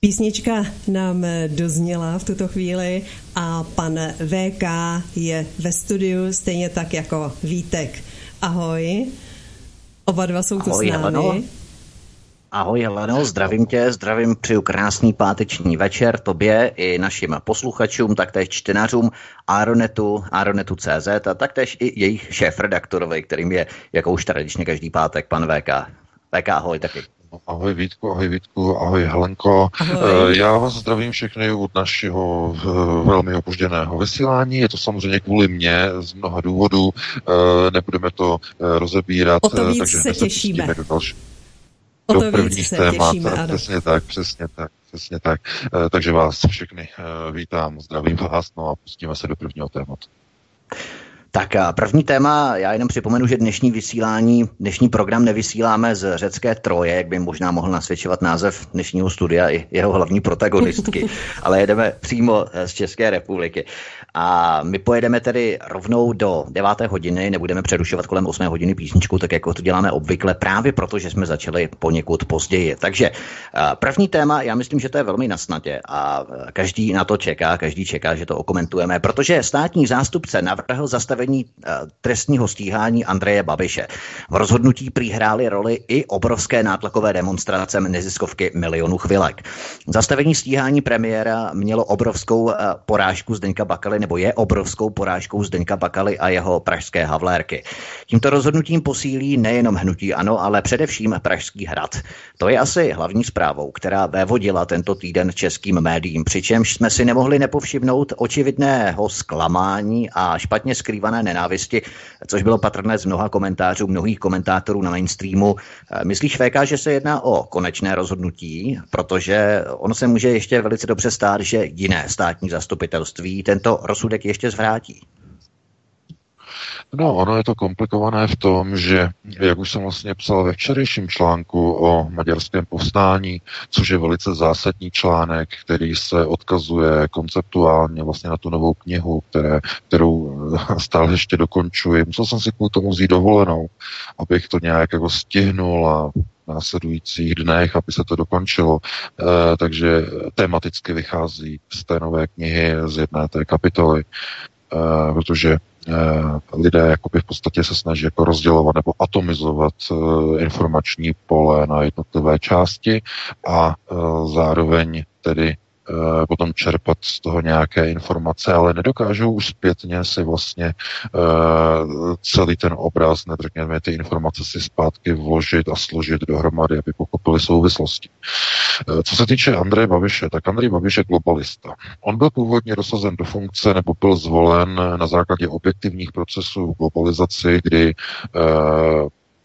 Písnička nám dozněla v tuto chvíli a pan VK je ve studiu stejně tak jako Vítek. Ahoj. Oba dva jsou tu Ahoj, s námi. Heleno. Ahoj Heleno, zdravím tě, zdravím, přeju krásný páteční večer tobě i našim posluchačům, taktéž čtenářům Aronetu, Aronetu.cz a taktéž i jejich šéf-redaktorovi, kterým je, jako už tradičně každý pátek, pan VK. VK, ahoj taky. Ahoj Vítku, ahoj Vítku, ahoj Helenko. Ahoj. Eh, já vás zdravím všechny od našeho eh, velmi opožděného vysílání. Je to samozřejmě kvůli mně z mnoha důvodů. Eh, nebudeme to rozebírat. O to víc takže se těšíme. Do, další, o to do prvních témat. Těšíme, přesně tak, přesně tak. Přesně tak. Takže vás všechny vítám, zdravím vás, no a pustíme se do prvního tématu. Tak a první téma, já jenom připomenu, že dnešní vysílání, dnešní program nevysíláme z řecké Troje, jak by možná mohl nasvědčovat název dnešního studia i jeho hlavní protagonistky, ale jedeme přímo z České republiky. A my pojedeme tedy rovnou do 9. hodiny, nebudeme přerušovat kolem 8. hodiny písničku, tak jako to děláme obvykle, právě proto, že jsme začali poněkud později. Takže první téma, já myslím, že to je velmi nasnadě a každý na to čeká, každý čeká, že to okomentujeme, protože státní zástupce navrhl zastavení trestního stíhání Andreje Babiše. V rozhodnutí prý hrály roli i obrovské nátlakové demonstrace neziskovky milionů chvilek. Zastavení stíhání premiéra mělo obrovskou porážku Zdeňka Bakaly nebo je obrovskou porážkou Zdeňka Bakaly a jeho pražské havlérky. Tímto rozhodnutím posílí nejenom hnutí ano, ale především Pražský hrad. To je asi hlavní zprávou, která vévodila tento týden českým médiím, přičemž jsme si nemohli nepovšimnout očividného zklamání a špatně skrývané nenávisti, což bylo patrné z mnoha komentářů, mnohých komentátorů na mainstreamu. Myslíš, VK, že se jedná o konečné rozhodnutí, protože ono se může ještě velice dobře stát, že jiné státní zastupitelství tento rozsudek ještě zvrátí? No, ono je to komplikované v tom, že, jak už jsem vlastně psal ve včerejším článku o maďarském povstání, což je velice zásadní článek, který se odkazuje konceptuálně vlastně na tu novou knihu, které, kterou stále ještě dokončuji. Musel jsem si kvůli tomu vzít dovolenou, abych to nějak jako stihnul a následujících dnech, aby se to dokončilo. E, takže tematicky vychází z té nové knihy z jedné té kapitoly, e, protože Eh, lidé jakoby v podstatě se snaží jako rozdělovat nebo atomizovat informační pole na jednotlivé části a zároveň tedy potom čerpat z toho nějaké informace, ale nedokážou už zpětně si vlastně uh, celý ten obraz, řekněme, ty informace si zpátky vložit a složit dohromady, aby pochopili souvislosti. Uh, co se týče Andreje Babiše, tak Andrej Babiš je globalista. On byl původně dosazen do funkce nebo byl zvolen na základě objektivních procesů globalizaci, kdy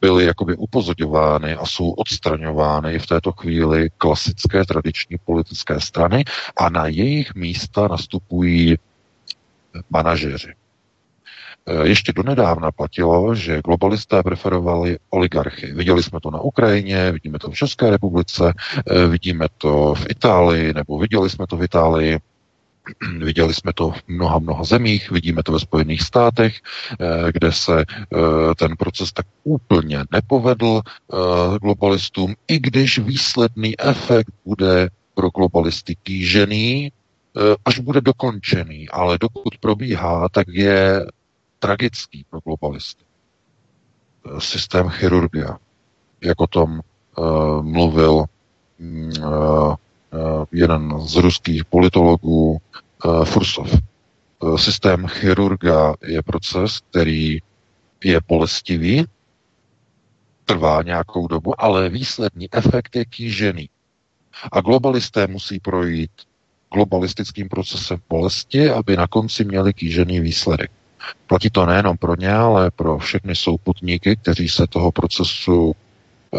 byly jakoby upozorňovány a jsou odstraňovány v této chvíli klasické tradiční politické strany a na jejich místa nastupují manažeři. E, ještě donedávna platilo, že globalisté preferovali oligarchy. Viděli jsme to na Ukrajině, vidíme to v České republice, e, vidíme to v Itálii, nebo viděli jsme to v Itálii, Viděli jsme to v mnoha, mnoha zemích, vidíme to ve Spojených státech, eh, kde se eh, ten proces tak úplně nepovedl eh, globalistům, i když výsledný efekt bude pro globalisty kýžený, až bude dokončený, ale dokud probíhá, tak je tragický pro globalisty. Systém chirurgia, jak o tom mluvil Eh, jeden z ruských politologů eh, Fursov. Eh, systém chirurga je proces, který je bolestivý, trvá nějakou dobu, ale výsledný efekt je kýžený. A globalisté musí projít globalistickým procesem bolesti, aby na konci měli kýžený výsledek. Platí to nejenom pro ně, ale pro všechny souputníky, kteří se toho procesu e,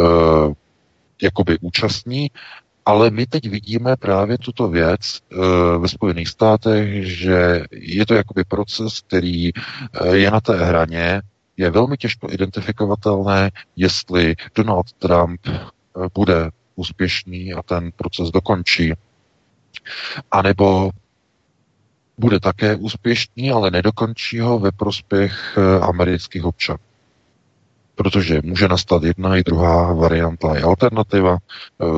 jakoby účastní ale my teď vidíme právě tuto věc e, ve Spojených státech, že je to jakoby proces, který e, je na té hraně, je velmi těžko identifikovatelné, jestli Donald Trump e, bude úspěšný a ten proces dokončí, anebo bude také úspěšný, ale nedokončí ho ve prospěch amerických občanů. Protože může nastat jedna i druhá varianta i alternativa.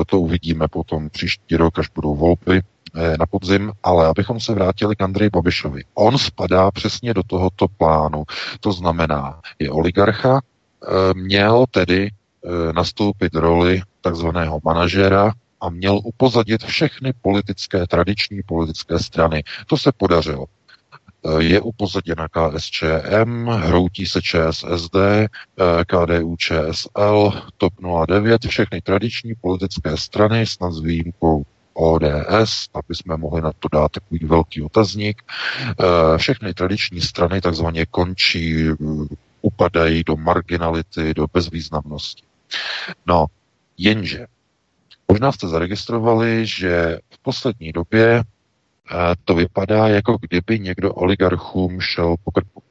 To uvidíme potom příští rok, až budou volby na podzim, ale abychom se vrátili k Andreji Babišovi. On spadá přesně do tohoto plánu. To znamená, je oligarcha, měl tedy nastoupit roli takzvaného manažera a měl upozadit všechny politické, tradiční politické strany. To se podařilo. E, je upozaděna KSČM, hroutí se ČSSD, e, KDU, ČSL, TOP 09, všechny tradiční politické strany, snad s výjimkou ODS, aby jsme mohli na to dát takový velký otazník. E, všechny tradiční strany takzvaně končí, upadají do marginality, do bezvýznamnosti. No, jenže Možná jste zaregistrovali, že v poslední době eh, to vypadá, jako kdyby někdo oligarchům šel po krku.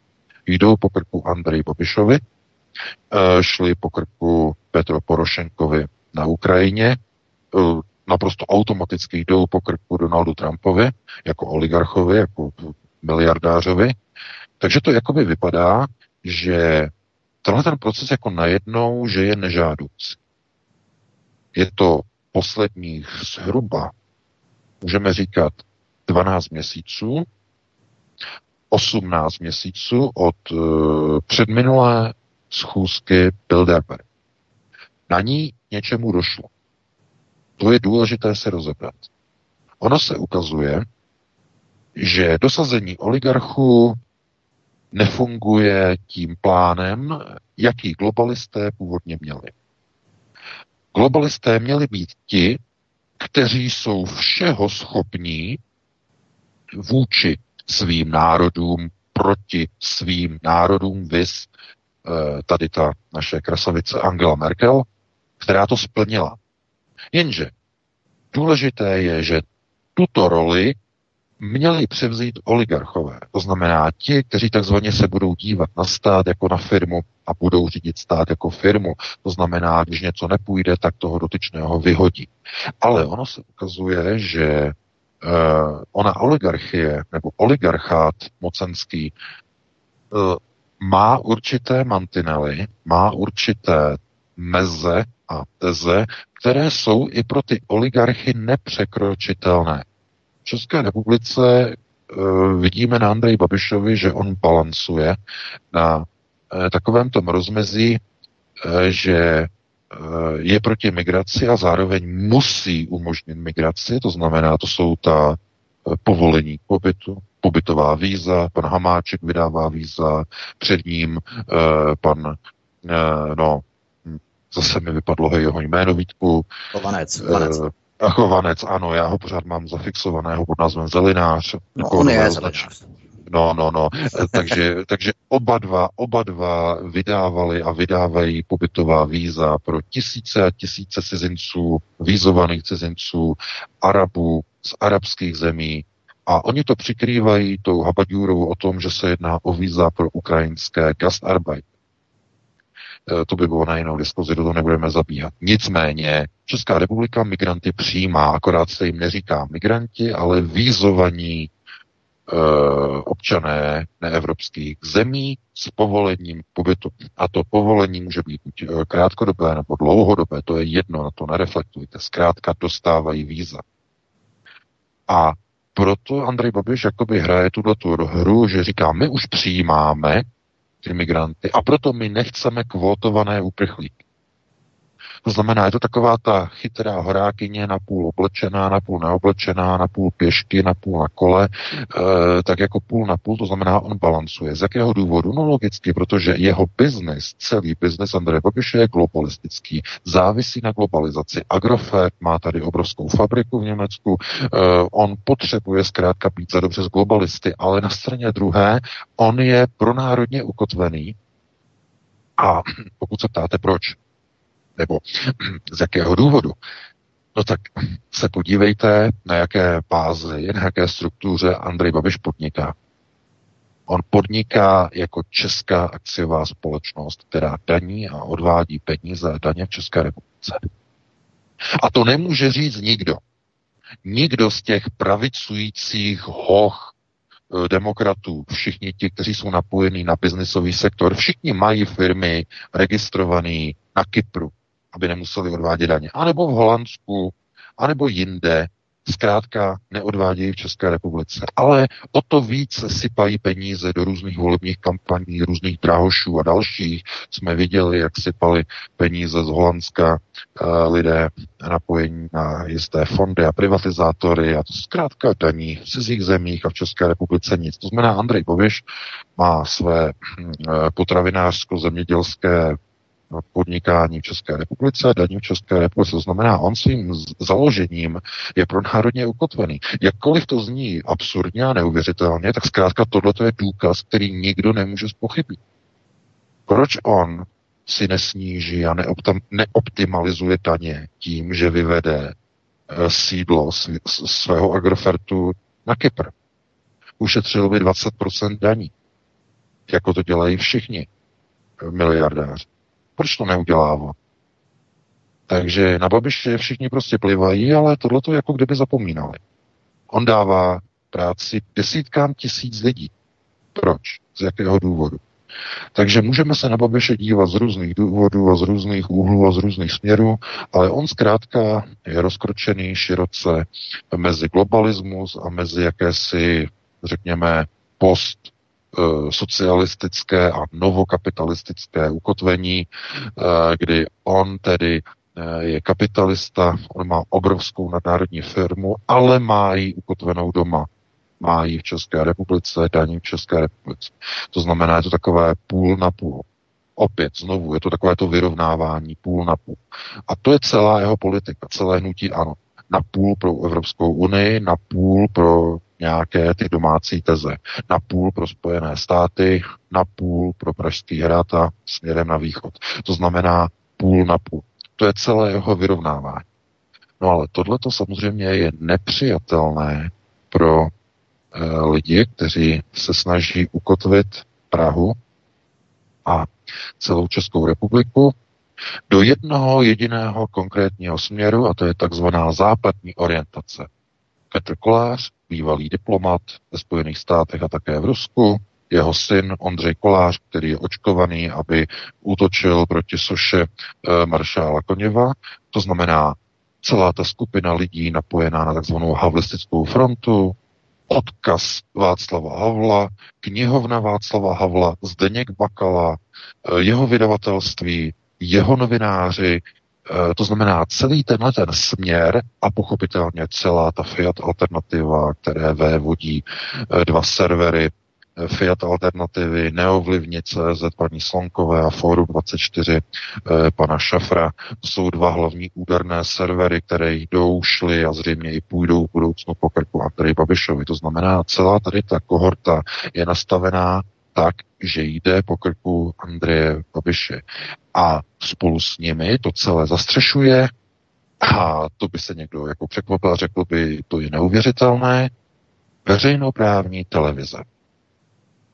Jdou po krku Andrej Babišovi, eh, šli po krku Petro Porošenkovi na Ukrajině, eh, naprosto automaticky jdou po krku Donaldu Trumpovi, jako oligarchovi, jako miliardářovi. Takže to jakoby vypadá, že tenhle ten proces jako najednou, že je nežádoucí. Je to posledních zhruba, můžeme říkat, 12 měsíců, 18 měsíců od uh, předminulé schůzky Bilderberg. Na ní něčemu došlo. To je důležité se rozebrat. Ono se ukazuje, že dosazení oligarchů nefunguje tím plánem, jaký globalisté původně měli. Globalisté měli být ti, kteří jsou všeho schopní vůči svým národům, proti svým národům, vis eh, tady ta naše krasavice Angela Merkel, která to splnila. Jenže důležité je, že tuto roli měli převzít oligarchové. To znamená ti, kteří takzvaně se budou dívat na stát jako na firmu a budou řídit stát jako firmu. To znamená, když něco nepůjde, tak toho dotyčného vyhodí. Ale ono se ukazuje, že ona oligarchie nebo oligarchát mocenský uh, má určité mantinely, má určité meze a teze, které jsou i pro ty oligarchy nepřekročitelné. České republice uh, vidíme na Andreji Babišovi, že on balancuje na takovém tom rozmezí, že je proti migraci a zároveň musí umožnit migraci, to znamená, to jsou ta povolení k pobytu, pobytová víza, pan Hamáček vydává víza, před ním pan, no, zase mi vypadlo jeho jméno Vítku. Chovanec, chovanec. Chovanec, ano, já ho pořád mám zafixovaného pod názvem Zelinář. No, on je Zelinář. No, no, no. takže, takže oba dva, oba dva vydávali a vydávají pobytová víza pro tisíce a tisíce cizinců, vízovaných cizinců, Arabů z arabských zemí. A oni to přikrývají tou habadjůrou o tom, že se jedná o víza pro ukrajinské Gastarbeit. Eh, to by bylo na jinou diskuzi, do toho nebudeme zabíhat. Nicméně Česká republika migranty přijímá, akorát se jim neříká migranti, ale výzovaní e, občané neevropských zemí s povolením pobytu. A to povolení může být buď eh, krátkodobé nebo dlouhodobé, to je jedno, na to nereflektujte. Zkrátka dostávají víza. A proto Andrej Babiš jakoby hraje tuto hru, že říká, my už přijímáme imigranty a proto my nechceme kvótované uprchlíky. To znamená, je to taková ta chytrá horákyně, napůl oblečená, napůl neoblečená, napůl pěšky, napůl na kole, e, tak jako půl na půl, to znamená, on balancuje. Z jakého důvodu? No logicky, protože jeho biznis, celý biznis Andreje Babiše je globalistický, závisí na globalizaci. Agrofert má tady obrovskou fabriku v Německu, e, on potřebuje zkrátka být za dobře z globalisty, ale na straně druhé, on je pronárodně ukotvený a pokud se ptáte proč, nebo z jakého důvodu? No tak se podívejte, na jaké bázi, na jaké struktuře Andrej Babiš podniká. On podniká jako česká akciová společnost, která daní a odvádí peníze a daně v České republice. A to nemůže říct nikdo. Nikdo z těch pravicujících hoch eh, demokratů, všichni ti, kteří jsou napojení na biznisový sektor, všichni mají firmy registrované na Kypru, aby nemuseli odvádět daně. A nebo v Holandsku, anebo jinde, zkrátka neodvádějí v České republice. Ale o to více sypají peníze do různých volebních kampaní, různých drahošů a dalších. Jsme viděli, jak sypali peníze z Holandska uh, lidé napojení na jisté fondy a privatizátory a to zkrátka daní v cizích zemích a v České republice nic. To znamená, Andrej Boviš má své uh, potravinářsko-zemědělské podnikání v České republice, daní v České republice. To znamená, on svým založením je pro národně ukotvený. Jakkoliv to zní absurdně a neuvěřitelně, tak zkrátka tohle je důkaz, který nikdo nemůže spochybnit. Proč on si nesníží a neoptimalizuje daně tím, že vyvede eh, sídlo svého agrofertu na Kypr? Ušetřil by 20% daní, jako to dělají všichni miliardáři. Proč to neudělává? Takže na Babiše všichni prostě plivají, ale tohle to jako kdyby zapomínali. On dává práci desítkám tisíc lidí. Proč? Z jakého důvodu? Takže můžeme se na Babiše dívat z různých důvodů a z různých úhlů a z různých směrů, ale on zkrátka je rozkročený široce mezi globalismus a mezi jakési, řekněme, post socialistické a novokapitalistické ukotvení, eh, kdy on tedy eh, je kapitalista, on má obrovskou nadnárodní firmu, ale má ji ukotvenou doma. Má ji v České republice, daní v České republice. To znamená, je to takové půl na půl. Opět, znovu, je to takové to vyrovnávání půl na půl. A to je celá jeho politika, celé hnutí ano. Na půl pro Evropskou unii, na půl pro nějaké ty domácí teze. Na půl pro Spojené státy, na půl pro Pražský hrad a směrem na východ. To znamená půl na půl. To je celé jeho vyrovnávání. No ale tohle to samozřejmě je nepřijatelné pro e, lidi, kteří se snaží ukotvit Prahu a celou Českou republiku do jednoho jediného konkrétního směru, a to je takzvaná západní orientace. Petr Kolář, bývalý diplomat ve Spojených státech a také v Rusku, jeho syn Ondřej Kolář, který je očkovaný, aby útočil proti soše e, maršála Koněva. To znamená celá ta skupina lidí napojená na takzvanou havlistickou frontu, odkaz Václava Havla, knihovna Václava Havla, Zdeněk Bakala, e, jeho vydavatelství, jeho novináři, Eh, to znamená, celý tenhle ten směr a pochopitelně celá ta Fiat alternativa, které vévodí eh, dva servery eh, Fiat Alternativy, Neovlivnice, Z paní Slonkové a Forum 24 pana Šafra. To jsou dva hlavní úderné servery, které jdou, šly a zřejmě i půjdou v budoucnu po krku Andrej Babišovi. To znamená, celá tady ta kohorta je nastavená tak, že jde po krku Andreje Babiše. A spolu s nimi to celé zastřešuje a to by se někdo jako překvapil a řekl by, to je neuvěřitelné, veřejnoprávní televize.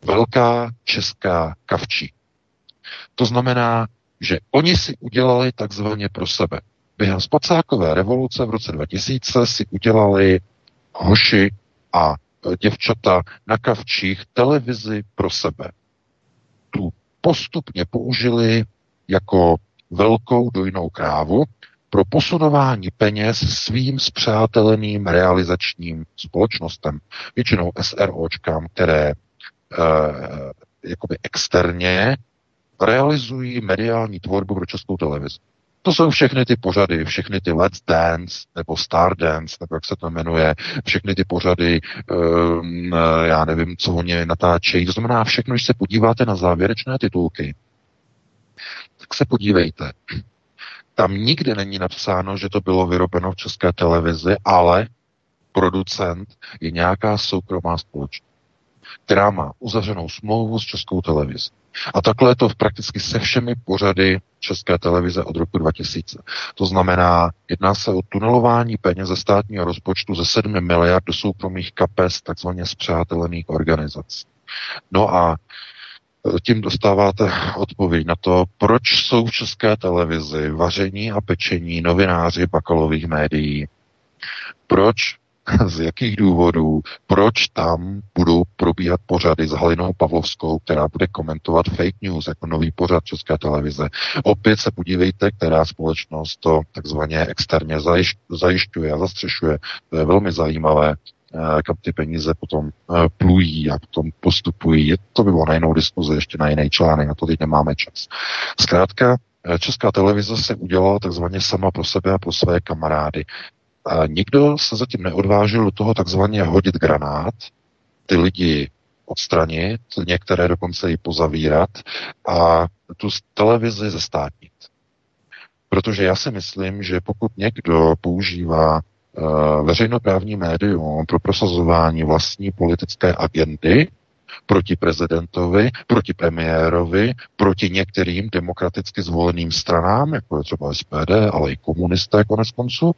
Velká česká kavčí. To znamená, že oni si udělali takzvaně pro sebe. Během spacákové revoluce v roce 2000 si udělali hoši a děvčata na kavčích televizi pro sebe. Tu postupně použili jako velkou dojnou krávu pro posunování peněz svým zpřáteleným realizačním společnostem, většinou SROčkám, které e, jakoby externě realizují mediální tvorbu pro českou televizi. To jsou všechny ty pořady, všechny ty Let's Dance nebo Star Dance, nebo jak se to jmenuje, všechny ty pořady, um, já nevím, co oni natáčejí. To znamená všechno, když se podíváte na závěrečné titulky, tak se podívejte. Tam nikde není napsáno, že to bylo vyrobeno v české televizi, ale producent je nějaká soukromá společnost, která má uzavřenou smlouvu s českou televizí. A takhle je to prakticky se všemi pořady České televize od roku 2000. To znamená, jedná se o tunelování peněz ze státního rozpočtu ze 7 miliard do soukromých kapes takzvaně zpřátelených organizací. No a e, tím dostáváte odpověď na to, proč jsou v české televizi vaření a pečení novináři bakalových médií. Proč z jakých důvodů, proč tam budou probíhat pořady s Halinou Pavlovskou, která bude komentovat fake news jako nový pořad České televize. Opět se podívejte, která společnost to takzvaně externě zajišťuje a zastřešuje. To je velmi zajímavé eh, kam ty peníze potom eh, plují a potom postupují. To by bylo na jinou diskuzi, ještě na jiný článek, na to teď nemáme čas. Zkrátka, eh, Česká televize se udělala takzvaně sama pro sebe a pro své kamarády. A nikdo se zatím neodvážil do toho takzvaně hodit granát, ty lidi odstranit, některé dokonce i pozavírat a tu televizi zestátnit. Protože já si myslím, že pokud někdo používá uh, veřejnoprávní médium pro prosazování vlastní politické agendy proti prezidentovi, proti premiérovi, proti některým demokraticky zvoleným stranám, jako je třeba SPD, ale i komunisté konec konců,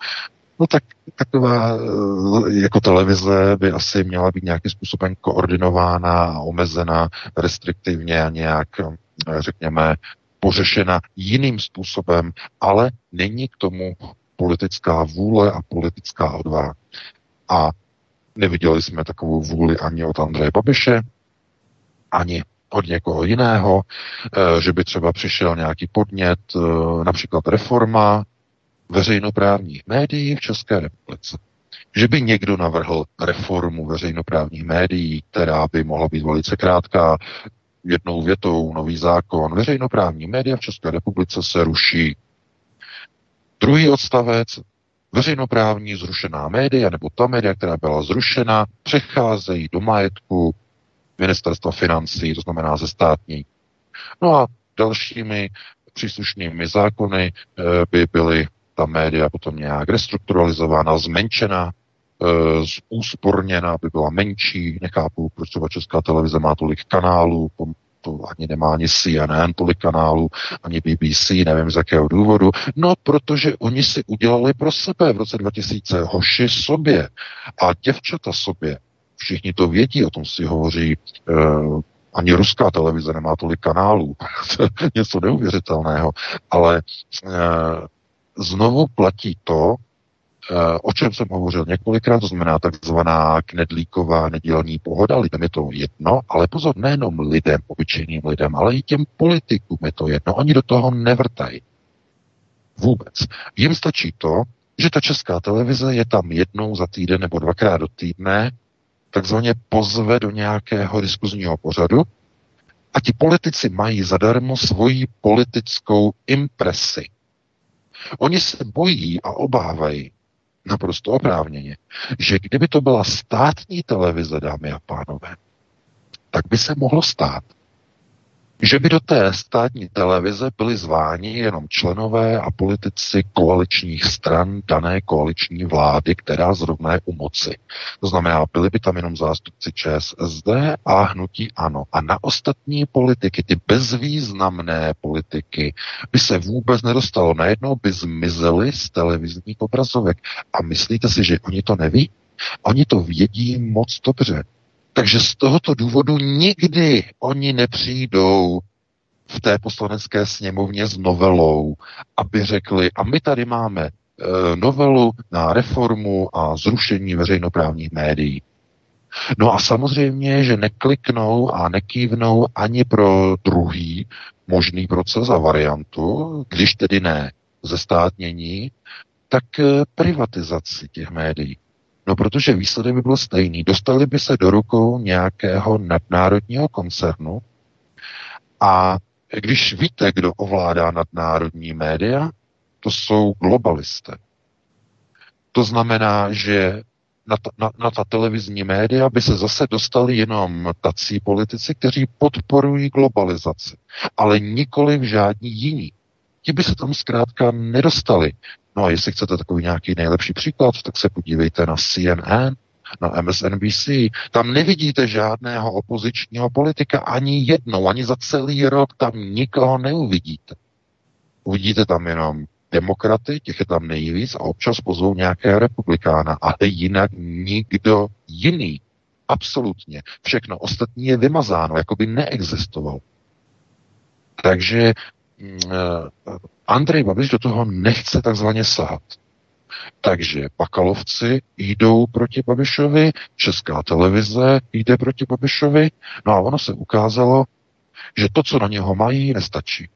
No tak taková eh, jako televize by asi měla být nějakým způsobem koordinována a omezena restriktivně a nějak, eh, řekněme, pořešena jiným způsobem, ale není k tomu politická vůle a politická odvaha. A neviděli jsme takovou vůli ani od Andreje Babiše, ani od někoho jiného, eh, že by třeba přišel nějaký podnět, například reforma veřejnoprávních médií v České republice. Že by někdo navrhl reformu veřejnoprávních médií, která by mohla být velice krátká, jednou větou nový zákon. Veřejnoprávní média v České republice se ruší. Druhý odstavec, veřejnoprávní zrušená média, nebo ta média, která byla zrušena, přecházejí do majetku ministerstva financí, to znamená ze státní. No a dalšími příslušnými zákony eh, by byly ta média potom nějak restrukturalizována, zmenšena, e, zúsporněna, aby byla menší. Nechápu, proč třeba Česká televize má tolik kanálů, to ani nemá ani CNN tolik kanálů, ani BBC, nevím z jakého důvodu. No, protože oni si udělali pro sebe v roce 2000 hoši sobě a děvčata sobě. Všichni to vědí, o tom si hovoří uh, ani ruská televize nemá tolik kanálů. Něco neuvěřitelného. Ale uh, znovu platí to, eh, o čem jsem hovořil několikrát, to znamená takzvaná knedlíková nedělní pohoda, lidem je to jedno, ale pozor, nejenom lidem, obyčejným lidem, ale i těm politikům je to jedno, oni do toho nevrtají. Vůbec. Jim stačí to, že ta česká televize je tam jednou za týden nebo dvakrát do týdne, takzvaně pozve do nějakého diskuzního pořadu a ti politici mají zadarmo svoji politickou impresi. Oni se bojí a obávají, naprosto oprávněně, že kdyby to byla státní televize, dámy a pánové, tak by se mohlo stát, že by do té státní televize byli zváni jenom členové a politici koaličních stran dané koaliční vlády, která zrovna je u moci. To znamená, byli by tam jenom zástupci ČSSD a hnutí ANO. A na ostatní politiky, ty bezvýznamné politiky, by se vůbec nedostalo. Najednou by zmizely z televizních obrazovek. A myslíte si, že oni to neví? Oni to vědí moc dobře. Takže z tohoto důvodu nikdy oni nepřijdou v té poslanecké sněmovně s novelou, aby řekli, a my tady máme e, novelu na reformu a zrušení veřejnoprávních médií. No a samozřejmě, že nekliknou a nekývnou ani pro druhý možný proces a variantu, když tedy ne zestátnění, tak e, privatizaci těch médií. No protože výsledek by byl stejný. Dostali by se do rukou nějakého nadnárodního koncernu a když víte, kdo ovládá nadnárodní média, to jsou globalisté. To znamená, že na ta, na, na ta televizní média by se zase dostali jenom tací politici, kteří podporují globalizaci, ale nikoli v žádní jiní. Ti by se tam zkrátka nedostali. No a jestli chcete takový nějaký nejlepší příklad, tak se podívejte na CNN, na MSNBC. Tam nevidíte žádného opozičního politika ani jednou, ani za celý rok tam nikoho neuvidíte. Uvidíte tam jenom demokraty, těch je tam nejvíc a občas pozvou nějaké republikána, ale jinak nikdo jiný. Absolutně. Všechno ostatní je vymazáno, jako by neexistovalo. Takže mm, eh, Andrej Babiš do toho nechce takzvaně sahat. Takže Bakalovci jdou proti Babišovi, Česká televize jde proti Babišovi, no a ono se ukázalo, že to, co na něho mají, nestačí.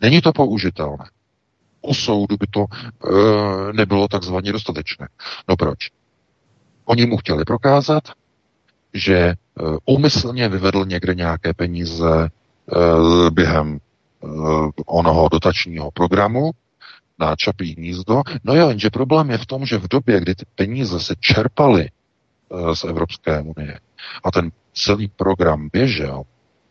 Není to použitelné. U soudu by to e, nebylo takzvaně dostatečné. No proč? Oni mu chtěli prokázat, že e, úmyslně vyvedl někde nějaké peníze e, během onoho dotačního programu na Čapí hnízdo. No jo, jenže problém je v tom, že v době, kdy ty peníze se čerpaly e, z Evropské unie a ten celý program běžel,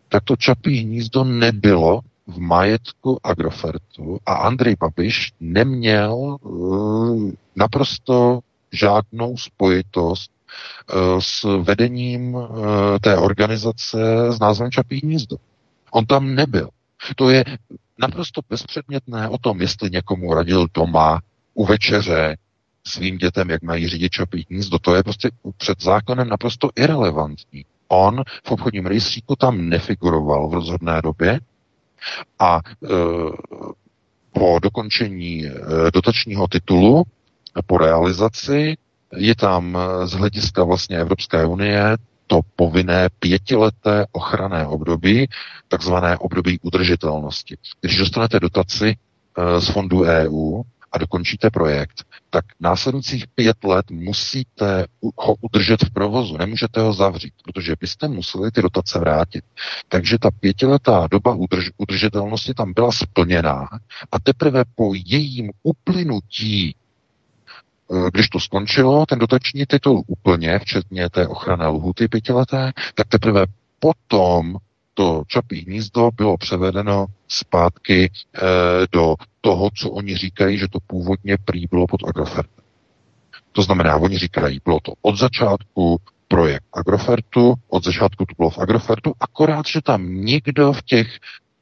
tak to Čapí hnízdo nebylo v majetku Agrofertu a Andrej Babiš neměl uh, naprosto žádnou spojitost s vedením té organizace s názvem Čapí hnízdo. On tam nebyl. To je naprosto bezpředmětné o tom, jestli někomu radil doma u večeře svým dětem, jak mají řídit Čapí hnízdo. To je prostě před zákonem naprosto irrelevantní. On v obchodním rejstříku tam nefiguroval v rozhodné době a e, po dokončení e, dotačního titulu, po realizaci, je tam e, z hlediska vlastně Evropské unie to povinné pětileté ochranné období, takzvané období udržitelnosti. Když dostanete dotaci z fondu EU, a dokončíte projekt, tak následujících pět let musíte ho udržet v provozu, nemůžete ho zavřít, protože byste museli ty dotace vrátit. Takže ta pětiletá doba udrž- udržitelnosti tam byla splněná a teprve po jejím uplynutí eh, když to skončilo, ten dotační titul úplně, včetně té ochranné lhuty pětileté, tak teprve potom to čapí hnízdo bylo převedeno zpátky e, do toho, co oni říkají, že to původně prý bylo pod Agrofertem. To znamená, oni říkají, bylo to od začátku projekt Agrofertu, od začátku to bylo v Agrofertu, akorát, že tam nikdo v těch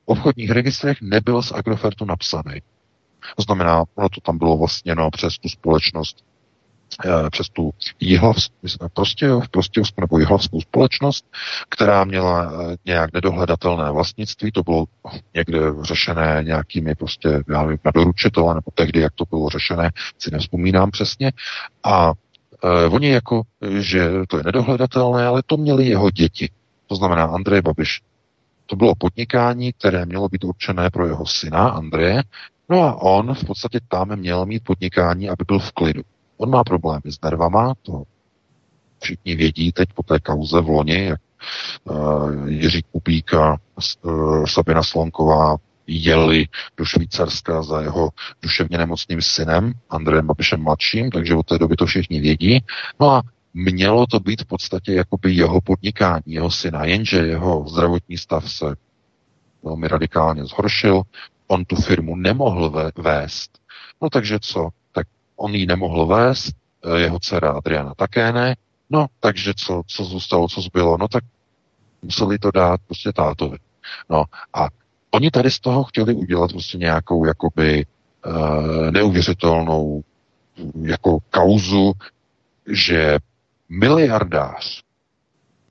obchodních registrech nebyl z Agrofertu napsaný. To znamená, ono to tam bylo vlastně no, přes tu společnost Eh, přes tu jihlavskou, Prostějov, Prostějovskou nebo jihlavskou společnost, která měla eh, nějak nedohledatelné vlastnictví, to bylo někde řešené nějakými prostě, já nevím, na doručitele, nebo tehdy, jak to bylo řešené, si nevzpomínám přesně. A e, oni jako, že to je nedohledatelné, ale to měli jeho děti. To znamená Andrej Babiš. To bylo podnikání, které mělo být určené pro jeho syna Andreje, no a on v podstatě tam měl mít podnikání, aby byl v klidu. On má problémy s nervama, to všichni vědí teď po té kauze v loni, jak uh, Jiří Kupík a uh, Sabina Slonková jeli do Švýcarska za jeho duševně nemocným synem, Andrejem Babišem mladším, takže od té doby to všichni vědí. No a mělo to být v podstatě jakoby jeho podnikání, jeho syna, jenže jeho zdravotní stav se velmi radikálně zhoršil, on tu firmu nemohl vést. No takže co? on ji nemohl vést, eh, jeho dcera Adriana také ne, no takže co, co zůstalo, co zbylo, no tak museli to dát prostě tátovi. No a oni tady z toho chtěli udělat prostě nějakou jakoby uh, neuvěřitelnou jako kauzu, že miliardář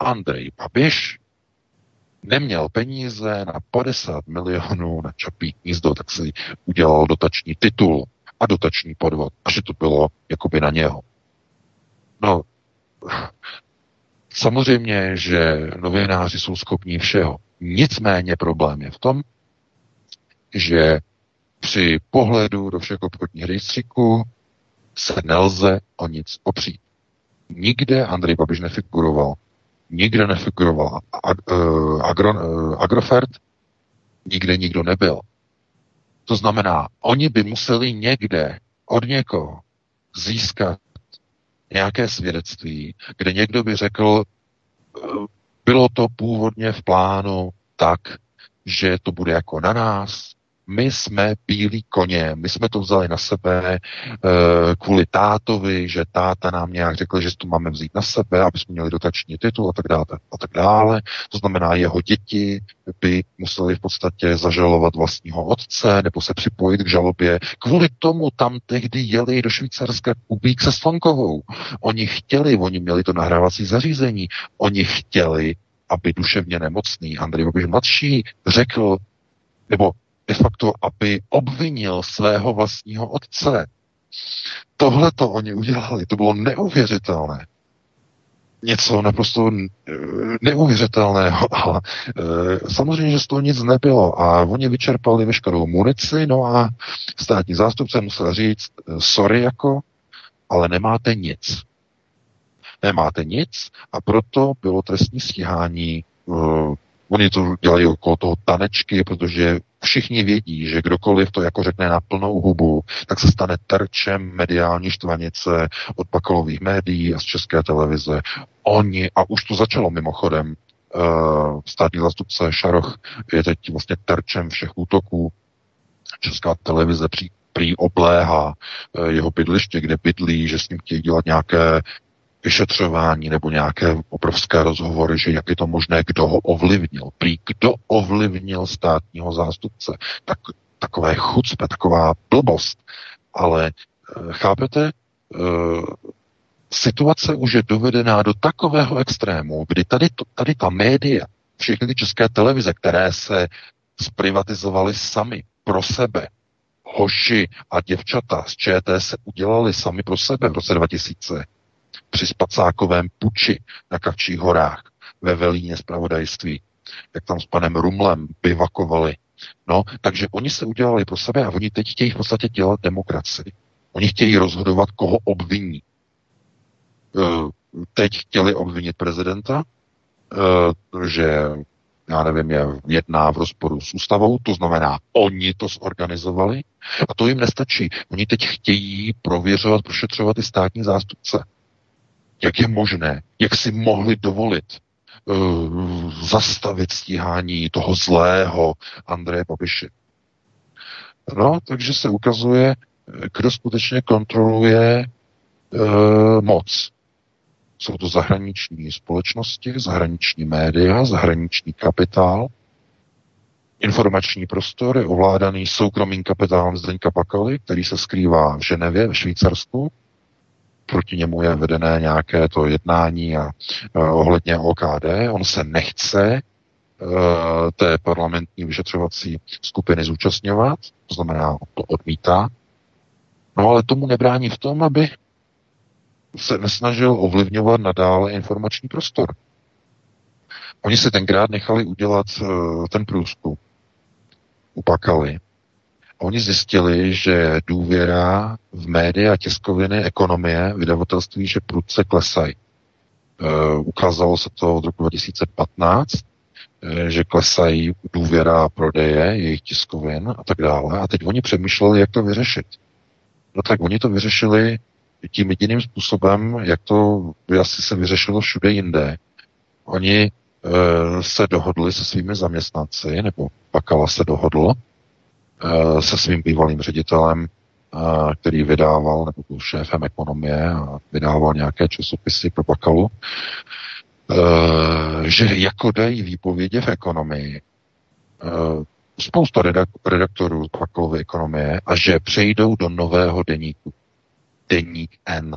Andrej Babiš neměl peníze na 50 milionů na Čapí hnízdo, tak si udělal dotační titul a dotační podvod. A že to bylo jakoby na něho. No, samozřejmě, že novináři jsou schopní všeho. Nicméně problém je v tom, že při pohledu do všech obchodních rejstříků se nelze o nic opřít. Nikde Andrej Babiš nefiguroval. Nikde nefiguroval ag, uh, agro, uh, Agrofert, nikde nikdo nebyl. To znamená, oni by museli někde od někoho získat nějaké svědectví, kde někdo by řekl, eh, bylo to původně v plánu tak, že to bude jako na nás, my jsme bílí koně, my jsme to vzali na sebe uh, kvůli tátovi, že táta nám nějak řekl, že to máme vzít na sebe, aby jsme měli dotační titul a tak dále. A tak dále. To znamená, jeho děti by museli v podstatě zažalovat vlastního otce nebo se připojit k žalobě. Kvůli tomu tam tehdy jeli do Švýcarska Kubík se Slonkovou. Oni chtěli, oni měli to nahrávací zařízení, oni chtěli, aby duševně nemocný Andrej Babiš mladší řekl, nebo de facto, aby obvinil svého vlastního otce Tohle to oni udělali, to bylo neuvěřitelné. Něco naprosto neuvěřitelného. A e, samozřejmě, že z toho nic nebylo. A oni vyčerpali veškerou munici, no a státní zástupce musel říct, e, sorry jako, ale nemáte nic. Nemáte nic a proto bylo trestní stíhání Oni to dělají okolo toho tanečky, protože všichni vědí, že kdokoliv to jako řekne na plnou hubu, tak se stane terčem mediální štvanice od pakolových médií a z české televize. Oni, a už to začalo mimochodem, uh, státní zastupce Šaroch je teď vlastně terčem všech útoků. Česká televize při, prý obléhá uh, jeho bydliště, kde bydlí, že s ním chtějí dělat nějaké vyšetřování nebo nějaké obrovské rozhovory, že jak je to možné, kdo ho ovlivnil. Prý kdo ovlivnil státního zástupce. Tak, takové chucpe, taková blbost. Ale e, chápete, e, situace už je dovedená do takového extrému, kdy tady, tady ta média, všechny ty české televize, které se zprivatizovaly sami pro sebe, hoši a děvčata z ČT se udělali sami pro sebe v roce 2000, při spacákovém puči na Kavčích horách ve Velíně zpravodajství, jak tam s panem Rumlem bivakovali. No, takže oni se udělali pro sebe a oni teď chtějí v podstatě dělat demokracii. Oni chtějí rozhodovat, koho obviní. E, teď chtěli obvinit prezidenta, e, že já nevím, je jedná v rozporu s ústavou, to znamená, oni to zorganizovali a to jim nestačí. Oni teď chtějí prověřovat, prošetřovat i státní zástupce. Jak je možné, jak si mohli dovolit uh, zastavit stíhání toho zlého Andreje Babiše. No, takže se ukazuje, kdo skutečně kontroluje uh, moc. Jsou to zahraniční společnosti, zahraniční média, zahraniční kapitál. Informační prostor je ovládaný soukromým kapitálem Zdeňka Pakaly, který se skrývá v Ženevě, v Švýcarsku proti němu je vedené nějaké to jednání a uh, ohledně OKD. On se nechce uh, té parlamentní vyšetřovací skupiny zúčastňovat, to znamená, to odmítá. No ale tomu nebrání v tom, aby se nesnažil ovlivňovat nadále informační prostor. Oni se tenkrát nechali udělat uh, ten průzkum. Upakali Oni zjistili, že důvěra v média, tiskoviny, ekonomie, vydavatelství, že prudce klesají. E, ukázalo se to od roku 2015, e, že klesají důvěra prodeje jejich tiskovin a tak dále. A teď oni přemýšleli, jak to vyřešit. No tak oni to vyřešili tím jediným způsobem, jak to asi se vyřešilo všude jinde. Oni e, se dohodli se svými zaměstnanci, nebo Pakala se dohodl, Eh, se svým bývalým ředitelem, eh, který vydával, nebo byl šéfem ekonomie a vydával nějaké časopisy pro Bakalu, eh, že jako dají výpovědi v ekonomii spousta redaktorů Bakalovy ekonomie a že přejdou do nového deníku. Deník N.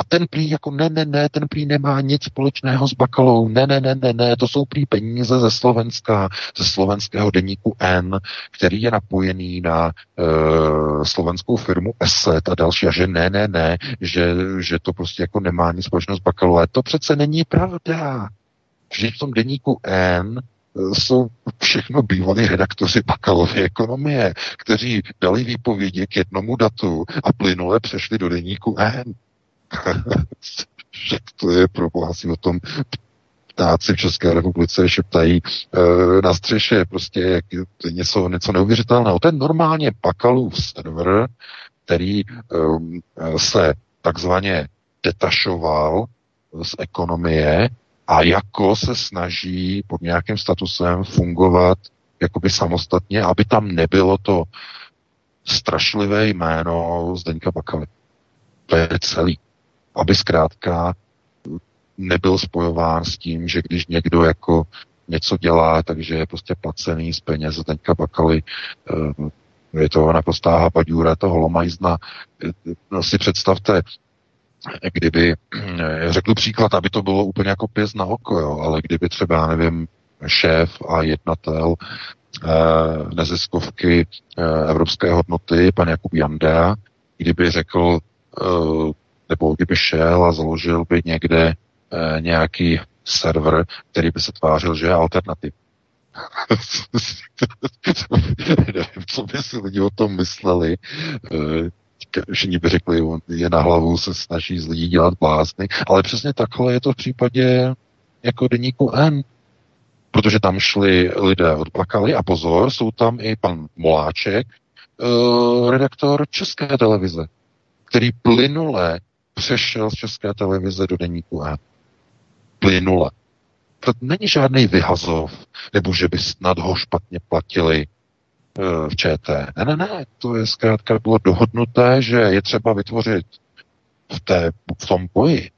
A ten prý jako ne, ne, ne, ten prý nemá nic společného s Bakalou, ne, ne, ne, ne, ne, to jsou prý peníze ze Slovenska, ze slovenského deníku N, který je napojený na uh, slovenskou firmu Esset a další, a že ne, ne, ne, že, že to prostě jako nemá nic společného s Bakalou, ale to přece není pravda. Že v tom deníku N eh, jsou všechno bývalí redaktoři bakalovy ekonomie, kteří dali výpovědi k jednomu datu a plynule přešli do deníku N. že to je pro boha si o tom ptáci v České republice šeptají e, na střeše, prostě jak něco, něco neuvěřitelného. To je normálně Pakalův server, který e, se takzvaně detašoval z ekonomie a jako se snaží pod nějakým statusem fungovat jakoby samostatně, aby tam nebylo to strašlivé jméno Zdeňka Bakaly. To je celý aby zkrátka nebyl spojován s tím, že když někdo jako něco dělá, takže je prostě placený z peněz teďka Bakaly, eh, je to naprostá hapadůra toho Lomajzna. No si představte, kdyby, eh, řekl příklad, aby to bylo úplně jako pěs na oko, jo, ale kdyby třeba, já nevím, šéf a jednatel eh, neziskovky eh, Evropské hodnoty, pan Jakub Janda, kdyby řekl, nebo kdyby šel a založil by někde nějaký server, který by se tvářil, že je alternativ. Nevím, co by si lidi o tom mysleli. Všichni by řekli, on je na hlavu, se snaží z lidí dělat blázny, ale přesně takhle je to v případě jako deníku N. Protože tam šli lidé, odplakali a pozor, jsou tam i pan Moláček, uh, redaktor České televize, který plynule přešel z České televize do deníku N. Plynule. To není žádný vyhazov, nebo že by snad ho špatně platili uh, v ČT. Ne, ne, ne, to je zkrátka bylo dohodnuté, že je třeba vytvořit v, té, v tom boji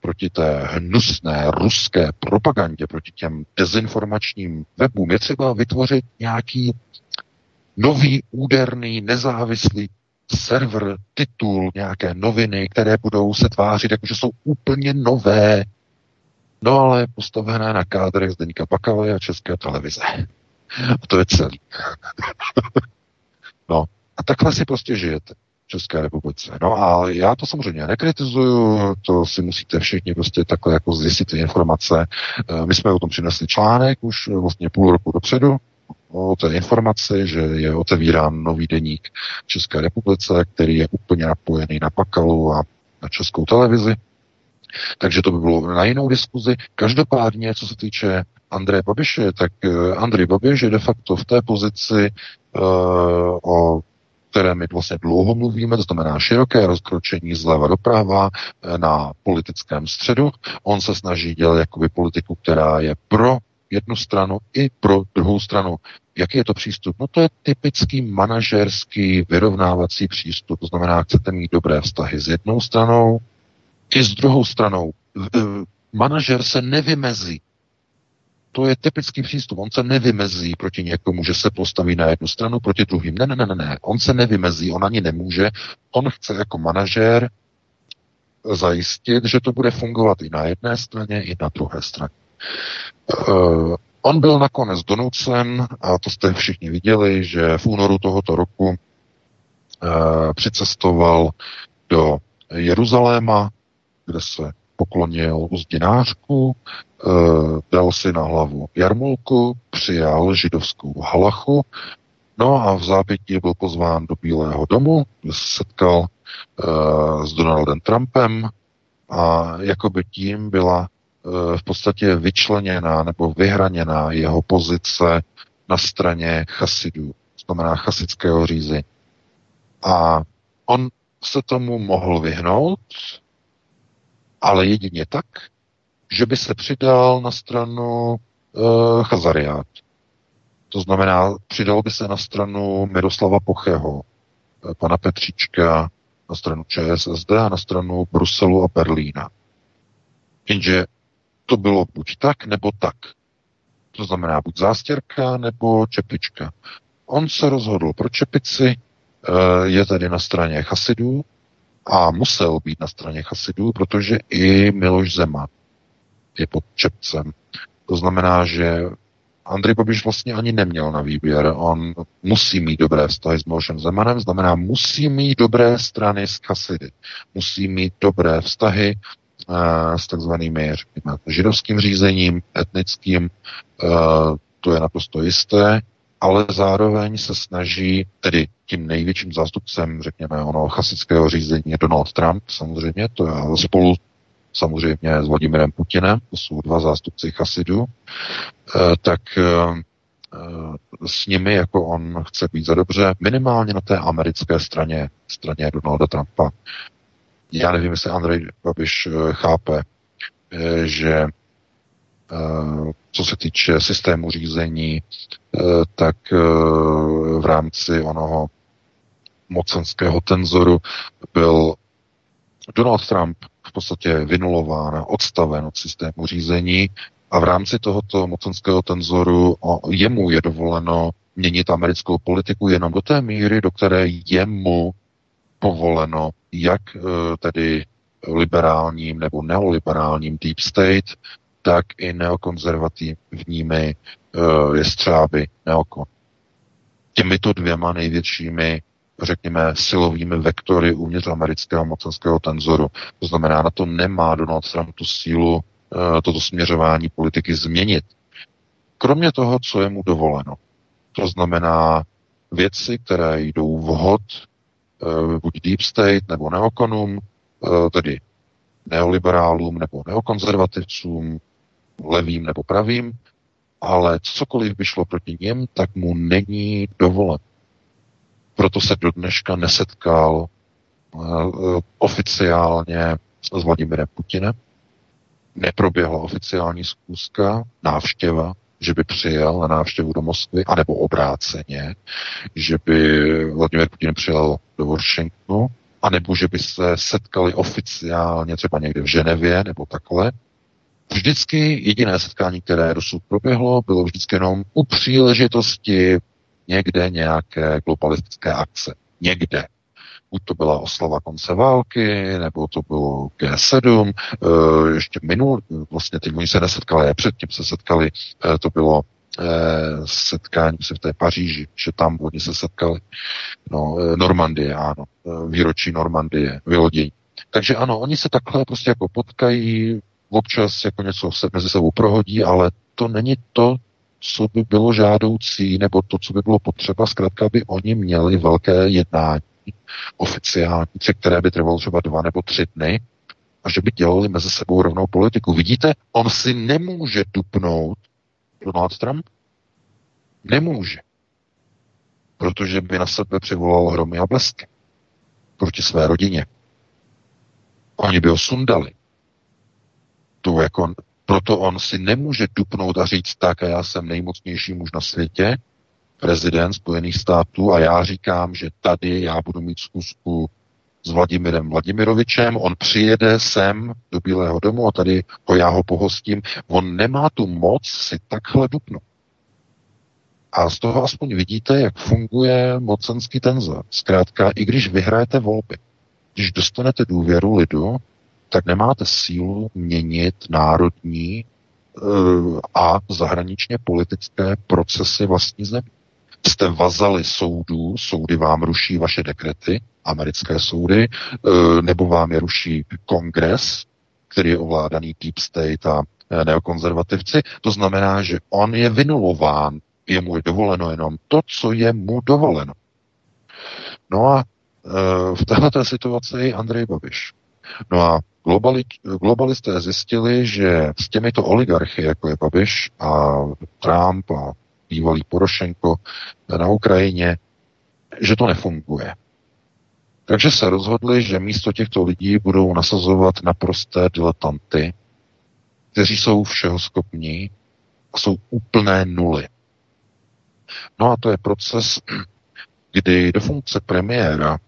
proti té hnusné ruské propagandě, proti těm dezinformačním webům, je třeba vytvořit nějaký nový, úderný, nezávislý server, titul, nějaké noviny, které budou se tvářit, jakože jsou úplně nové, no ale postavené na kádrech z Deníka Bakaly a České televize. A to je celý. no, a takhle si prostě žijete. České republice. No a já to samozřejmě nekritizuju, to si musíte všichni prostě takhle jako zjistit ty informace. Eh, my jsme o tom přinesli článek už vlastně půl roku dopředu, o té informaci, že je otevírán nový deník České republice, který je úplně napojený na Pakalu a na českou televizi. Takže to by bylo na jinou diskuzi. Každopádně, co se týče Andreje Babiše, tak eh, Andrej Babiš je de facto v té pozici uh, o které my vlastně dlouho mluvíme, to znamená široké rozkročení zleva doprava eh, na politickém středu. On se snaží dělat jakoby politiku, která je pro jednu stranu i pro druhou stranu. Jaký je to přístup? No to je typický manažerský vyrovnávací přístup. To znamená, chcete mít dobré vztahy s jednou stranou i s druhou stranou. Manažer se nevymezí to je typický přístup. On se nevymezí proti někomu, že se postaví na jednu stranu proti druhým. Ne, ne, ne, ne. On se nevymezí, on ani nemůže. On chce jako manažér zajistit, že to bude fungovat i na jedné straně, i na druhé straně. Uh, on byl nakonec donucen, a to jste všichni viděli, že v únoru tohoto roku uh, přicestoval do Jeruzaléma, kde se poklonil uzdinářku, e, dal si na hlavu jarmulku, přijal židovskou halachu, no a v zápětí byl pozván do Bílého domu, kde se setkal s Donaldem Trumpem a jakoby tím byla v podstatě vyčleněná nebo vyhraněná jeho pozice na straně chasidů, znamená chasického řízení. A on se tomu mohl vyhnout, ale jedině tak, že by se přidal na stranu uh, Chazariát. To znamená, přidal by se na stranu Miroslava Pocheho, eh, pana Petříčka, na stranu ČSSD a na stranu Bruselu a Berlína. Jenže to bylo buď tak, nebo tak. To znamená buď zástěrka, nebo čepička. On se rozhodl pro čepici, eh, je tedy na straně Chasidů, a musel být na straně chasidů, protože i Miloš Zeman je pod čepcem. To znamená, že Andrej Babiš vlastně ani neměl na výběr. On musí mít dobré vztahy s Milošem Zemanem, znamená musí mít dobré strany s chasidy. Musí mít dobré vztahy s takzvanými, řekněme, židovským řízením, etnickým, to je naprosto jisté, ale zároveň se snaží, tedy tím největším zástupcem, řekněme, ono chasického řízení je Donald Trump, samozřejmě, to je spolu samozřejmě s Vladimirem Putinem, to jsou dva zástupci chasidů, tak s nimi, jako on chce být za dobře, minimálně na té americké straně, straně Donalda Trumpa. Já nevím, jestli Andrej Babiš eh, chápe, že co se týče systému řízení, tak v rámci onoho mocenského tenzoru byl Donald Trump v podstatě vynulován, odstaven od systému řízení a v rámci tohoto mocenského tenzoru jemu je dovoleno měnit americkou politiku jenom do té míry, do které jemu povoleno, jak e, tedy liberálním nebo neoliberálním deep state, tak i neokonzervativními uh, jestřáby neokon těmito dvěma největšími řekněme, silovými vektory uvnitř amerického mocenského tenzoru. To znamená, na to nemá Donald Trump tu sílu, eh, toto směřování politiky změnit. Kromě toho, co je mu dovoleno. To znamená věci, které jdou vhod eh, buď deep state nebo neokonům, eh, tedy neoliberálům nebo neokonzervativcům, levým nebo pravým, ale cokoliv by šlo proti něm, tak mu není dovolen. Proto se do dneška nesetkal uh, oficiálně s Vladimirem Putinem. Neproběhla oficiální zkouška, návštěva, že by přijel na návštěvu do Moskvy, anebo obráceně, že by Vladimir Putin přijel do Washingtonu, anebo že by se setkali oficiálně třeba někde v Ženevě nebo takhle. Vždycky jediné setkání, které dosud proběhlo, bylo vždycky jenom u příležitosti někde nějaké globalistické akce. Někde. Buď to byla oslava konce války, nebo to bylo G7, eh, ještě minul, vlastně teď oni se nesetkali, předtím se setkali, eh, to bylo eh, setkání se v té Paříži, že tam oni se setkali. No, Normandie, ano, výročí Normandie, vylodění. Takže ano, oni se takhle prostě jako potkají, občas jako něco se mezi sebou prohodí, ale to není to, co by bylo žádoucí, nebo to, co by bylo potřeba, zkrátka by oni měli velké jednání oficiální, které by trvalo třeba dva nebo tři dny, a že by dělali mezi sebou rovnou politiku. Vidíte, on si nemůže dupnout Donald Trump. Nemůže. Protože by na sebe přivolal hromy a blesky proti své rodině. Oni by ho sundali. To jako proto on si nemůže dupnout a říct tak, a já jsem nejmocnější muž na světě, prezident Spojených států a já říkám, že tady já budu mít zkusku s Vladimirem Vladimirovičem, on přijede sem do Bílého domu a tady ho já ho pohostím. On nemá tu moc si takhle dupnout. A z toho aspoň vidíte, jak funguje mocenský tenzor. Zkrátka, i když vyhrajete volby, když dostanete důvěru lidu, tak nemáte sílu měnit národní eh, a zahraničně politické procesy vlastní země. Jste vazali soudů, soudy vám ruší vaše dekrety, americké soudy, eh, nebo vám je ruší kongres, který je ovládaný deep state a eh, neokonzervativci. To znamená, že on je vynulován, je mu dovoleno jenom to, co je mu dovoleno. No a v této situaci je Andrej Babiš. No a globali, globalisté zjistili, že s těmito oligarchy, jako je Babiš a Trump a bývalý Porošenko na Ukrajině, že to nefunguje. Takže se rozhodli, že místo těchto lidí budou nasazovat naprosté diletanty, kteří jsou všeho schopní a jsou úplné nuly. No a to je proces, kdy do funkce premiéra,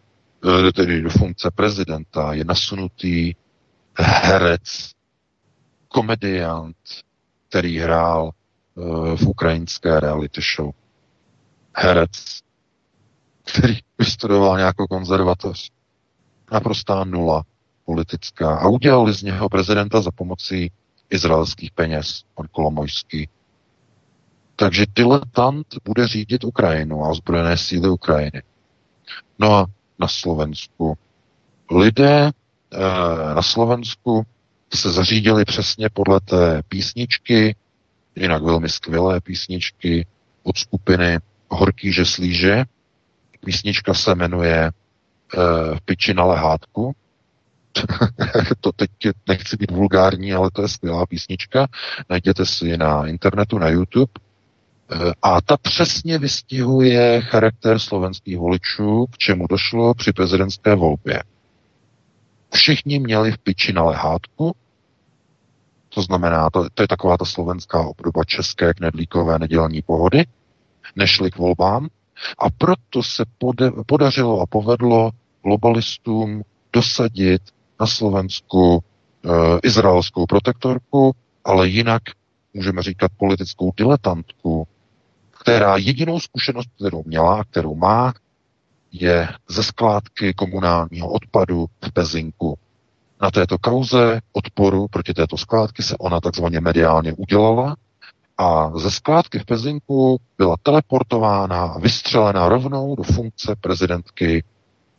eh, tedy do funkce prezidenta je nasunutý herec, komediant, který hrál v ukrajinské reality show. Herec, který vystudoval nějakou konzervatoř. Naprostá nula politická. A udělali z něho prezidenta za pomocí izraelských peněz, pan Kolomojský. Takže diletant bude řídit Ukrajinu a ozbrojené síly Ukrajiny. No a na Slovensku lidé Eh, na Slovensku se zařídili přesně podle té písničky, jinak velmi skvělé písničky od skupiny Horký že slíže. Písnička se jmenuje uh, Piči na lehátku. to teď nechci být vulgární, ale to je skvělá písnička. Najděte si ji na internetu, na YouTube. Uh, a ta přesně vystihuje charakter slovenských voličů, k čemu došlo při prezidentské volbě. Všichni měli v piči na lehátku, to znamená, to, to je taková ta slovenská obdoba české knedlíkové nedělní pohody, nešli k volbám a proto se pode, podařilo a povedlo globalistům dosadit na Slovensku e, izraelskou protektorku, ale jinak můžeme říkat politickou diletantku, která jedinou zkušenost, kterou měla, kterou má, je ze skládky komunálního odpadu v Pezinku. Na této kauze odporu proti této skládky se ona takzvaně mediálně udělala a ze skládky v Pezinku byla teleportována a vystřelena rovnou do funkce prezidentky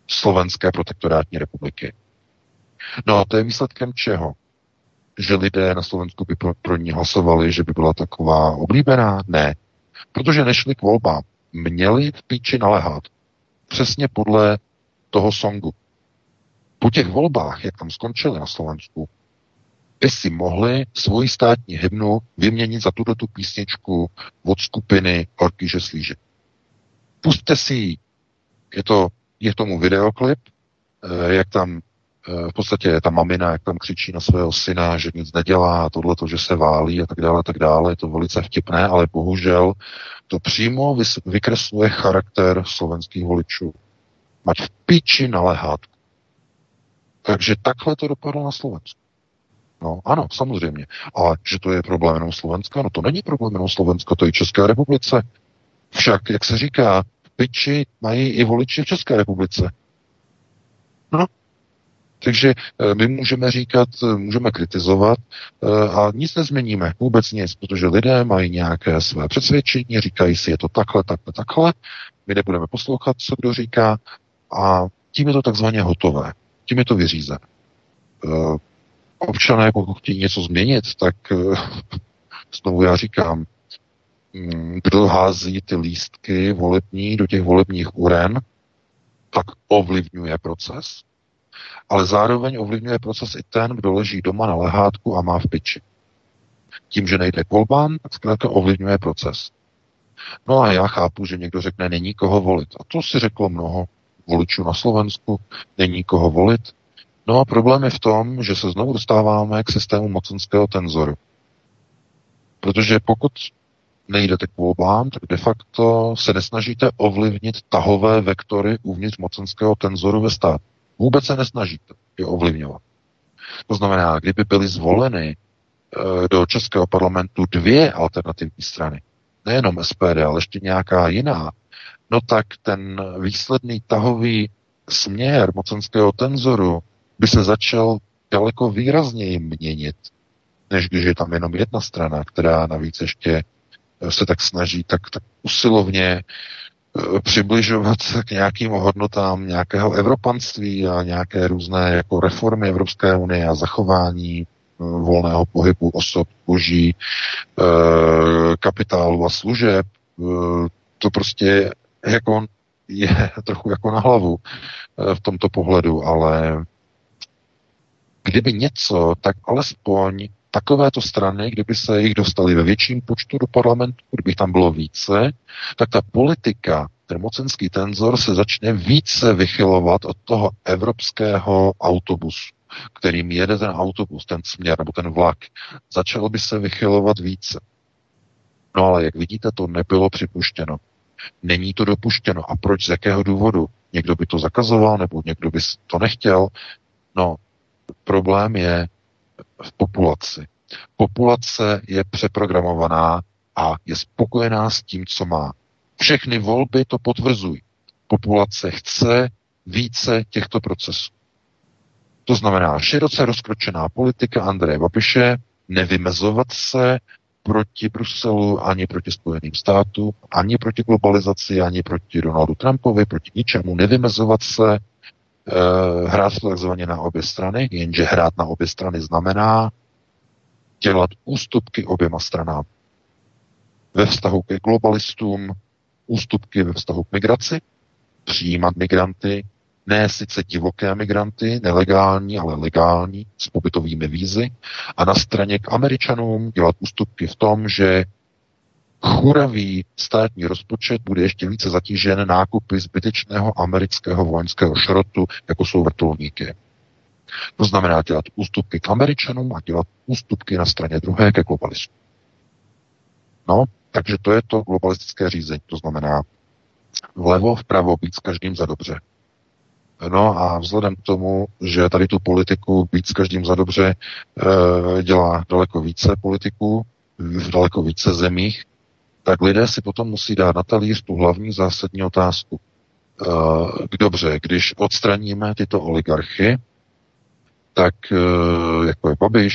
Slovenské protektorátní republiky. No a to je výsledkem čeho? Že lidé na Slovensku by pro, pro ní hlasovali, že by byla taková oblíbená? Ne. Protože nešli k volbám. Měli v píči naléhat. Přesně podle toho songu. Po těch volbách, jak tam skončili na Slovensku, by si mohli svoji státní hymnu vyměnit za tuto tu písničku od skupiny Horky že slíže. Puste si ji. Je to, je tomu videoklip, eh, jak tam eh, v podstatě ta mamina, jak tam křičí na svého syna, že nic nedělá, tohle to, že se válí a tak dále, a tak dále. Je to velice vtipné, ale bohužel to přímo vykresluje charakter slovenských voličů. Mať v piči na lehátku. Takže takhle to dopadlo na Slovensku. No ano, samozřejmě. Ale že to je problém jenom Slovenska, no to není problém jenom Slovenska, to je České republice. Však, jak se říká, piči mají i voliči v České republice. No, takže eh, my můžeme říkat, eh, můžeme kritizovat eh, a nic nezměníme, vůbec nic, protože lidé mají nějaké své přesvědčení, říkají si, je to takhle, takhle, takhle, my nebudeme poslouchat, co kdo říká a tím je to takzvaně hotové, tím je to vyřízené občané, pokud chtějí něco změnit, tak eh, znovu já říkám, mm, kdo hází ty lístky volební do těch volebních uren, tak ovlivňuje proces, ale zároveň ovlivňuje proces i ten, kdo leží doma na lehátku a má v piči. Tím, že nejde k volbám, tak zkrátka ovlivňuje proces. No a já chápu, že někdo řekne, není koho volit. A to si řeklo mnoho voličů na Slovensku, není koho volit. No a problém je v tom, že se znovu dostáváme k systému mocenského tenzoru. Protože pokud nejdete k volbám, tak de facto se nesnažíte ovlivnit tahové vektory uvnitř mocenského tenzoru ve stát. Vůbec se nesnažíte je ovlivňovat. To znamená, kdyby byly zvoleny e, do Českého parlamentu dvě alternativní strany, nejenom SPD, ale ještě nějaká jiná, no tak ten výsledný tahový směr mocenského tenzoru by se začal daleko výrazněji měnit, než když je tam jenom jedna strana, která navíc ještě se tak snaží tak, tak usilovně eh, přibližovat k nějakým hodnotám nějakého evropanství a nějaké různé jako reformy Evropské unie a zachování volného pohybu osob, boží, kapitálu a služeb. To prostě jako je trochu jako na hlavu v tomto pohledu, ale kdyby něco, tak alespoň takovéto strany, kdyby se jich dostali ve větším počtu do parlamentu, kdyby tam bylo více, tak ta politika, ten mocenský tenzor se začne více vychylovat od toho evropského autobusu, kterým jede ten autobus, ten směr nebo ten vlak. Začal by se vychylovat více. No ale jak vidíte, to nebylo připuštěno. Není to dopuštěno. A proč? Z jakého důvodu? Někdo by to zakazoval, nebo někdo by to nechtěl. No, Problém je v populaci. Populace je přeprogramovaná a je spokojená s tím, co má. Všechny volby to potvrzují. Populace chce více těchto procesů. To znamená široce rozkročená politika Andreje Babiše, nevymezovat se proti Bruselu, ani proti Spojeným státům, ani proti globalizaci, ani proti Donaldu Trumpovi, proti ničemu, nevymezovat se, Eh, hrát takzvaně na obě strany, jenže hrát na obě strany znamená dělat ústupky oběma stranám. Ve vztahu ke globalistům ústupky ve vztahu k migraci, přijímat migranty, ne sice divoké migranty, nelegální, ale legální, s pobytovými vízy, a na straně k Američanům dělat ústupky v tom, že churavý státní rozpočet bude ještě více zatížen nákupy zbytečného amerického vojenského šrotu, jako jsou vrtulníky. To znamená dělat ústupky k Američanům a dělat ústupky na straně druhé ke globalistům. No, takže to je to globalistické řízení. To znamená vlevo, vpravo být s každým za dobře. No a vzhledem k tomu, že tady tu politiku být s každým za dobře e, dělá daleko více politiků v daleko více zemích, tak lidé si potom musí dát na talíř tu hlavní zásadní otázku. Uh, dobře, když odstraníme tyto oligarchy, tak uh, jako je Babiš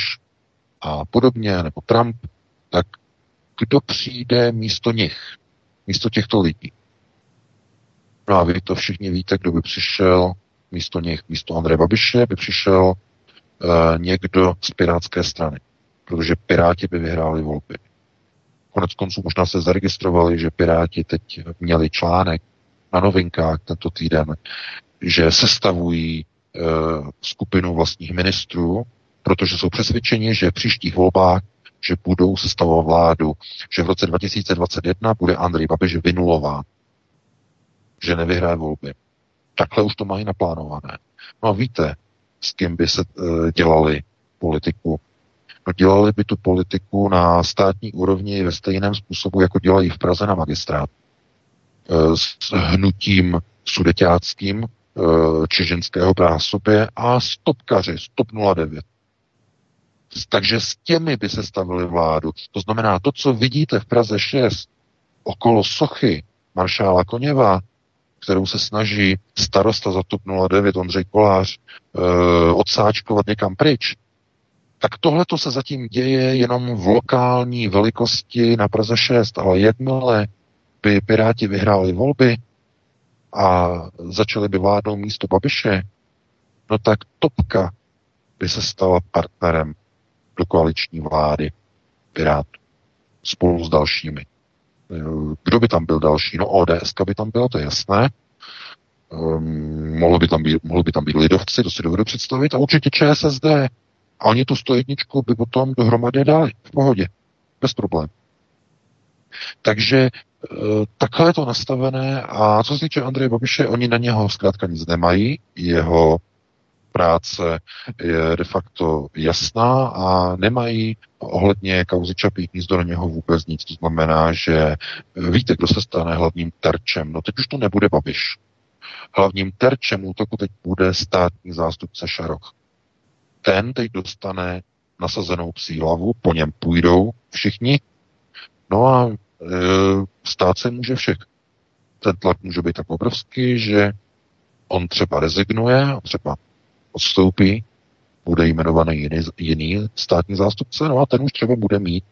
a podobně, nebo Trump, tak kdo přijde místo nich, místo těchto lidí. No a vy to všichni víte, kdo by přišel místo nich, místo Andreje Babiše by přišel uh, někdo z pirátské strany, protože Piráti by vyhráli volby. Konec konců možná se zaregistrovali, že Piráti teď měli článek na novinkách tento týden, že sestavují uh, skupinu vlastních ministrů, protože jsou přesvědčeni, že v příštích volbách že budou sestavovat vládu, že v roce 2021 bude Andrej Babiš vynulován, že nevyhraje volby. Takhle už to mají naplánované. No a víte, s kým by se uh, dělali politiku? No dělali by tu politiku na státní úrovni ve stejném způsobu, jako dělají v Praze na magistrát. Uh, s hnutím sudeťáckým uh, čiženského prásobě a stopkaři, stop 09. Takže s těmi by se stavili vládu. To znamená, to, co vidíte v Praze 6, okolo sochy maršála Koněva, kterou se snaží starosta za TOP 09 Ondřej Kolář e, odsáčkovat někam pryč, tak tohle to se zatím děje jenom v lokální velikosti na Praze 6, ale jakmile by Piráti vyhráli volby a začali by vládnout místo Babiše, no tak Topka by se stala partnerem do koaliční vlády Pirátů spolu s dalšími. Kdo by tam byl další? No ODS by tam byla, to je jasné. Um, mohlo, by tam být, mohlo by tam být lidovci, to si dovedu představit, a určitě ČSSD. A oni tu 101 by potom dohromady dali, v pohodě, bez problém. Takže uh, takhle je to nastavené a co se týče Andreje Babiše, oni na něho zkrátka nic nemají, jeho práce je de facto jasná a nemají ohledně kauzy Čapí hnízdo do něho vůbec nic. To znamená, že víte, kdo se stane hlavním terčem. No teď už to nebude Babiš. Hlavním terčem útoku teď bude státní zástupce Šarok. Ten teď dostane nasazenou psí hlavu, po něm půjdou všichni, no a e, stát se může všech. Ten tlak může být tak obrovský, že on třeba rezignuje, třeba odstoupí, bude jmenovaný jiný, jiný státní zástupce, no a ten už třeba bude mít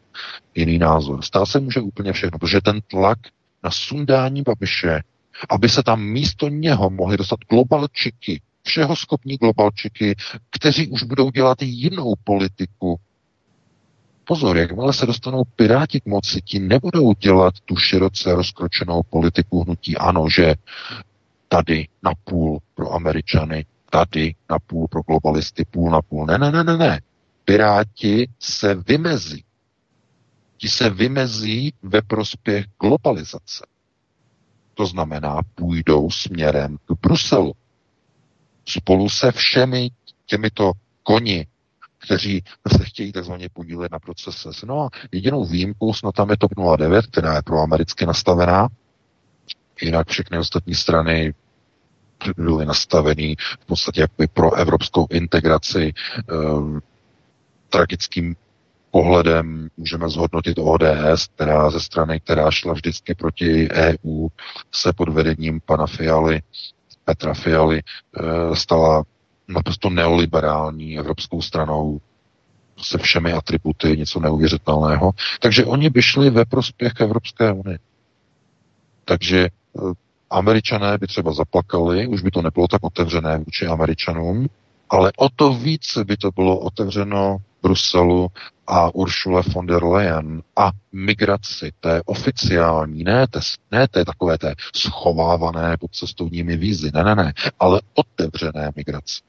jiný názor. Stát se může úplně všechno, protože ten tlak na sundání Babiše, aby se tam místo něho mohli dostat globalčiky, všeho schopní globalčiky, kteří už budou dělat jinou politiku. Pozor, jakmile se dostanou piráti k moci, ti nebudou dělat tu široce rozkročenou politiku hnutí ano, že tady na půl pro Američany, tady na půl pro globalisty, půl na půl. Ne, ne, ne, ne, ne. Piráti se vymezí. Ti se vymezí ve prospěch globalizace. To znamená, půjdou směrem k Bruselu. Spolu se všemi těmito koni, kteří se chtějí takzvaně podílet na procese. No a jedinou výjimkou snad tam je TOP 09, která je pro americky nastavená, jinak všechny ostatní strany byly nastavený v podstatě jako pro evropskou integraci. Um, tragickým pohledem můžeme zhodnotit ODS, která ze strany, která šla vždycky proti EU, se pod vedením pana Fialy, Petra Fialy, uh, stala naprosto neoliberální evropskou stranou se všemi atributy, něco neuvěřitelného. Takže oni by šli ve prospěch Evropské unie. Takže eh, Američané by třeba zaplakali, už by to nebylo tak otevřené vůči Američanům, ale o to více by to bylo otevřeno Bruselu a Ursula von der Leyen a migraci, té oficiální, ne té, ne té takové té schovávané pod cestovními vízy, ne, ne, ne, ale otevřené migraci.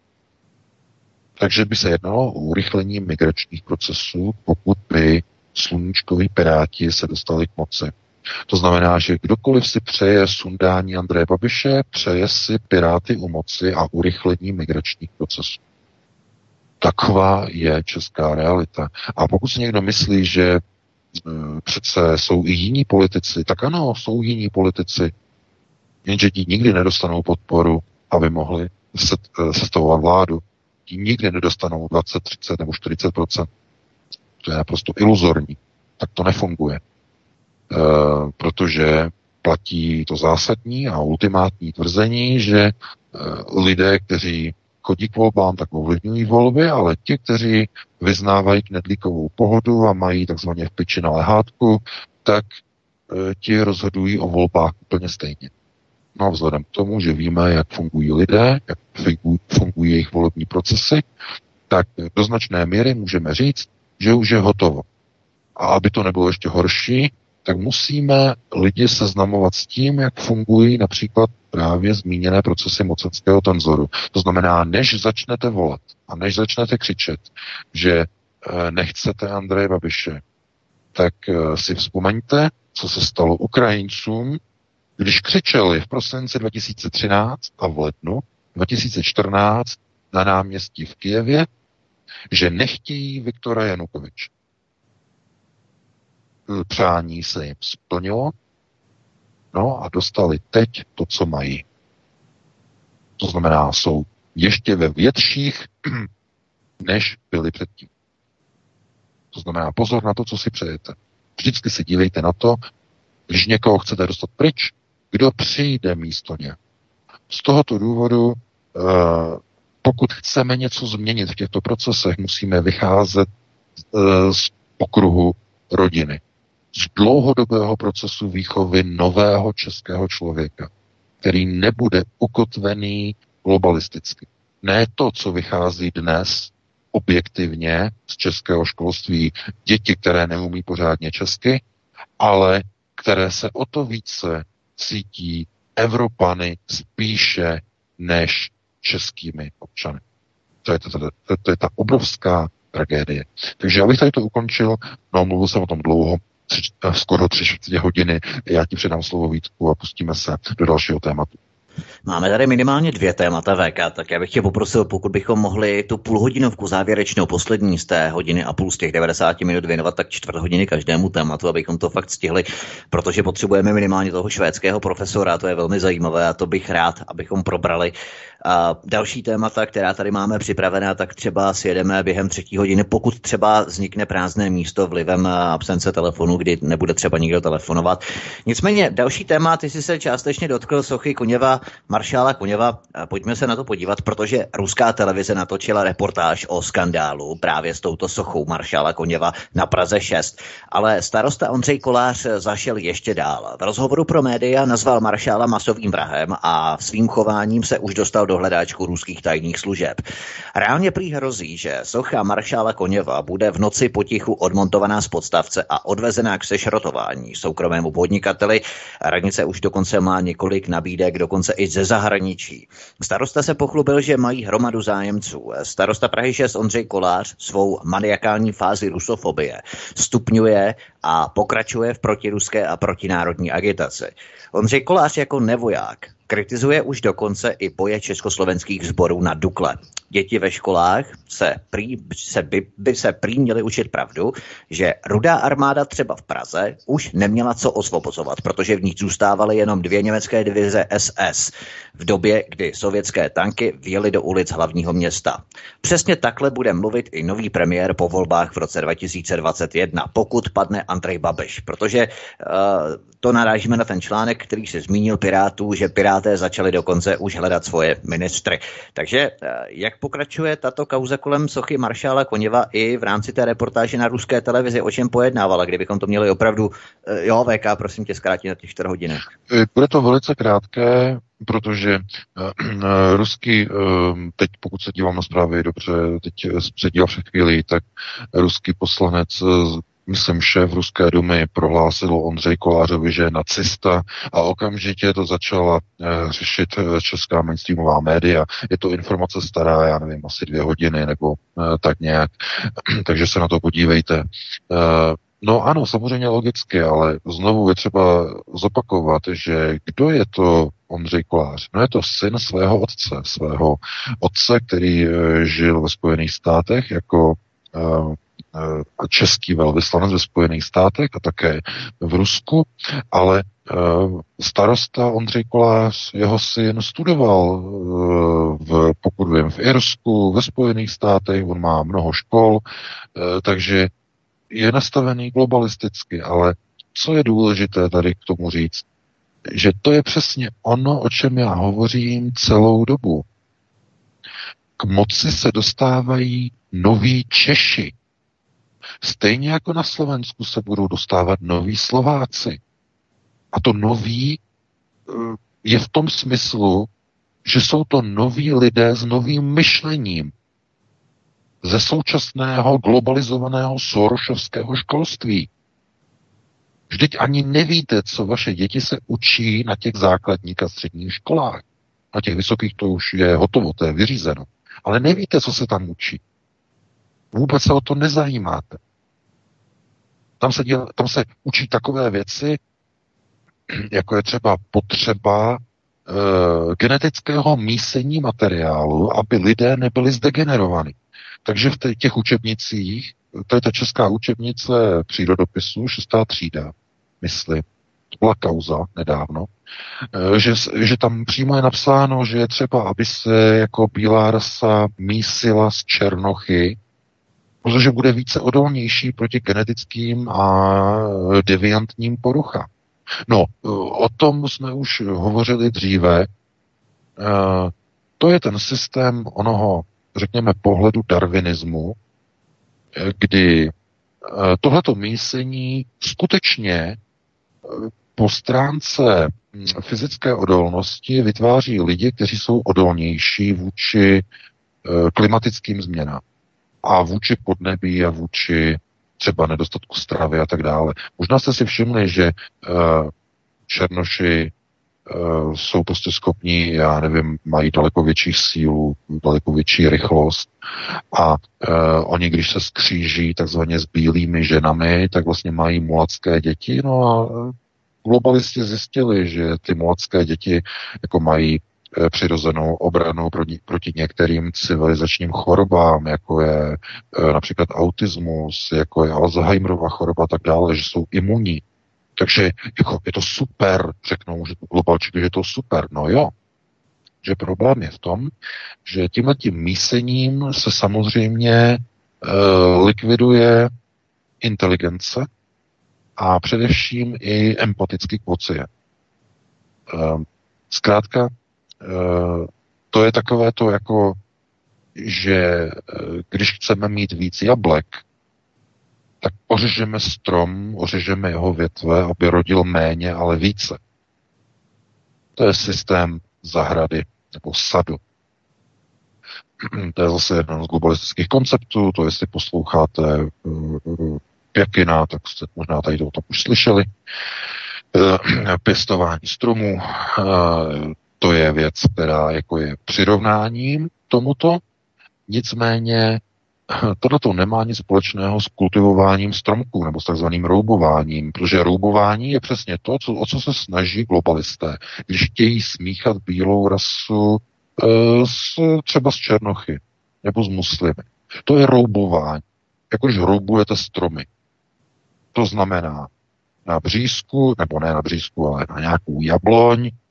Takže by se jednalo o urychlení migračních procesů, pokud by sluníčkoví piráti se dostali k moci. To znamená, že kdokoliv si přeje sundání Andreje Babiše, přeje si piráty u moci a urychlení migračních procesů. Taková je česká realita. A pokud si někdo myslí, že e, přece jsou i jiní politici, tak ano, jsou jiní politici, jenže ti nikdy nedostanou podporu, aby mohli e, sestavovat vládu. Ti nikdy nedostanou 20, 30 nebo 40% To je naprosto iluzorní. Tak to nefunguje. Eh, protože platí to zásadní a ultimátní tvrzení, že eh, lidé, kteří chodí k volbám, tak ovlivňují volby, ale ti, kteří vyznávají knedlíkovou pohodu a mají takzvaně v piči na lehátku, tak e, ti rozhodují o volbách úplně stejně. No a vzhledem k tomu, že víme, jak fungují lidé, jak fungují jejich volební procesy, tak do značné míry můžeme říct, že už je hotovo. A aby to nebylo ještě horší, tak musíme lidi seznamovat s tím, jak fungují například právě zmíněné procesy mocenského tenzoru. To znamená, než začnete volat a než začnete křičet, že eh, nechcete Andreje Babiše, tak eh, si vzpomeňte, co se stalo Ukrajincům, když křičeli v prosinci 2013 a v lednu 2014 na náměstí v Kijevě, že nechtějí Viktora Janukoviče přání se jim splnilo, no a dostali teď to, co mají. To znamená, jsou ještě ve větších, než byli předtím. To znamená, pozor na to, co si přejete. Vždycky se dívejte na to, když někoho chcete dostat pryč, kdo přijde místo ně. Z tohoto důvodu, eh, pokud chceme něco změnit v těchto procesech, musíme vycházet eh, z okruhu rodiny z dlouhodobého procesu výchovy nového českého člověka, který nebude ukotvený globalisticky. Ne to, co vychází dnes objektivně z českého školství, děti, které neumí pořádně česky, ale které se o to více cítí Evropany spíše než českými občany. To je, to, to, to, je ta obrovská tragédie. Takže abych tady to ukončil, no mluvil jsem o tom dlouho, tři, eh, skoro tři čtvrtě hodiny. Já ti předám slovo Vítku a pustíme se do dalšího tématu. Máme tady minimálně dvě témata VK, tak já bych tě poprosil, pokud bychom mohli tu půlhodinovku závěrečnou, poslední z té hodiny a půl z těch 90 minut věnovat tak čtvrt hodiny každému tématu, abychom to fakt stihli, protože potřebujeme minimálně toho švédského profesora, to je velmi zajímavé a to bych rád, abychom probrali a další témata, která tady máme připravená, tak třeba sjedeme během třetí hodiny, pokud třeba vznikne prázdné místo vlivem absence telefonu, kdy nebude třeba nikdo telefonovat. Nicméně další téma, ty jsi se částečně dotkl sochy Koněva, maršála Koněva. Pojďme se na to podívat, protože ruská televize natočila reportáž o skandálu právě s touto sochou maršála Koněva na Praze 6. Ale starosta Ondřej Kolář zašel ještě dál. V rozhovoru pro média nazval maršála masovým vrahem a svým chováním se už dostal do hledáčku ruských tajných služeb. Reálně prý hrozí, že socha maršála Koněva bude v noci potichu odmontovaná z podstavce a odvezená k sešrotování soukromému podnikateli. Radnice už dokonce má několik nabídek, dokonce i ze zahraničí. Starosta se pochlubil, že mají hromadu zájemců. Starosta Prahy 6 Ondřej Kolář svou maniakální fázi rusofobie stupňuje a pokračuje v protiruské a protinárodní agitaci. Ondřej Kolář jako nevoják Kritizuje už dokonce i boje československých sborů na Dukle. Děti ve školách se, prý, se by, by se prý měly učit pravdu, že rudá armáda třeba v Praze už neměla co osvobozovat, protože v ní zůstávaly jenom dvě německé divize SS v době, kdy sovětské tanky vjeli do ulic hlavního města. Přesně takhle bude mluvit i nový premiér po volbách v roce 2021, pokud padne Andrej Babiš, protože uh, to narážíme na ten článek, který se zmínil Pirátů, že Piráté začali dokonce už hledat svoje ministry. Takže uh, jak pokračuje tato kauza kolem sochy maršála Koněva i v rámci té reportáže na ruské televizi, o čem pojednávala, kdybychom to měli opravdu, uh, jo, VK, prosím tě, zkrátit na těch 4 hodiny. Bude to velice krátké, protože uh, ruský, uh, teď pokud se dívám na zprávy, dobře, teď se dívám před chvíli, tak ruský poslanec myslím, šéf Ruské dumy prohlásil Ondřej Kolářovi, že je nacista a okamžitě to začala uh, řešit česká mainstreamová média. Je to informace stará, já nevím, asi dvě hodiny nebo uh, tak nějak, takže se na to podívejte. Uh, No ano, samozřejmě logicky, ale znovu je třeba zopakovat, že kdo je to Ondřej Kolář? No je to syn svého otce, svého otce, který eh, žil ve Spojených státech jako český velvyslanec ve Spojených státech a také v Rusku, ale starosta Ondřej Kolář, jeho syn studoval v, pokud vím, v Irsku, ve Spojených státech, on má mnoho škol, takže je nastavený globalisticky, ale co je důležité tady k tomu říct, že to je přesně ono, o čem já hovořím celou dobu. K moci se dostávají noví Češi. Stejně jako na Slovensku se budou dostávat noví Slováci. A to noví eh, je v tom smyslu, že jsou to noví lidé s novým myšlením ze současného globalizovaného sorošovského školství. Vždyť ani nevíte, co vaše děti se učí na těch základních a středních školách. Na těch vysokých to už je hotovo, to je vyřízeno. Ale nevíte, co se tam učí. Vůbec se o to nezajímáte. Tam se, děl, tam se učí takové věci, jako je třeba potřeba e, genetického mísení materiálu, aby lidé nebyli zdegenerovaní. Takže v těch učebnicích, to je ta česká učebnice přírodopisu, šestá třída, myslím, to byla kauza nedávno, eh, že, že tam přímo je napsáno, že je třeba, aby se jako bílá rasa mísila z černochy, protože bude více odolnější proti genetickým a deviantním poruchám. No, o tom jsme už hovořili dříve. Eh, to je ten systém onoho, řekněme, pohledu darwinismu, kdy tohleto mísení skutečně po stránce fyzické odolnosti vytváří lidi, kteří jsou odolnější vůči klimatickým změnám a vůči podnebí a vůči třeba nedostatku stravy a tak dále. Možná jste si všimli, že uh, Černoši uh, jsou prostě schopní, já nevím, mají daleko větší sílu, daleko větší rychlost a uh, oni, když se skříží takzvaně s bílými ženami, tak vlastně mají mulacké děti, no a globalisti zjistili, že ty mulacké děti jako mají přirozenou obranu proti, některým civilizačním chorobám, jako je e, například autismus, jako je Alzheimerova choroba a tak dále, že jsou imunní. Takže jako, je to super, řeknou, že to globalčíky, že je to super. No jo, že problém je v tom, že tímhle tím mísením se samozřejmě e, likviduje inteligence a především i empatický kvocient. E, zkrátka, Eh, to je takové to jako, že eh, když chceme mít víc jablek, tak ořežeme strom, ořežeme jeho větve, aby rodil méně, ale více. To je systém zahrady nebo sadu. To je zase jeden z globalistických konceptů, to jestli posloucháte eh, Pěkina, tak jste možná tady to už slyšeli. Pěstování stromů, to je věc, která jako je přirovnáním tomuto, nicméně to nemá nic společného s kultivováním stromků nebo s takzvaným roubováním, protože roubování je přesně to, co, o co se snaží globalisté, když chtějí smíchat bílou rasu e, s, třeba z černochy nebo z muslimy. To je roubování, jakož roubujete stromy. To znamená na břízku, nebo ne na břízku, ale na nějakou jabloň, Eh,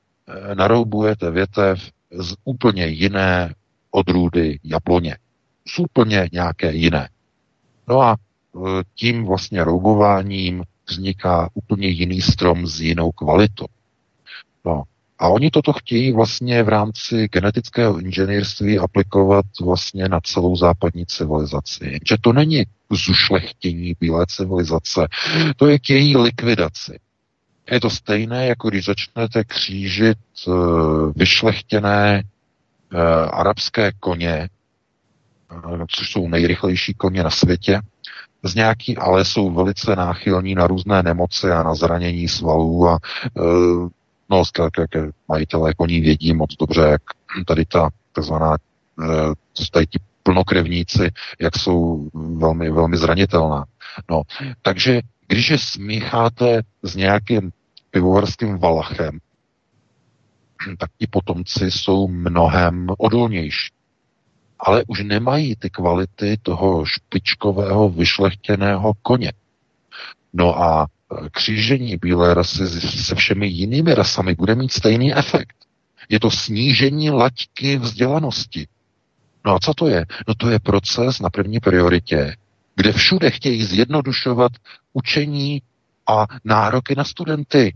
naroubujete větev z úplně jiné odrůdy jabloně. Z úplně nějaké jiné. No a eh, tím vlastně roubováním vzniká úplně jiný strom s jinou kvalitou. No. A oni toto chtějí vlastně v rámci genetického inženýrství aplikovat vlastně na celou západní civilizaci. Že to není zušlechtění bílé civilizace, to je k její likvidaci. Je to stejné, jako když začnete křížit uh, vyšlechtěné uh, arabské koně, uh, což jsou nejrychlejší koně na světě, z nějaký, ale jsou velice náchylní na různé nemoci a na zranění svalů a no, zkrátka, majitelé koní vědí moc dobře, jak tady ta takzvaná, tady ti plnokrevníci, jak jsou velmi, velmi zranitelná. No, takže když je smícháte s nějakým pivovarským valachem, tak ti potomci jsou mnohem odolnější. Ale už nemají ty kvality toho špičkového vyšlechtěného koně. No a e, křížení bílé rasy se všemi jinými rasami bude mít stejný efekt. Je to snížení laťky vzdělanosti. No a co to je? No to je proces na první prioritě, kde všude chtějí zjednodušovat učení a nároky na studenty.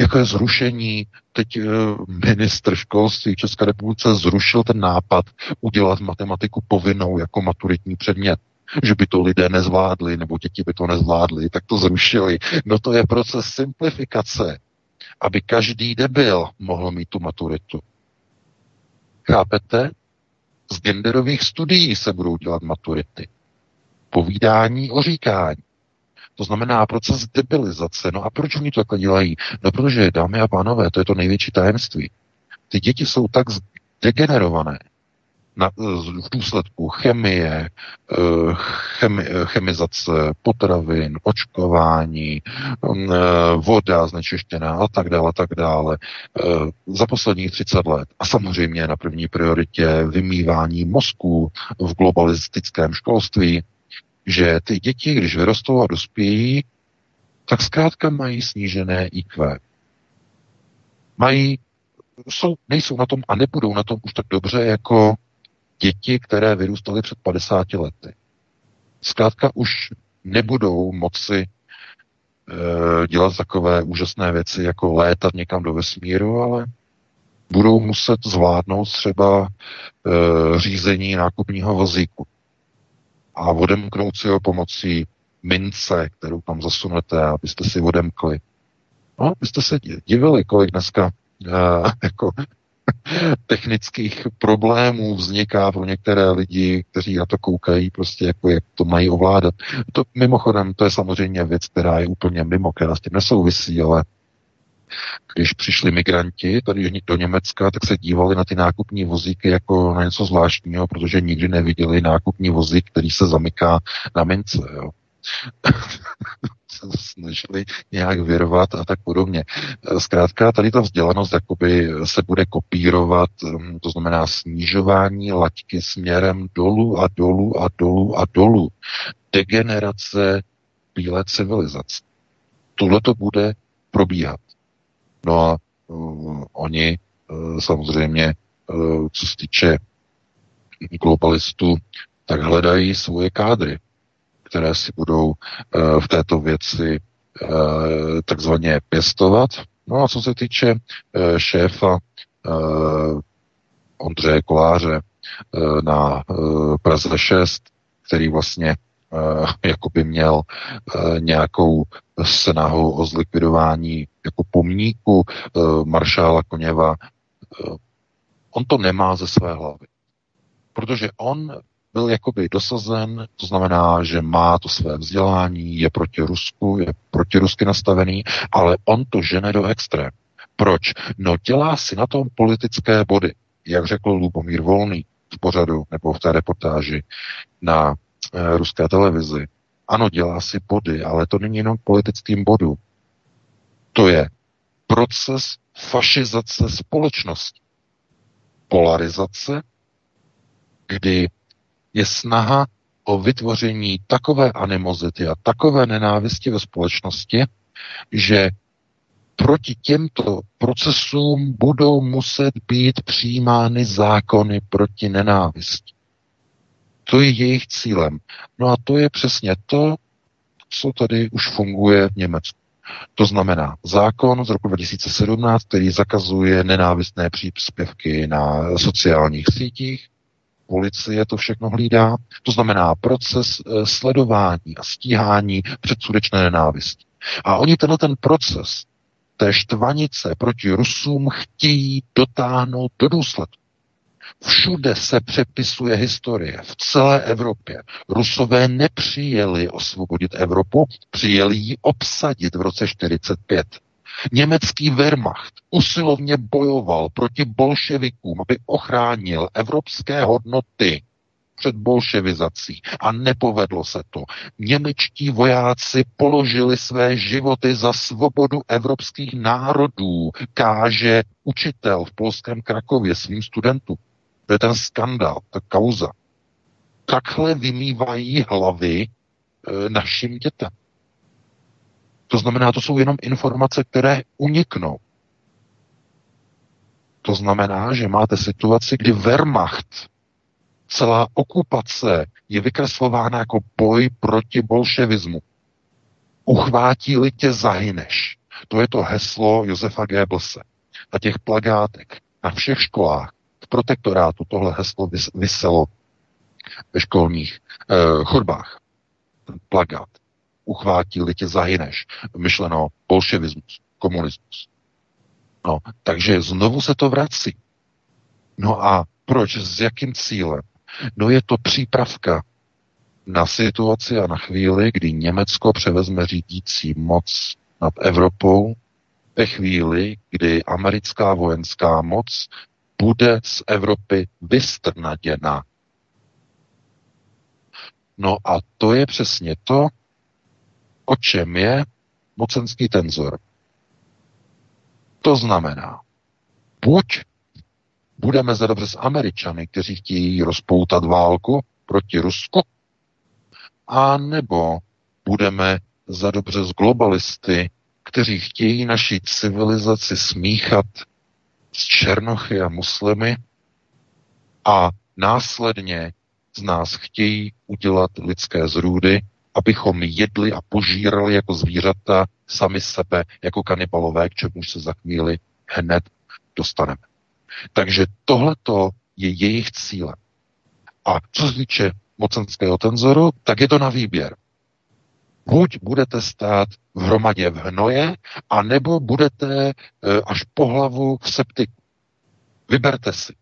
Jako je zrušení, teď eh, ministr školství České republice zrušil ten nápad udělat matematiku povinnou jako maturitní předmět. že by to lidé nezvládli, nebo děti by to nezvládli, tak to zrušili. No to je proces simplifikace, aby každý debil mohl mít tu maturitu. Chápete? Z genderových studií se budou dělat maturity. Povídání o říkání. To znamená proces debilizace. No a proč oni to takhle dělají? No protože, dámy a pánové, to je to největší tajemství. Ty děti jsou tak degenerované, na, v důsledku chemie, eh, chemi, chemizace potravin, očkování, mm, eh, voda znečištěná a tak dále, a tak dále eh, za posledních 30 let. A samozřejmě na první prioritě vymývání mozku v globalistickém školství, že ty děti, když vyrostou a dospějí, tak zkrátka mají snížené IQ. Mají, jsou, nejsou na tom a nebudou na tom už tak dobře jako děti, které vyrůstaly před 50 lety. Zkrátka už nebudou moci e, dělat takové úžasné věci, jako létat někam do vesmíru, ale budou muset zvládnout třeba e, řízení nákupního vozíku a odemknout si ho pomocí mince, kterou tam zasunete, abyste si odemkli. No, byste se divili, kolik dneska uh, jako technických problémů vzniká pro některé lidi, kteří na to koukají, prostě jako jak to mají ovládat. To mimochodem, to je samozřejmě věc, která je úplně mimo, která s tím nesouvisí, ale když přišli migranti tady do Německa, tak se dívali na ty nákupní vozíky jako na něco zvláštního, protože nikdy neviděli nákupní vozík, který se zamyká na mince. Jo. se snažili nějak vyrvat a tak podobně. Zkrátka tady ta vzdělanost jakoby se bude kopírovat, um, to znamená snižování laťky směrem dolů a dolů a dolů a dolů. Degenerace bílé civilizace. Tohle to bude probíhat. No a uh, oni uh, samozřejmě, uh, co se týče globalistů, tak hledají svoje kádry, které si budou uh, v této věci uh, takzvaně pěstovat. No a co se týče uh, šéfa Ondřeje Koláře na Praze 6, který vlastně jako by měl nějakou snahu o zlikvidování jako pomníku maršála Koněva. On to nemá ze své hlavy. Protože on byl jakoby dosazen, to znamená, že má to své vzdělání, je proti Rusku, je proti rusky nastavený, ale on to žene do extrém. Proč? No dělá si na tom politické body, jak řekl Lubomír Volný v pořadu nebo v té reportáži na e, ruské televizi. Ano, dělá si body, ale to není jenom politickým bodu. To je proces fašizace společnosti. Polarizace, kdy je snaha o vytvoření takové animozity a takové nenávisti ve společnosti, že proti těmto procesům budou muset být přijímány zákony proti nenávisti. To je jejich cílem. No a to je přesně to, co tady už funguje v Německu. To znamená zákon z roku 2017, který zakazuje nenávistné příspěvky na sociálních sítích, policie to všechno hlídá, to znamená proces eh, sledování a stíhání předsudečné nenávisti. A oni tenhle ten proces té štvanice proti Rusům chtějí dotáhnout do důsledku. Všude se přepisuje historie, v celé Evropě. Rusové nepřijeli osvobodit Evropu, přijeli ji obsadit v roce 45. Německý Wehrmacht usilovně bojoval proti bolševikům, aby ochránil evropské hodnoty před bolševizací a nepovedlo se to. Němečtí vojáci položili své životy za svobodu evropských národů, káže učitel v polském Krakově svým studentům. To je ten skandál, ta kauza. Takhle vymývají hlavy e, našim dětem. To znamená, to jsou jenom informace, které uniknou. To znamená, že máte situaci, kdy Wehrmacht, celá okupace je vykreslována jako boj proti bolševismu. Uchvátí-li tě, zahyneš. To je to heslo Josefa Goebbelse. Na těch plagátech, na všech školách, v protektorátu tohle heslo vyselo ve školních uh, chodbách. Ten plagát. Uchvátili tě, zahyneš. Myšleno bolševismus, komunismus. No, takže znovu se to vrací. No a proč? S jakým cílem? No je to přípravka na situaci a na chvíli, kdy Německo převezme řídící moc nad Evropou, ve chvíli, kdy americká vojenská moc bude z Evropy vystrnaděna. No a to je přesně to, o čem je mocenský tenzor. To znamená, buď budeme za dobře s Američany, kteří chtějí rozpoutat válku proti Rusku, a nebo budeme za dobře s globalisty, kteří chtějí naši civilizaci smíchat s černochy a muslimy a následně z nás chtějí udělat lidské zrůdy, abychom jedli a požírali jako zvířata sami sebe, jako kanibalové, k čemu se za chvíli hned dostaneme. Takže tohleto je jejich cílem. A co se týče mocenského tenzoru, tak je to na výběr. Buď budete stát v hromadě v hnoje, a nebo budete e, až po hlavu v septiku. Vyberte si.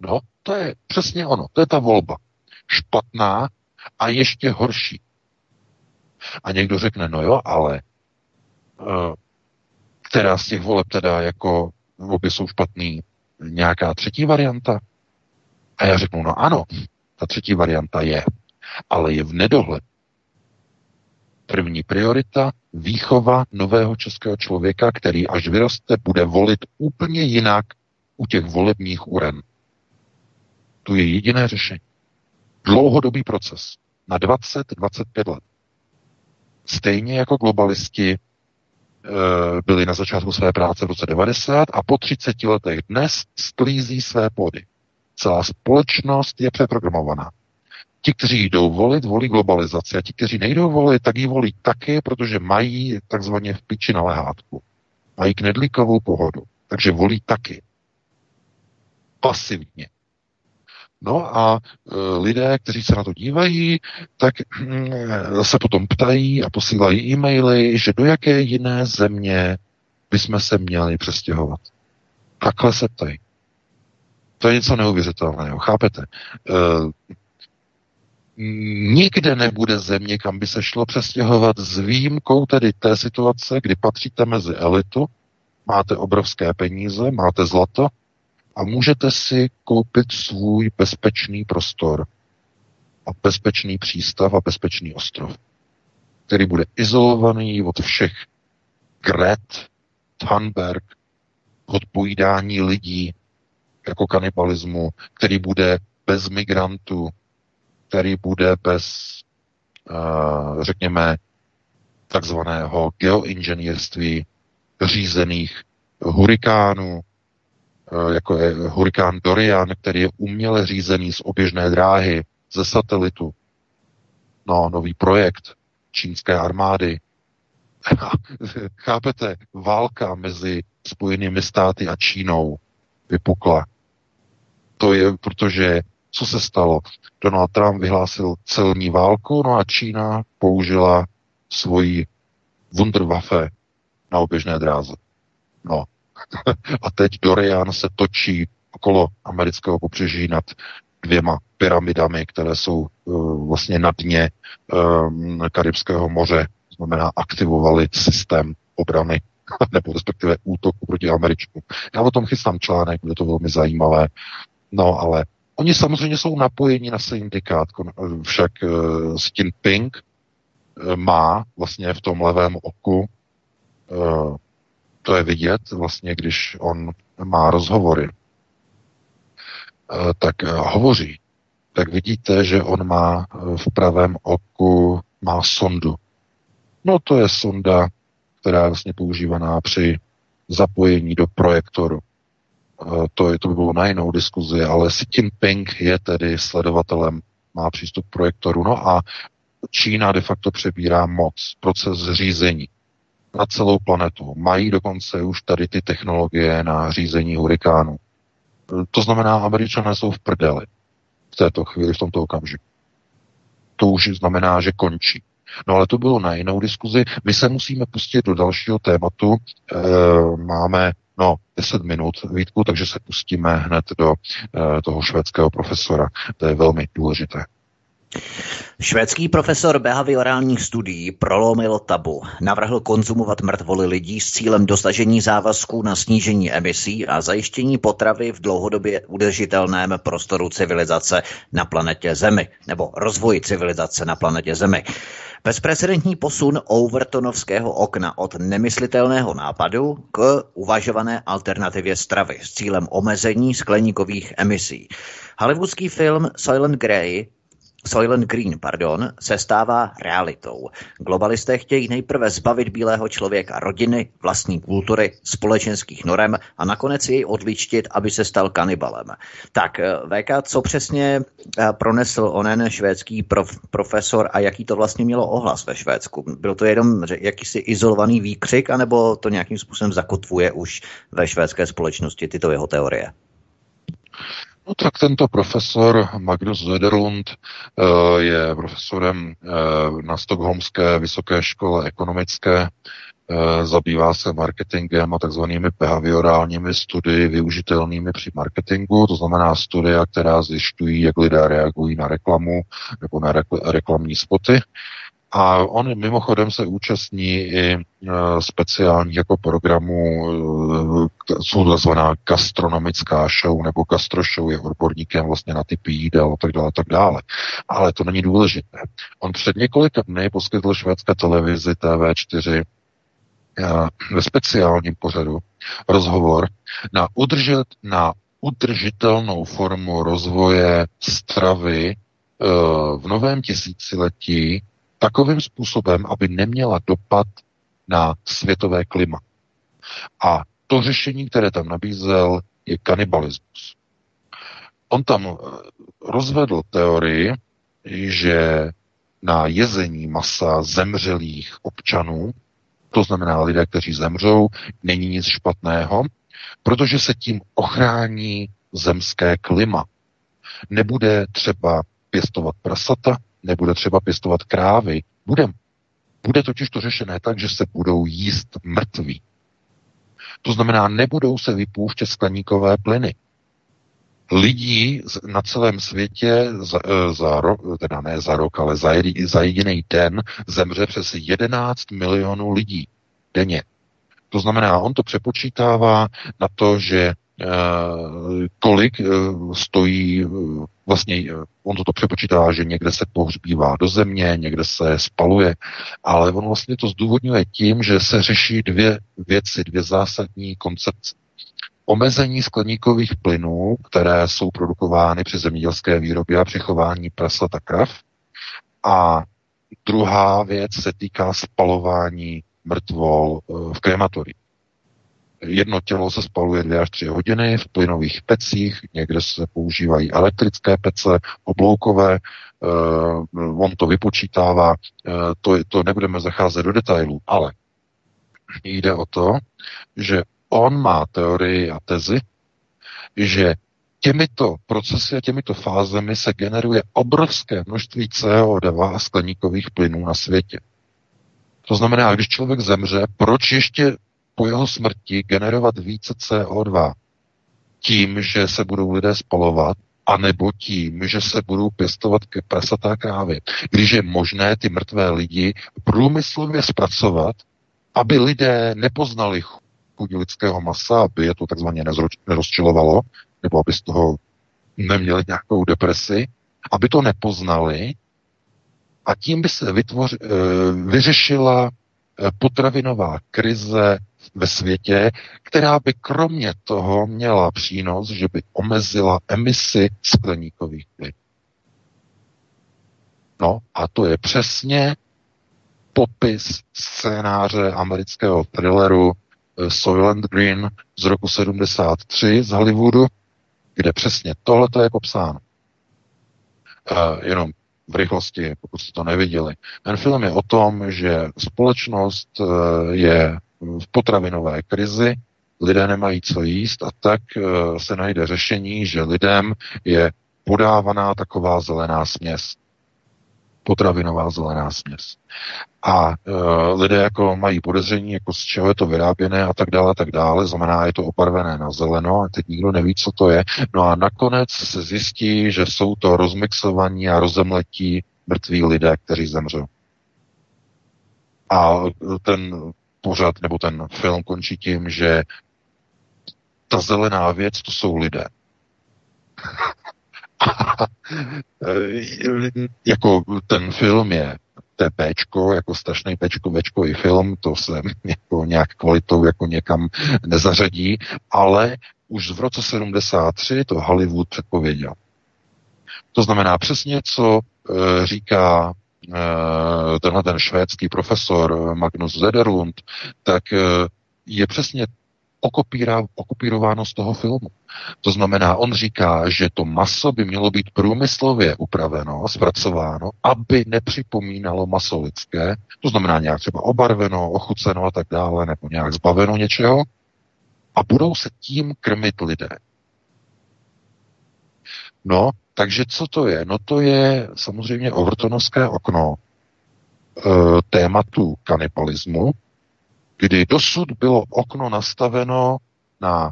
No, to je přesně ono. To je ta volba. Špatná a ještě horší. A někdo řekne, no jo, ale e, která z těch voleb teda jako obě jsou špatný, nějaká třetí varianta? A já řeknu, no ano, ta třetí varianta je, ale je v nedohled. První priorita výchova nového českého člověka, který až vyroste, bude volit úplně jinak u těch volebních uren. To je jediné řešení. Dlouhodobý proces na 20-25 let. Stejně jako globalisti Eh, byli na začátku své práce v roce 90 a po 30 letech dnes sklízí své pody. Celá společnost je přeprogramovaná. Ti, kteří jdou volit, volí globalizaci a ti, kteří nejdou volit, tak ji volí taky, protože mají takzvaně v piči na lehátku. Mají knedlíkovou pohodu, takže volí taky. Pasivně. No a e, lidé, kteří se na to dívají, tak e, se potom ptají a posílají e-maily, že do jaké jiné země bychom se měli přestěhovat. Takhle se ptají. To je něco neuvěřitelného, chápete? E, nikde nebude země, kam by se šlo přestěhovat s výjimkou tedy té situace, kdy patříte mezi elitu, máte obrovské peníze, máte zlato, a můžete si koupit svůj bezpečný prostor a bezpečný přístav a bezpečný ostrov, který bude izolovaný od všech Gret, Thunberg, od pojídání lidí jako kanibalismu, který bude bez migrantů, který bude bez, uh, řekněme, takzvaného geoinženýrství řízených hurikánů, Eh, jako je hurikán Dorian, který je uměle řízený z oběžné dráhy, ze satelitu. No, nový projekt čínské armády. Chápete, válka mezi Spojenými státy a Čínou vypukla. To je, protože co se stalo? Donald Trump vyhlásil celní válku, no a Čína použila svoji Wunderwaffe na oběžné dráze. No, a teď Dorian se točí okolo amerického pobřeží nad dvěma pyramidami, které jsou uh, vlastně na dně um, Karibského moře, znamená aktivovali systém obrany nebo respektive útoku proti Američanům. Já o tom chystám článek, bude to velmi zajímavé. No ale oni samozřejmě jsou napojeni na syndikát, však uh, Stin Pink uh, má vlastně v tom levém oku uh, to je vidět vlastně, když on má rozhovory, eh, tak eh, hovoří, tak vidíte, že on má eh, v pravém oku má sondu. No to je sonda, která je vlastně používaná při zapojení do projektoru. To, je, to by bylo na jinou diskuzi, ale Xi Jinping je tedy sledovatelem, má přístup k projektoru. No a Čína de facto přebírá moc, proces řízení na celou planetu. Mají dokonce už tady ty technologie na řízení hurikánu. To znamená, američané jsou v prdeli. v této chvíli, v tomto okamžiku. To už znamená, že končí. No ale to bylo na jinou diskuzi. My se musíme pustit do dalšího tématu. E, máme no 10 minut, Vítku, takže se pustíme hned do e, toho švédského profesora. To je velmi důležité. Švédský profesor behaviorálních studií prolomil tabu. Navrhl konzumovat mrtvoly lidí s cílem dosažení závazků na snížení emisí a zajištění potravy v dlouhodobě udržitelném prostoru civilizace na planetě Zemi, nebo rozvoji civilizace na planetě Zemi. Bezprecedentní posun Overtonovského okna od nemyslitelného nápadu k uvažované alternativě stravy s cílem omezení skleníkových emisí. Hollywoodský film Silent Grey Soylent Green, pardon, se stává realitou. Globalisté chtějí nejprve zbavit bílého člověka rodiny, vlastní kultury, společenských norem a nakonec jej odličtit, aby se stal kanibalem. Tak, eh, VK, co přesně eh, pronesl onen švédský prof, profesor a jaký to vlastně mělo ohlas ve Švédsku? Byl to jenom jakýsi izolovaný výkřik, anebo to nějakým způsobem zakotvuje už ve švédské společnosti tyto jeho teorie? No tak tento profesor Magnus Zederlund eh, je profesorem eh, na Stockholmské vysoké škole ekonomické, eh, zabývá se marketingem a takzvanými behaviorálními studii využitelnými při marketingu, to znamená studia, která zjišťují, jak lidé reagují na reklamu nebo na reklamní spoty. A on mimochodem se účastní i e, speciálních jako programů, e, jsou takzvaná gastronomická show nebo gastro show, je odborníkem vlastně na typy jídel a tak dále, tak dále. Ale to není důležité. On před několika dny poskytl švédské televizi TV4 e, ve speciálním pořadu rozhovor na, udržet, na udržitelnou formu rozvoje stravy v novém tisíciletí takovým způsobem, aby neměla dopad na světové klima. A to řešení, které tam nabízel, je kanibalismus. On tam eh, rozvedl teorii, že na jezení masa zemřelých občanů, to znamená lidé, kteří zemřou, není nic špatného, protože se tím ochrání zemské klima. Nebude třeba pěstovat prasata, nebude třeba pěstovat krávy. Bude, bude totiž to řešené tak, že se budou jíst mrtví. To znamená, nebudou se vypouštět skleníkové plyny. Lidí na celém světě za, e, za rok, teda ne za rok, ale za, za jediný den zemře přes 11 milionů lidí denně. To znamená, on to přepočítává na to, že Eh, kolik eh, stojí, eh, vlastně on to přepočítá, že někde se pohřbívá do země, někde se spaluje, ale on vlastně to zdůvodňuje tím, že se řeší dvě věci, dvě zásadní koncepce. Omezení skleníkových plynů, které jsou produkovány při zemědělské výrobě a při chování prasat a krav. A druhá věc se týká spalování mrtvol v krematoriích. Jedno tělo se spaluje dvě až tři hodiny v plynových pecích, někde se používají elektrické pece, obloukové, uh, on to vypočítává, uh, to, to nebudeme zacházet do detailů, ale jde o to, že on má teorii a tezi, že těmito procesy a těmito fázemi se generuje obrovské množství CO2 a skleníkových plynů na světě. To znamená, když člověk zemře, proč ještě po jeho smrti generovat více CO2 tím, že se budou lidé spalovat, anebo tím, že se budou pěstovat ke prasatá krávy. Když je možné ty mrtvé lidi průmyslově zpracovat, aby lidé nepoznali chuť lidského masa, aby je to takzvaně nerozčilovalo, nebo aby z toho neměli nějakou depresi, aby to nepoznali a tím by se vytvoř, eh, vyřešila eh, potravinová krize ve světě, která by kromě toho měla přínos, že by omezila emisi skleníkových plynů. No a to je přesně popis scénáře amerického thrilleru eh, Soylent Green z roku 73 z Hollywoodu, kde přesně tohle je popsáno. Uh, jenom v rychlosti, pokud jste to neviděli. Ten film je o tom, že společnost uh, je v potravinové krizi, lidé nemají co jíst a tak eh, se najde řešení, že lidem je podávaná taková zelená směs. Potravinová zelená směs. A e, lidé jako mají podezření, jako z čeho je to vyráběné a tak dále, tak dále. Znamená, je to obarvené na zeleno a teď nikdo neví, co to je. No a nakonec se zjistí, že jsou to rozmixovaní a rozemletí mrtví lidé, kteří zemřou. A ten pořad nebo ten film končí tím, že ta zelená věc, to jsou lidé. jako ten film je to je jako strašný péčko, večkový film, to se jako nějak kvalitou jako někam nezařadí, ale už v roce 73 to Hollywood předpověděl. To znamená přesně, co e, říká e, tenhle ten švédský profesor Magnus Zederlund, tak e, je přesně okopírováno z toho filmu. To znamená, on říká, že to maso by mělo být průmyslově upraveno, zpracováno, aby nepřipomínalo maso lidské, to znamená nějak třeba obarveno, ochuceno a tak dále, nebo nějak zbaveno něčeho, a budou se tím krmit lidé. No, takže co to je? No to je samozřejmě overtonovské okno e, tématu kanibalismu, kdy dosud bylo okno nastaveno na,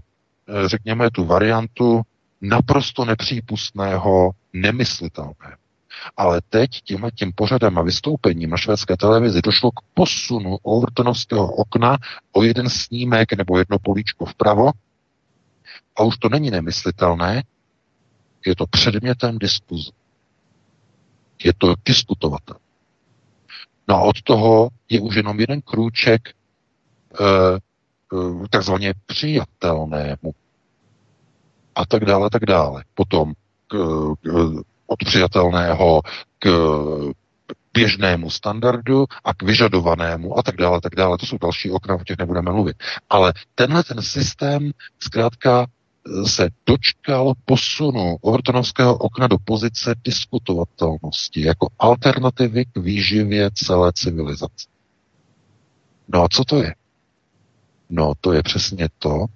eh, řekněme, tu variantu naprosto nepřípustného, nemyslitelného. Ale teď tím, tím pořadem a vystoupením na švédské televizi došlo k posunu Overtonovského okna o jeden snímek nebo jedno políčko vpravo a už to není nemyslitelné, je to předmětem diskuze. Je to diskutovatelné. No a od toho je už jenom jeden krůček Eh, eh, takzvaně přijatelnému a tak dále, tak dále. Potom k, k, od přijatelného k běžnému standardu a k vyžadovanému a tak dále, tak dále. To jsou další okna, o těch nebudeme mluvit. Ale tenhle ten systém zkrátka se dočkal posunu Overtonovského okna do pozice diskutovatelnosti jako alternativy k výživě celé civilizace. No a co to je? No to je přesně to,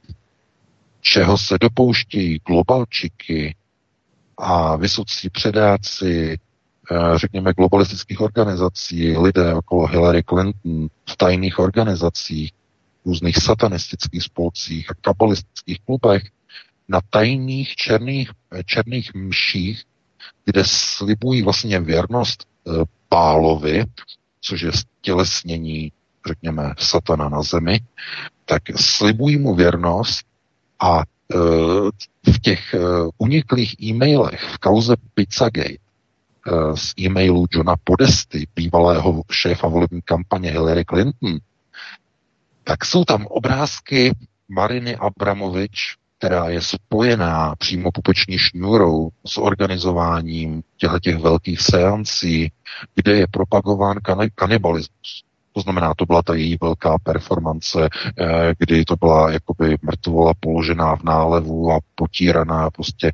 čeho se dopouštějí globalčiky a vysocí předáci, eh, řekněme, globalistických organizací, lidé okolo Hillary Clinton v tajných organizacích, různých satanistických spolcích a kabalistických klubech, na tajných černých, černých mších, kde slibují vlastně věrnost Pálovi, eh, což je stělesnění, řekněme, satana na zemi, tak slibují mu věrnost a e, v těch e, uniklých e-mailech v kauze Pizzagate z e-mailu Johna Podesty, bývalého šéfa volební kampaně Hillary Clinton, tak jsou tam obrázky Mariny Abramovič, která je spojená přímo pupeční šňůrou s organizováním těchto velkých seancí, kde je propagován kanibalismus. To znamená, to byla ta její velká performance, eh, kdy to byla jakoby mrtvola položená v nálevu a potíraná prostě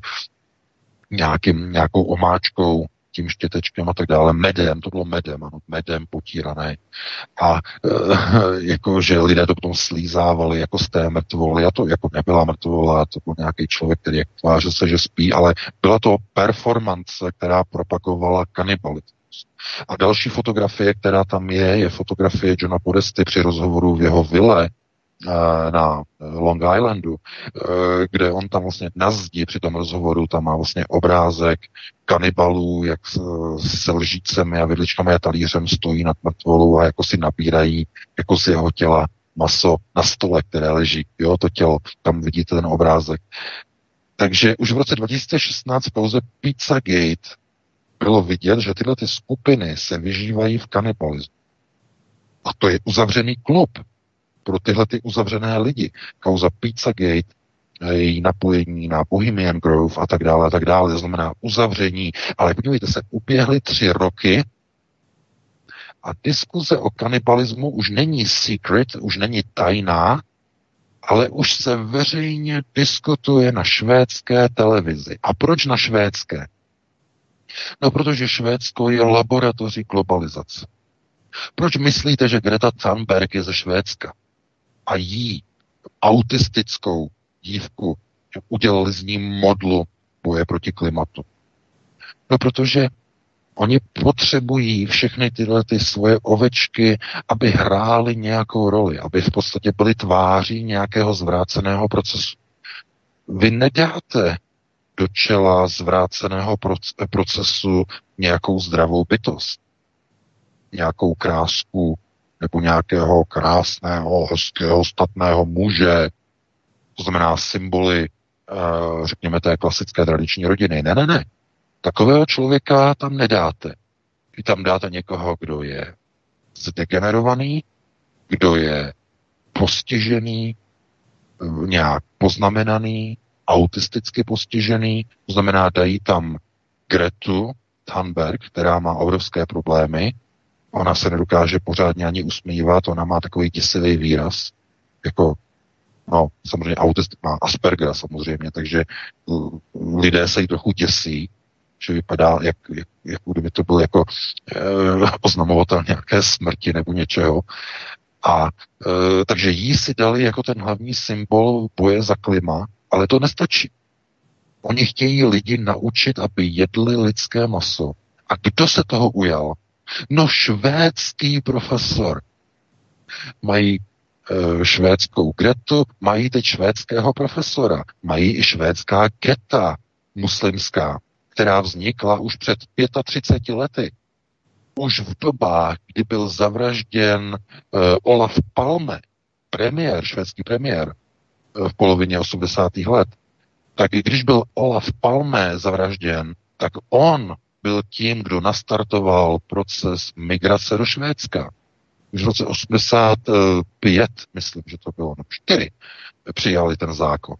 nějakým, nějakou omáčkou, tím štětečkem a tak dále, medem, to bylo medem, ano, medem potírané. A e, jako, že lidé to potom slízávali jako z té mrtvoly, a to jako nebyla mrtvola, to byl nějaký člověk, který jak tvářil se, že spí, ale byla to performance, která propagovala kanibalitu. A další fotografie, která tam je, je fotografie Johna Podesty při rozhovoru v jeho vile na Long Islandu, eh, kde on tam vlastně na zdi při tom rozhovoru, tam má vlastně obrázek kanibalů, jak se lžícemi a vidličkami a talířem stojí nad mrtvolou a jako si nabírají jako z jeho těla maso na stole, které leží. Jo, to tělo, tam vidíte ten obrázek. Takže už v roce 2016 v kauze Pizzagate bylo vidět, že tyhle ty skupiny se vyžívají v kanibalismu. A to je uzavřený klub pro tyhle ty uzavřené lidi. Kauza Pizzagate, její napojení na Bohemian Grove a tak dále a tak dále, to znamená uzavření. Ale podívejte se, uběhly tři roky a diskuze o kanibalismu už není secret, už není tajná, ale už se veřejně diskutuje na švédské televizi. A proč na švédské? No, protože Švédsko je laboratoří globalizace. Proč myslíte, že Greta Thunberg je ze Švédska? A jí, autistickou dívku, udělali z ní modlu boje proti klimatu. No protože oni potřebují všechny tyhle ty svoje ovečky, aby hrály nějakou roli, aby v podstatě byly tváří nějakého zvráceného procesu. Vy nedáte do čela zvráceného procesu nějakou zdravou bytost, nějakou krásku nebo nějakého krásného, hezkého, statného muže, to znamená symboly, eh, řekněme, té klasické tradiční rodiny. Ne, ne, ne. Takového člověka tam nedáte. Vy tam dáte někoho, kdo je zdegenerovaný, kdo je postižený, eh, nějak poznamenaný, autisticky postižený, to znamená, dají tam Gretu Thunberg, která má obrovské problémy, ona se nedokáže pořádně ani usmívat, ona má takový děsivý výraz, jako no, samozřejmě autist má Aspergera samozřejmě, takže lidé se jí trochu děsí, že vypadá, jak, jak, jak kdyby to byl jako eh, oznamovatel nějaké smrti nebo něčeho. A eh, takže jí si dali jako ten hlavní symbol boje za klima, ale to nestačí. Oni chtějí lidi naučit, aby jedli lidské maso. A kdo se toho ujal? No švédský profesor. Mají e, švédskou Gretu, mají teď švédského profesora. Mají i švédská geta muslimská, která vznikla už před 35 lety. Už v dobách, kdy byl zavražděn e, Olaf Palme, premiér, švédský premiér, v polovině 80. let, tak i když byl Olaf Palme zavražděn, tak on byl tím, kdo nastartoval proces migrace do Švédska. Už v roce 85, myslím, že to bylo, no 4, přijali ten zákon.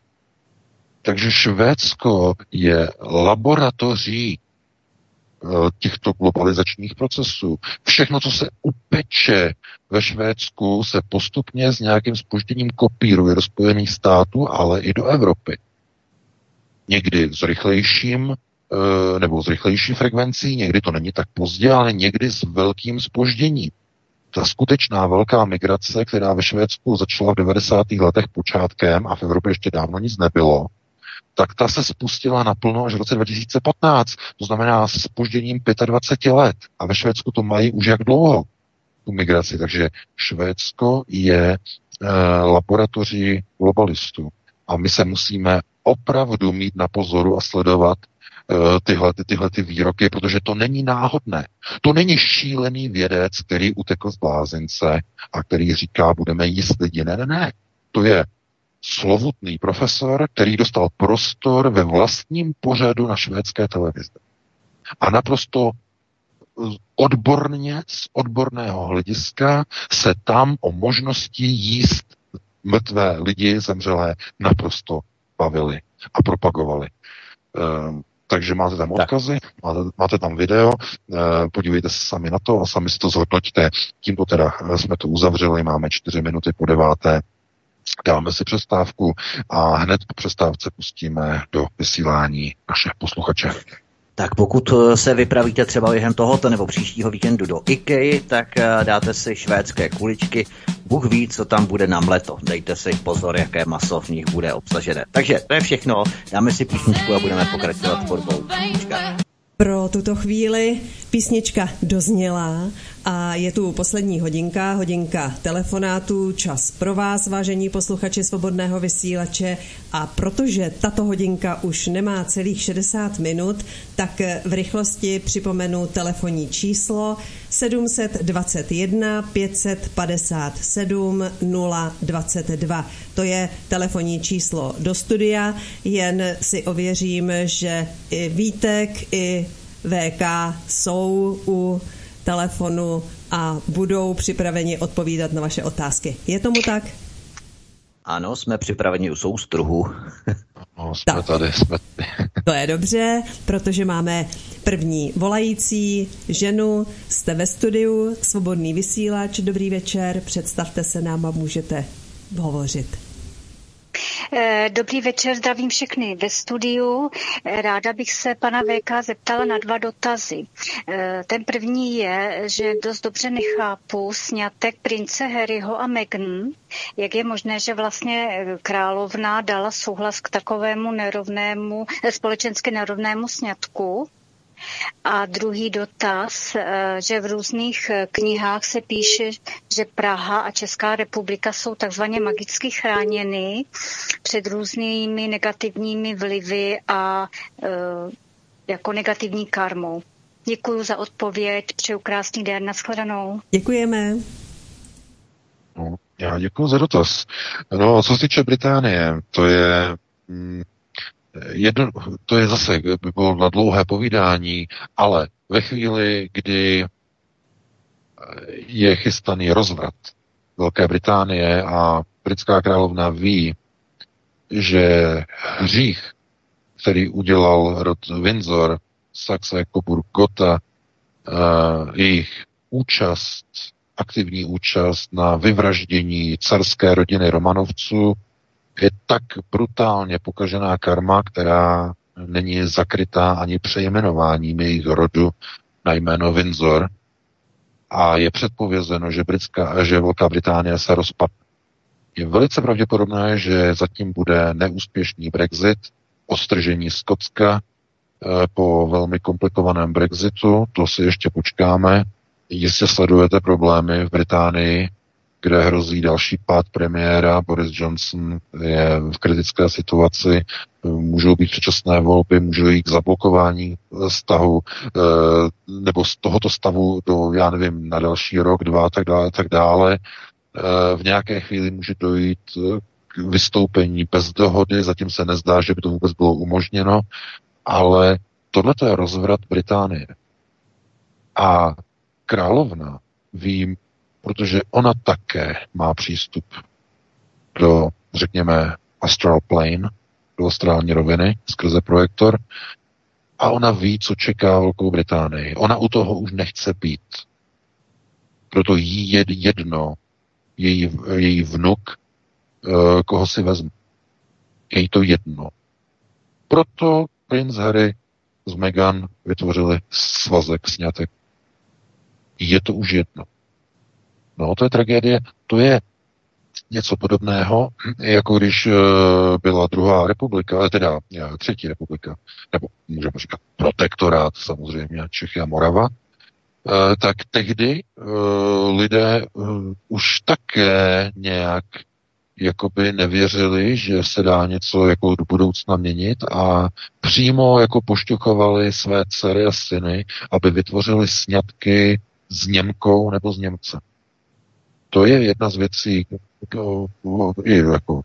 Takže Švédsko je laboratoří Eh, těchto globalizačních procesů. Všechno, co se upeče ve Švédsku, se postupně s nějakým spožděním kopíruje do Spojených států, ale i do Evropy. Někdy s rychlejším nebo s rychlejší frekvencí, někdy to není tak pozdě, ale někdy s velkým spožděním. Ta skutečná velká migrace, která ve Švédsku začala v 90. letech počátkem a v Evropě ještě dávno nic nebylo, tak ta se spustila naplno až v roce 2015, to znamená s spožděním 25 let. A ve Švédsku to mají už jak dlouho, tu migraci. Takže Švédsko je e, laboratoří globalistů. A my se musíme opravdu mít na pozoru a sledovat tyhle, ty, tyhle ty výroky, protože to není náhodné. To není šílený vědec, který utekl z blázince a který říká, budeme jíst lidi. Ne, ne, ne. To je slovutný profesor, který dostal prostor ve vlastním pořadu na švédské televizi. A naprosto odborně, z odborného hlediska se tam o možnosti jíst mrtvé lidi zemřelé naprosto bavili a propagovali. Ehm, takže máte tam odkazy, máte, máte tam video, e, podívejte se sami na to a sami si to zhodnoťte. Tímto teda jsme to uzavřeli, máme čtyři minuty po deváté. Dáme si přestávku a hned po přestávce pustíme do vysílání naše posluchače. Tak pokud eh, se vypravíte třeba během tohoto nebo příštího víkendu do IKEA, tak eh, dáte si švédské kuličky. Bůh ví, co tam bude na mleto. Dejte si pozor, jaké maso v nich bude obsažené. Takže to je všechno. Dáme si písničku a budeme pokračovat tvorbou. Pro tuto chvíli písnička dozněla a je tu poslední hodinka, hodinka telefonátů, čas pro vás, vážení posluchači svobodného vysílače. A protože tato hodinka už nemá celých 60 minut, tak v rychlosti připomenu telefonní číslo 721 557 022. To je telefonní číslo do studia, jen si ověřím, že i Vítek, i VK jsou u telefonu a budou připraveni odpovídat na vaše otázky. Je tomu tak? Ano, jsme připraveni u soustruhu. No, jsme tak. tady, jsme tady. To je dobře, protože máme první volající ženu, jste ve studiu, svobodný vysílač, dobrý večer, představte se nám a můžete hovořit. Eh, dobrý večer, zdravím všechny ve studiu. Eh, ráda bych se pana VK zeptala na dva dotazy. Eh, ten první je, že dost dobře nechápu snětek prince Harryho a Meghan. Jak je možné, že vlastně královna dala souhlas k takovému nerovnému, společensky nerovnému sňatku? A druhý dotaz, eh, že v různých eh, knihách se píše, že Praha a Česká republika jsou takzvaně magicky chráněny před různými negativními vlivy a jako negativní karmou. Děkuji za odpověď, přeju krásný den, nashledanou. Děkujeme. No, já děkuji za dotaz. No, co se týče Británie, to je mm, jedno, to je zase, by bylo na dlouhé povídání, ale ve chvíli, kdy je chystaný rozvrat Velké Británie a britská královna ví, že hřích, který udělal rod Windsor, Saxe, Coburg, Gotha, uh, jejich účast, aktivní účast na vyvraždění carské rodiny Romanovců je tak brutálně pokažená karma, která není zakrytá ani přejmenováním jejich rodu na jméno Windsor a je předpovězeno, že, Britská, že Velká Británie se rozpadne. Je velice pravděpodobné, že zatím bude neúspěšný Brexit, ostržení Skotska eh, po velmi komplikovaném Brexitu, to si ještě počkáme. Jistě sledujete problémy v Británii, kde hrozí další pád premiéra. Boris Johnson je v kritické situaci, můžou být předčasné volby, můžou jít k zablokování stavu, eh, nebo z tohoto stavu do, já nevím, na další rok, dva, tak dále, tak dále. Eh, v nějaké chvíli může dojít eh, k vystoupení bez dohody, zatím se nezdá, že by to vůbec bylo umožněno, ale tohle je rozvrat Británie. A královna ví protože ona také má přístup do, řekněme, astral plane, do astrální roviny skrze projektor a ona ví, co čeká Velkou Británii. Ona u toho už nechce být. Proto jí je jedno, její, její vnuk, eh, koho si vezme. Je jí to jedno. Proto princ Harry s Meghan vytvořili svazek snětek. Je to už jedno. No, to je tragédie, to je něco podobného, jako když uh, byla druhá republika, ale teda uh, třetí republika, nebo můžeme říkat protektorát samozřejmě Čechy a Morava, uh, tak tehdy lidé už také nějak jakoby nevěřili, že se dá něco jako do budoucna měnit a přímo jako pošťuchovali své dcery a syny, aby vytvořili sňatky s Němkou nebo s Němcem. To je jedna z věcí, jako, i jako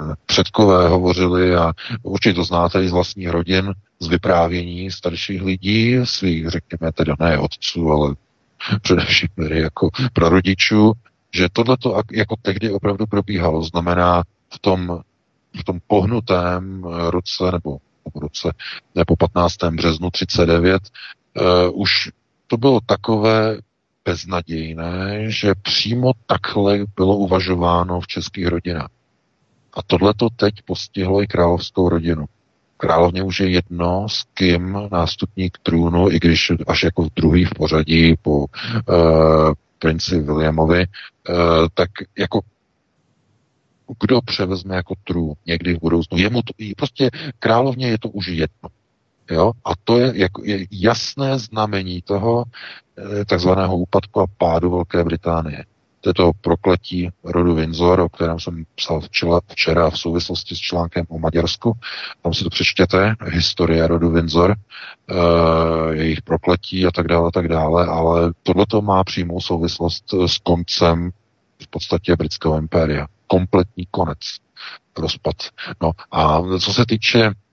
eh, předkové hovořili a určitě to znáte i z vlastních rodin, z vyprávění starších lidí, svých, řekněme, teda ne otců, ale především tedy jako prarodičů, že tohle to jako tehdy opravdu probíhalo. Znamená v tom, v tom pohnutém roce nebo po roce, nebo 15. březnu 39, uh, eh, už to bylo takové beznadějné, že přímo takhle bylo uvažováno v českých rodinách. A tohle to teď postihlo i královskou rodinu. Královně už je jedno, s kým nástupní k trůnu, i když až jako druhý v pořadí po uh, princi Williamovi, uh, tak jako kdo převezme jako trůn někdy v budoucnu. Jemu to, prostě královně je to už jedno. Jo? A to je, jako, je jasné znamení toho eh, takzvaného úpadku a pádu Velké Británie. To je to prokletí rodu Windsor, o kterém jsem psal včera, včera v souvislosti s článkem o Maďarsku. Tam si to přečtěte, historie rodu Windsor, e, jejich prokletí a tak dále, a tak dále, ale tohle má přímou souvislost s koncem v podstatě britského impéria. Kompletní konec, rozpad. No a co se týče Eh,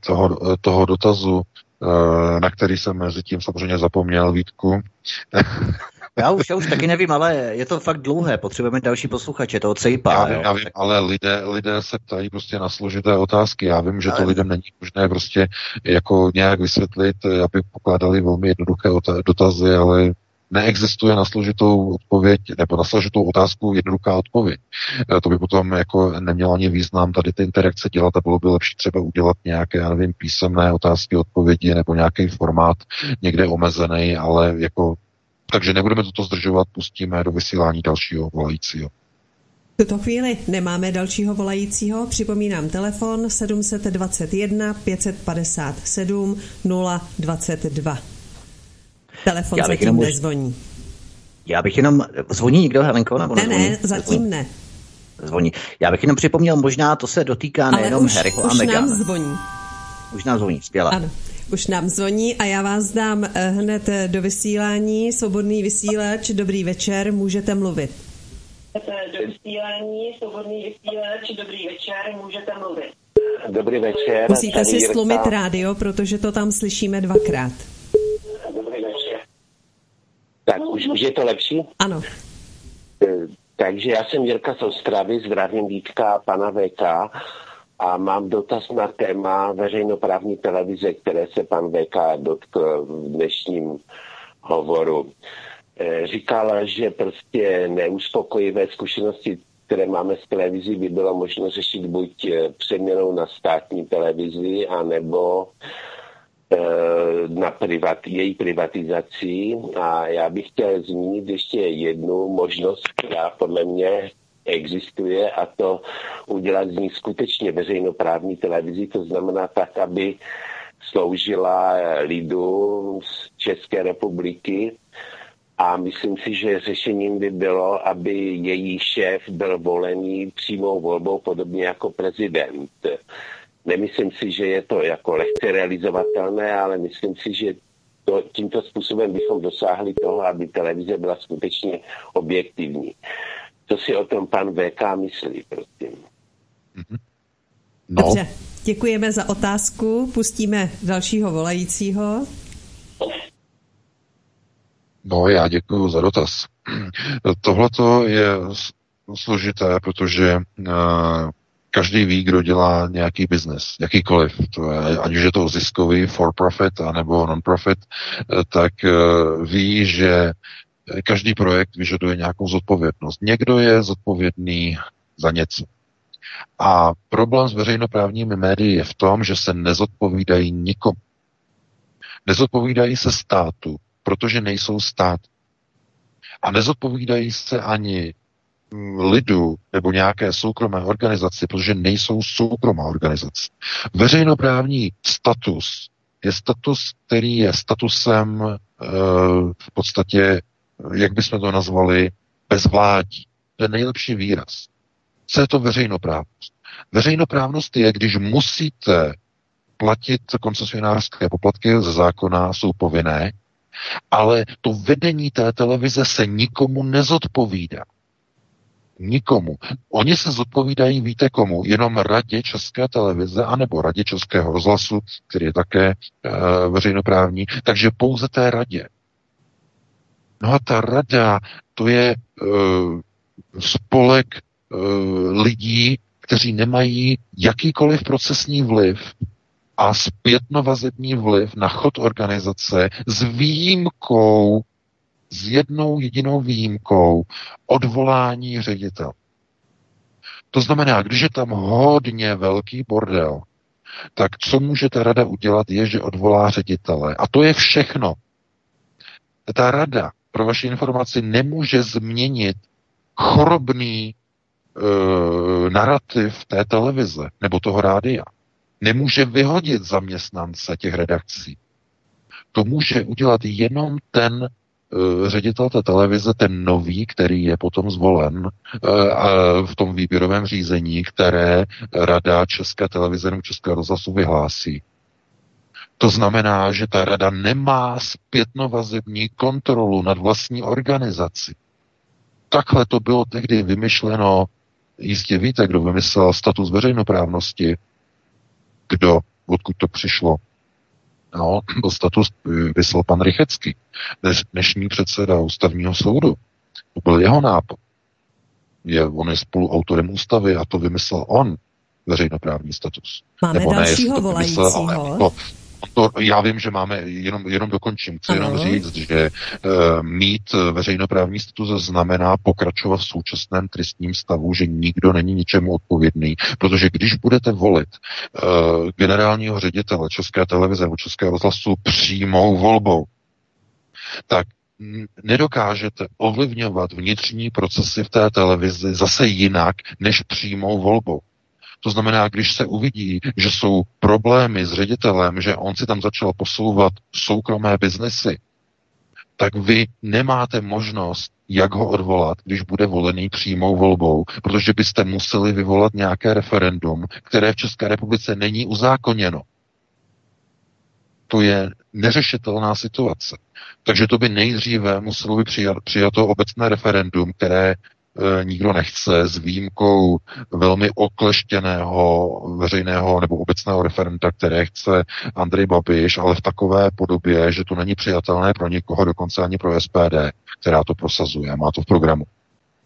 toho, toho dotazu, eh, na který jsem mezi tím samozřejmě zapomněl, Vítku. Já už, já už taky nevím, ale je to fakt dlouhé, potřebujeme další posluchače, to cejpá. Já vím, já vím ale lidé, lidé se ptají prostě na složité otázky. Já vím, že to lidem není možné prostě jako nějak vysvětlit, aby pokládali velmi jednoduché dotazy, ale neexistuje na složitou odpověď nebo na složitou otázku jednoduchá odpověď. Eh, to by potom jako nemělo ani význam tady ty interakce dělat a bylo by lepší třeba udělat nějaké, já nevím, písemné otázky, odpovědi nebo nějaký formát někde omezený, ale jako takže nebudeme toto zdržovat, pustíme do vysílání dalšího volajícího. V tuto chvíli nemáme dalšího volajícího. Připomínám telefon 721 557 022. Telefon já zatím jenom, nezvoní. Já bych jenom... Zvoní někdo, Helenko? Nebo ne, ne, zatím ne. Zvoní. Já bych jenom připomněl, možná to se dotýká Ale nejenom Harryho a Meghan. už nám zvoní. Už nám zvoní, skvěle. Ano. Už nám zvoní a já vás dám eh, hned eh, do vysílání. Svobodný vysílač, dobrý večer, můžete mluvit. Do vysílání, svobodný vysílač, dobrý večer, můžete mluvit. Dobrý večer. Musíte si stlumit rádio, protože to tam slyšíme dvakrát. Tak už, už je to lepší? Ano. E, takže já jsem Jirka z Ostravy, zdravím Vítka pana VK a mám dotaz na téma veřejnoprávní televize, které se pan VK dotkl v dnešním hovoru. E, říkal, že prostě neuspokojivé zkušenosti, které máme s televizí, by bylo možno řešit buď e, přeměnou na státní televizi, anebo Eh, na privat, její privatizací a já bych chtěl zmínit ještě jednu možnost, která podle mě existuje a to udělat z ní skutečně veřejnoprávní televizi, to znamená tak, aby sloužila lidu z České republiky a myslím si, že řešením by bylo, aby její šéf byl volený přímou volbou, podobně jako prezident. Nemyslím si, že je to jako lehce realizovatelné, ale myslím si, že to, tímto způsobem bychom dosáhli toho, aby televize byla skutečně objektivní. Co si o tom pan VK myslí, prosím? Mm-hmm. No. Dobře, děkujeme za otázku. Pustíme dalšího volajícího. No, já děkuji za dotaz. Tohle je složité, protože uh, každý ví, kdo dělá nějaký biznes, jakýkoliv, to je, ať už je to ziskový, for profit, anebo non-profit, eh, tak eh, ví, že každý projekt vyžaduje nějakou zodpovědnost. Někdo je zodpovědný za něco. A problém s veřejnoprávními médii je v tom, že se nezodpovídají nikomu. Nezodpovídají se státu, protože nejsou stát. A nezodpovídají se ani lidu nebo nějaké soukromé organizaci, protože nejsou soukromá organizace. Veřejnoprávní status je status, který je statusem e, v podstatě, jak bychom to nazvali, bezvládí. To je nejlepší výraz. Co je to veřejnoprávnost? Veřejnoprávnost je, když musíte platit koncesionářské poplatky ze zákona, jsou povinné, ale to vedení té televize se nikomu nezodpovídá. Nikomu. Oni se zodpovídají, víte komu? Jenom radě České televize anebo radě Českého rozhlasu, který je také e, veřejnoprávní, takže pouze té radě. No a ta rada, to je e, spolek e, lidí, kteří nemají jakýkoliv procesní vliv a zpětnovazební vliv na chod organizace s výjimkou s jednou jedinou výjimkou odvolání ředitel. To znamená, když je tam hodně velký bordel, tak co může ta rada udělat, je, že odvolá ředitele. A to je všechno. Ta rada, pro vaši informaci, nemůže změnit chorobný e, narrativ té televize nebo toho rádia. Nemůže vyhodit zaměstnance těch redakcí. To může udělat jenom ten ředitel té televize, ten nový, který je potom zvolen eh, v tom výběrovém řízení, které Rada České televize nebo České rozhlasu vyhlásí. To znamená, že ta rada nemá zpětnovazební kontrolu nad vlastní organizaci. Takhle to bylo tehdy vymyšleno, jistě víte, kdo vymyslel status veřejnoprávnosti, kdo, odkud to přišlo, No, byl status vyslal pan Rychecký, dnešní předseda ústavního soudu. To byl jeho nápad. Je, on je spoluautorem ústavy a to vymyslel on, veřejnoprávní status. Máme Nebo dalšího ne, volajícího. Vymyslel, ale, no, to já vím, že máme, jenom, jenom dokončím, chci jenom říct, že uh, mít veřejnoprávní status znamená pokračovat v současném trestním stavu, že nikdo není ničemu odpovědný, protože když budete volit uh, generálního ředitele České televize nebo Českého rozhlasu přímou volbou, tak nedokážete ovlivňovat vnitřní procesy v té televizi zase jinak, než přímou volbou. To znamená, když se uvidí, že jsou problémy s ředitelem, že on si tam začal posouvat soukromé biznesy, tak vy nemáte možnost, jak ho odvolat, když bude volený přímou volbou, protože byste museli vyvolat nějaké referendum, které v České republice není uzákoněno. To je neřešitelná situace. Takže to by nejdříve muselo být přijato obecné referendum, které nikdo nechce s výjimkou velmi okleštěného veřejného nebo obecného referenta, které chce Andrej Babiš, ale v takové podobě, že to není přijatelné pro nikoho, dokonce ani pro SPD, která to prosazuje, má to v programu.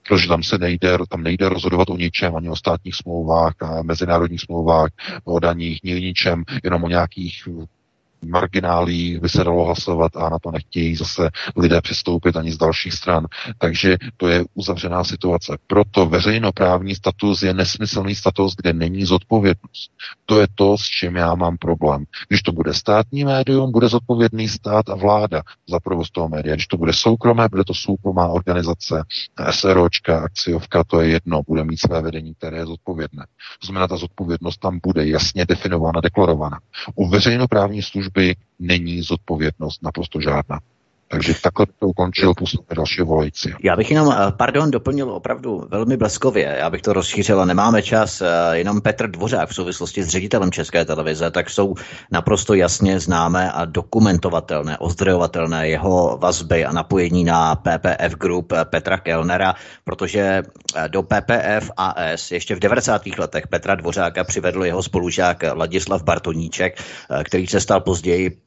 Protože tam se nejde, tam nejde rozhodovat o ničem, ani o státních smlouvách, a mezinárodních smlouvách, o daních, ničem, jenom o nějakých marginálí by se dalo hlasovat a na to nechtějí zase lidé přistoupit ani z dalších stran. Takže to je uzavřená situace. Proto veřejnoprávní status je nesmyslný status, kde není zodpovědnost. To je to, s čím já mám problém. Když to bude státní médium, bude zodpovědný stát a vláda za provoz toho média. Když to bude soukromé, bude to soukromá organizace, SROčka, akciovka, to je jedno, bude mít své vedení, které je zodpovědné. To znamená, ta zodpovědnost tam bude jasně definována, deklarovaná. U veřejnoprávní služby služby není zodpovědnost naprosto žádná. Takže takhle to ukončil působně dalšího volající. Já bych jenom, eh, pardon, doplnil opravdu velmi bleskově, já bych to rozšířil, nemáme čas, eh, jenom Petr Dvořák v souvislosti s ředitelem České televize, tak jsou naprosto jasně známé a dokumentovatelné, ozdrojovatelné jeho vazby a napojení na PPF Group eh, Petra Kellnera, protože do PPF AS ještě v 90. letech Petra Dvořáka přivedl jeho spolužák Ladislav Bartoníček, který se stal později,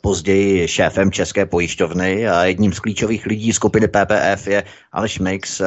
později šéfem České pojišťovny pojišťovny a jedním z klíčových lidí skupiny PPF je Aleš Mix,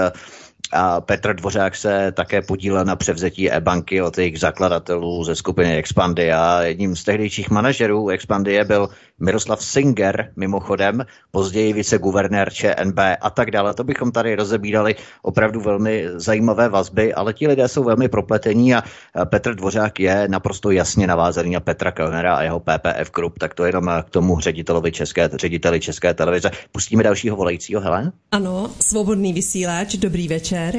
a Petr Dvořák se také podílel na převzetí e-banky od jejich zakladatelů ze skupiny Expandy a jedním z tehdejších manažerů Expandie byl Miroslav Singer, mimochodem, později viceguvernér ČNB a tak dále. To bychom tady rozebírali opravdu velmi zajímavé vazby, ale ti lidé jsou velmi propletení a Petr Dvořák je naprosto jasně navázaný na Petra Kellnera a jeho PPF Group, tak to jenom k tomu ředitelovi České, řediteli České televize. Pustíme dalšího volajícího, Helen? Ano, svobodný vysílač, dobrý večer.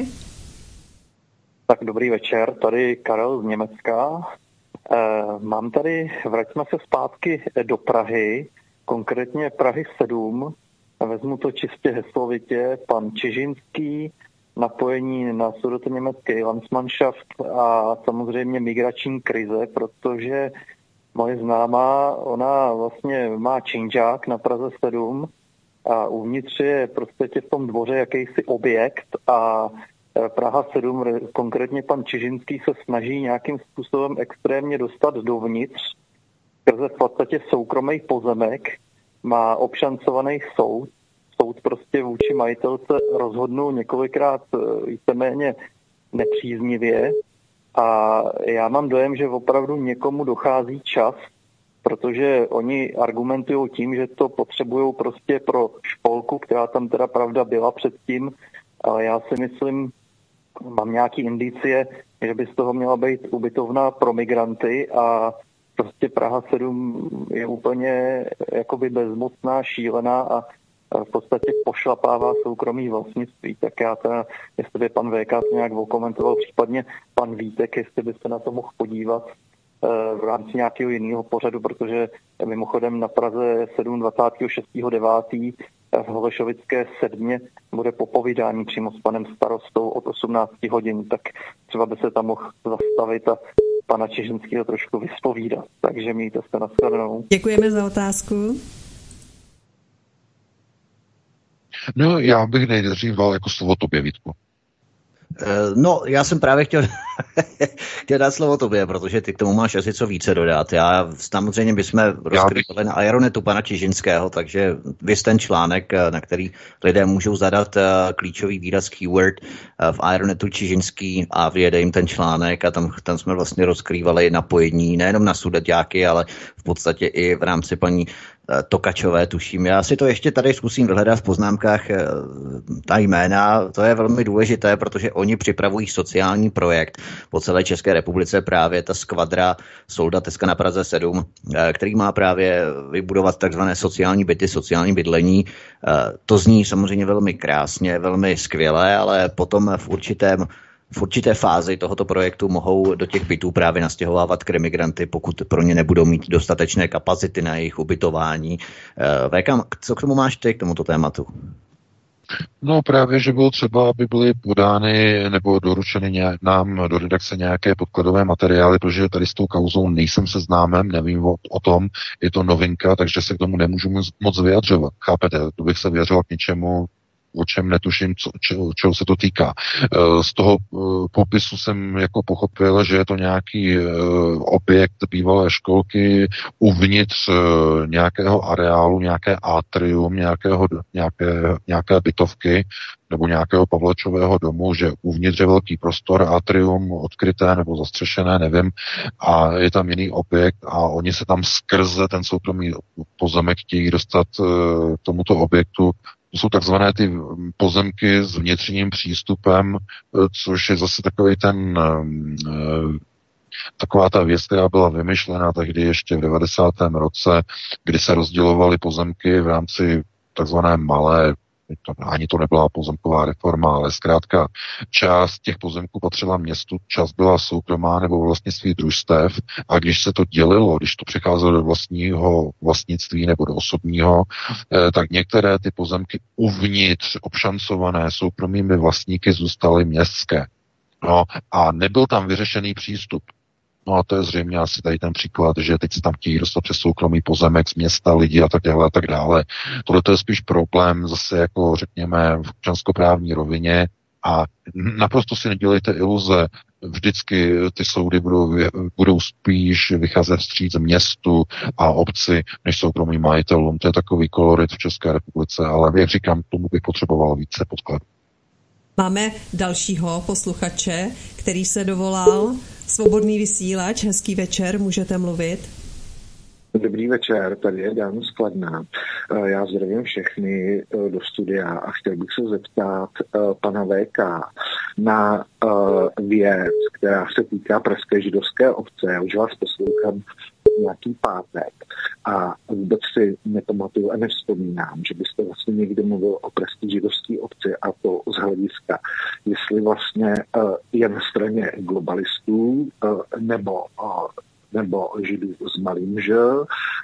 Tak dobrý večer, tady Karel z Německa. Eh, mám tady, vraťme se zpátky do Prahy, konkrétně Prahy 7. Vezmu to čistě heslovitě. Pan Čižinský, napojení na německý Landsmannschaft a samozřejmě migrační krize, protože moje známá, ona vlastně má činžák na Praze 7 a uvnitř je prostě v tom dvoře jakýsi objekt a Eh, Praha 7, konkrétně pan Čižinský se snaží nějakým způsobem extrémně dostat dovnitř, skrze v podstatě soukromý pozemek, má obšancovaný soud, soud prostě vůči majitelce rozhodnul několikrát eh, víceméně nepříznivě. A já mám dojem, že opravdu někomu dochází čas, protože oni argumentují tím, že to potřebují prostě pro školku, která tam teda pravda byla předtím, ale já si myslím, mám nějaký indicie, že by z toho měla být ubytovna pro migranty a prostě Praha 7 je úplně jakoby bezmocná, šílená a v podstatě pošlapává soukromý vlastnictví. Tak já teda, jestli by pan VK to nějak okomentoval, případně pan Vítek, jestli by se na to mohl podívat eh, v rámci nějakého jiného pořadu, protože mimochodem na Praze 7. 26.9 v Holešovické sedmě bude popovídání přímo s panem starostou od 18 hodin, tak třeba by se tam mohl zastavit a pana Čižinského trošku vyspovídat. Takže mějte se na shledanou. Děkujeme za otázku. No, já bych nejdřív jako slovo tobě, Vítku. Eh, no, já jsem právě chtěl, chtěl dát slovo tobě, protože ty k tomu máš asi co více dodat. Já samozřejmě bychom rozkrývali na Aeronetu pana Čižinského, takže vy ten článek, eh, na který lidé můžou zadat eh, klíčový výraz keyword v Aeronetu Čižinský a vyjede jim ten článek a tam, tam jsme vlastně rozkrývali napojení nejenom na sudeťáky, ale v podstatě i v rámci paní Tokačové, tuším. Já si to ještě tady zkusím vyhledat v poznámkách eh, ta jména. To je velmi důležité, protože oni připravují sociální projekt po celé České republice, právě ta skvadra Soldateska na Praze 7, eh, který má právě vybudovat takzvané sociální byty, sociální bydlení. To zní samozřejmě velmi krásně, velmi skvěle, ale potom v určitém v určité fázi tohoto projektu mohou do těch bytů právě nastěhovávat kremigranty, pokud pro ně nebudou mít dostatečné kapacity na jejich ubytování. Eh, VK, co k tomu máš ty, k tomuto tématu? No právě, že bylo třeba, aby byly podány nebo doručeny nějak, nám do redakce nějaké podkladové materiály, protože tady s tou kauzou nejsem seznámem, nevím o, o tom, je to novinka, takže se k tomu nemůžu moc vyjadřovat. Chápete? To bych se vyjadřoval k něčemu, o čem netuším, co, čeho, čeho se to týká. Eh, z toho eh, popisu jsem jako pochopil, že je to nějaký eh, objekt bývalé školky uvnitř nějakého areálu, nějaké atrium, nějakého, nějaké, nějaké bytovky nebo nějakého Pavlečového domu, že uvnitř je velký prostor, atrium odkryté nebo zastřešené, nevím, a je tam jiný objekt a oni se tam skrze ten soukromý pozemek chtějí dostat k tomuto objektu jsou takzvané ty pozemky s vnitřním přístupem, eh, což je zase takový ten eh, taková ta věc, která byla vymyšlena tehdy ještě v 90. roce, kdy se rozdělovaly pozemky v rámci takzvané malé to, ani to nebyla pozemková reforma, ale zkrátka část těch pozemků patřila městu, část byla soukromá nebo vlastnictví družstev a když se to dělilo, když to přecházelo do vlastního vlastnictví nebo do osobního, eh, tak některé ty pozemky uvnitř obšancované soukromými vlastníky zůstaly městské. No a nebyl tam vyřešený přístup. No a to je zřejmě asi tady ten příklad, že teď se tam chtějí dostat přes soukromý pozemek z města, lidi a tak dále a tak dále. Tohle to je spíš problém zase jako řekněme v občanskoprávní rovině a naprosto si nedělejte iluze, vždycky ty soudy budou, budou spíš vycházet vstříc městu a obci než soukromým majitelům. To je takový kolorit v České republice, ale jak říkám, tomu bych potřeboval více podkladů. Máme dalšího posluchače, který se dovolal. Svobodný vysílač, hezký večer, můžete mluvit. Dobrý večer, tady je Dan Skladná. Eh, já zdravím všechny eh, do studia a chtěl bych se zeptat eh, pana VK na věc, která se týká Pražské židovské obce. Já už vás poslouchám nějaký pátek a vůbec si nepamatuju a nevzpomínám, že byste vlastně někdy mluvil o pražské židovské obci a to z hlediska, jestli vlastně je na straně globalistů nebo nebo židů s malým Ž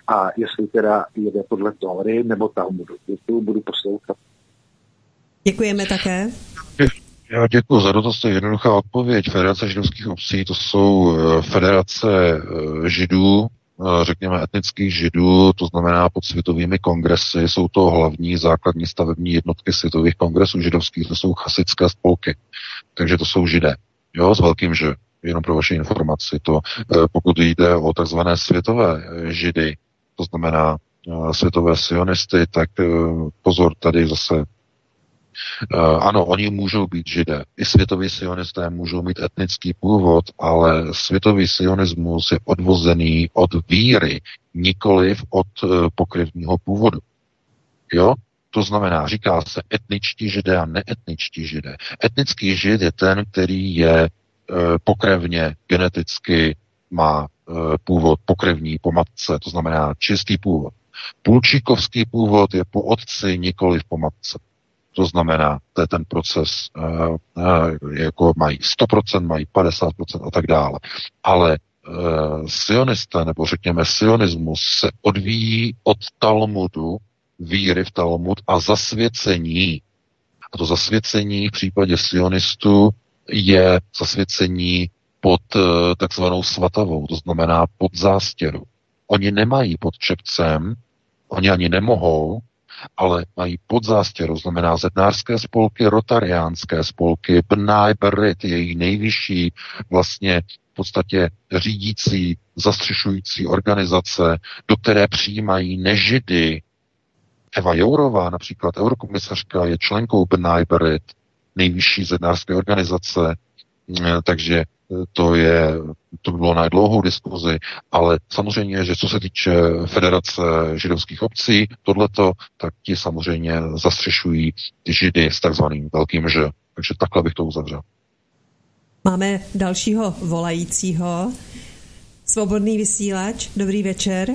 a jestli teda jede podle Tóry nebo Talmudu. Děkuji, budu poslouchat. Děkujeme také. Já děkuji za dotaz, to je jednoduchá odpověď. Federace židovských obcí to jsou eh, federace eh, židů, eh, řekněme etnických židů, to znamená pod světovými kongresy, jsou to hlavní základní stavební jednotky světových kongresů židovských, to jsou chasické spolky, takže to jsou židé, jo, s velkým že jenom pro vaši informaci, to eh, pokud jde o takzvané světové eh, židy, to znamená eh, světové sionisty, tak pozor, tady zase ano, oni můžou být židé. I světoví sionisté můžou mít etnický původ, ale světový sionismus je odvozený od víry, nikoliv od pokryvního původu. Jo? To znamená, říká se etničtí židé a neetničtí židé. Etnický žid je ten, který je pokrevně, geneticky má eh, původ pokrevní po matce, to znamená čistý původ. Půlčíkovský původ je po otci, nikoli po matce. To znamená, to je ten proces, uh, jako mají 100%, mají 50% a tak dále. Ale sionisté, nebo řekněme sionismus, se odvíjí od Talmudu, víry v Talmud a zasvěcení. A to zasvěcení v případě sionistů je zasvěcení pod eh, takzvanou svatavou, to znamená pod zástěru. Oni nemají pod čepcem, oni ani nemohou, ale mají pod zástěru, znamená zednářské spolky, rotariánské spolky, Bnai jejich nejvyšší vlastně v podstatě řídící, zastřešující organizace, do které přijímají nežidy. Eva Jourová, například eurokomisařka, je členkou Bnai nejvyšší zednářské organizace, takže to je, to by bylo na dlouhou diskuzi, ale samozřejmě, že co se týče Federace židovských obcí, tohleto, tak ti samozřejmě zastřešují židy s takzvaným velkým Ž. Takže takhle bych to uzavřel. Máme dalšího volajícího. Svobodný vysílač, dobrý večer.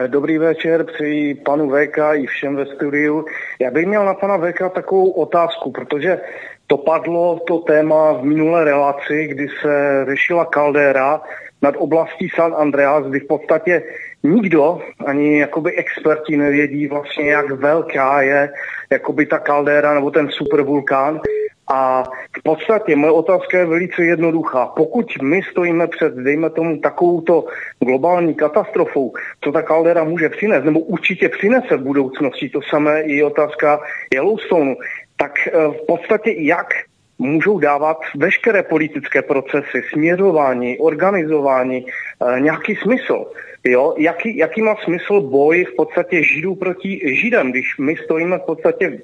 Eh, dobrý večer, přeji panu VK i všem ve studiu. Já bych měl na pana VK takovou otázku, protože to padlo, to téma v minulé relaci, kdy se řešila kaldéra nad oblastí San Andreas, kdy v podstatě nikdo, ani jakoby experti nevědí vlastně, jak velká je jakoby ta kaldéra nebo ten supervulkán. A v podstatě moje otázka je velice jednoduchá. Pokud my stojíme před, dejme tomu, takovouto globální katastrofou, co ta kaldera může přinést, nebo určitě přinese v budoucnosti, to samé i otázka Yellowstoneu, tak eh, v podstatě jak můžou dávat veškeré politické procesy, směřování, organizování, eh, nějaký smysl. Jo? Jaký, jaký má smysl boj v podstatě židů proti židem, když my stojíme v podstatě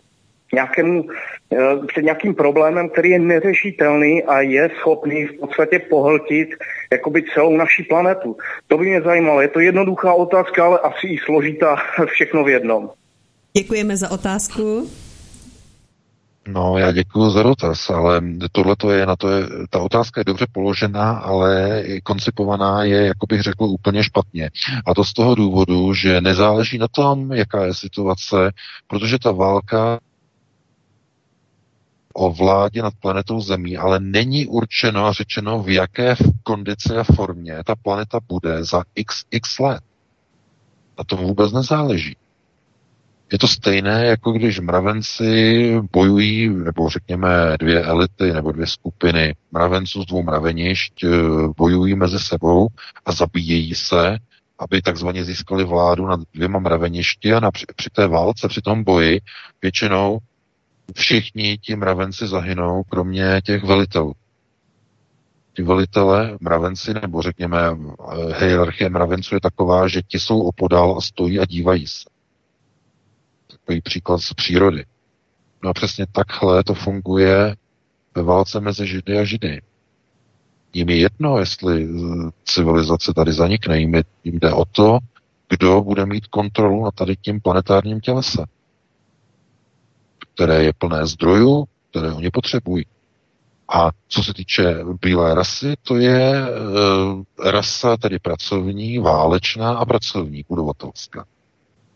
nějakému, eh, před nějakým problémem, který je neřešitelný a je schopný v podstatě pohltit jakoby celou naší planetu. To by mě zajímalo. Je to jednoduchá otázka, ale asi i složitá všechno v jednom. Děkujeme za otázku. No, já děkuji za dotaz, ale tohle to je, na to je, ta otázka je dobře položená, ale koncipovaná je, jako bych řekl, úplně špatně. A to z toho důvodu, že nezáleží na tom, jaká je situace, protože ta válka o vládě nad planetou Zemí, ale není určeno a řečeno, v jaké kondici a formě ta planeta bude za x, x let. Na tom vůbec nezáleží. Je to stejné, jako když mravenci bojují, nebo řekněme dvě elity nebo dvě skupiny mravenců z dvou mravenišť eh, bojují mezi sebou a zabíjejí se, aby takzvaně získali vládu nad dvěma mraveništi a na, při, při té válce, při tom boji většinou všichni ti mravenci zahynou, kromě těch velitelů. Ti velitele, mravenci, nebo řekněme eh, hierarchie mravenců je taková, že ti jsou opodál a stojí a dívají se takový příklad z přírody. No a přesně takhle to funguje ve válce mezi Židy a Židy. Jim je jedno, jestli civilizace tady zanikne, jim, je, jim jde o to, kdo bude mít kontrolu na tady tím planetárním tělese, které je plné zdrojů, které oni potřebují. A co se týče bílé rasy, to je e, rasa tedy pracovní, válečná a pracovní, budovatelská.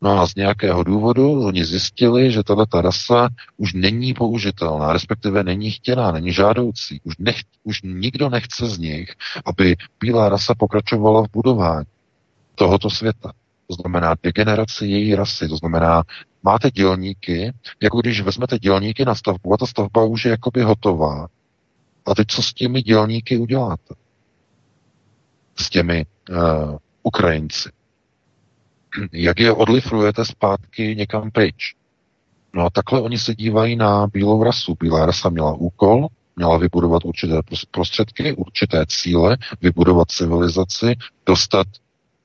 No a z nějakého důvodu oni zjistili, že tato rasa už není použitelná, respektive není chtěná, není žádoucí. Už, nech, už nikdo nechce z nich, aby bílá rasa pokračovala v budování tohoto světa. To znamená degeneraci její rasy, to znamená, máte dělníky, jako když vezmete dělníky na stavbu a ta stavba už je jakoby hotová. A teď co s těmi dělníky uděláte? S těmi uh, Ukrajinci jak je odlifrujete zpátky někam pryč. No a takhle oni se dívají na bílou rasu. Bílá rasa měla úkol, měla vybudovat určité prostředky, určité cíle, vybudovat civilizaci, dostat,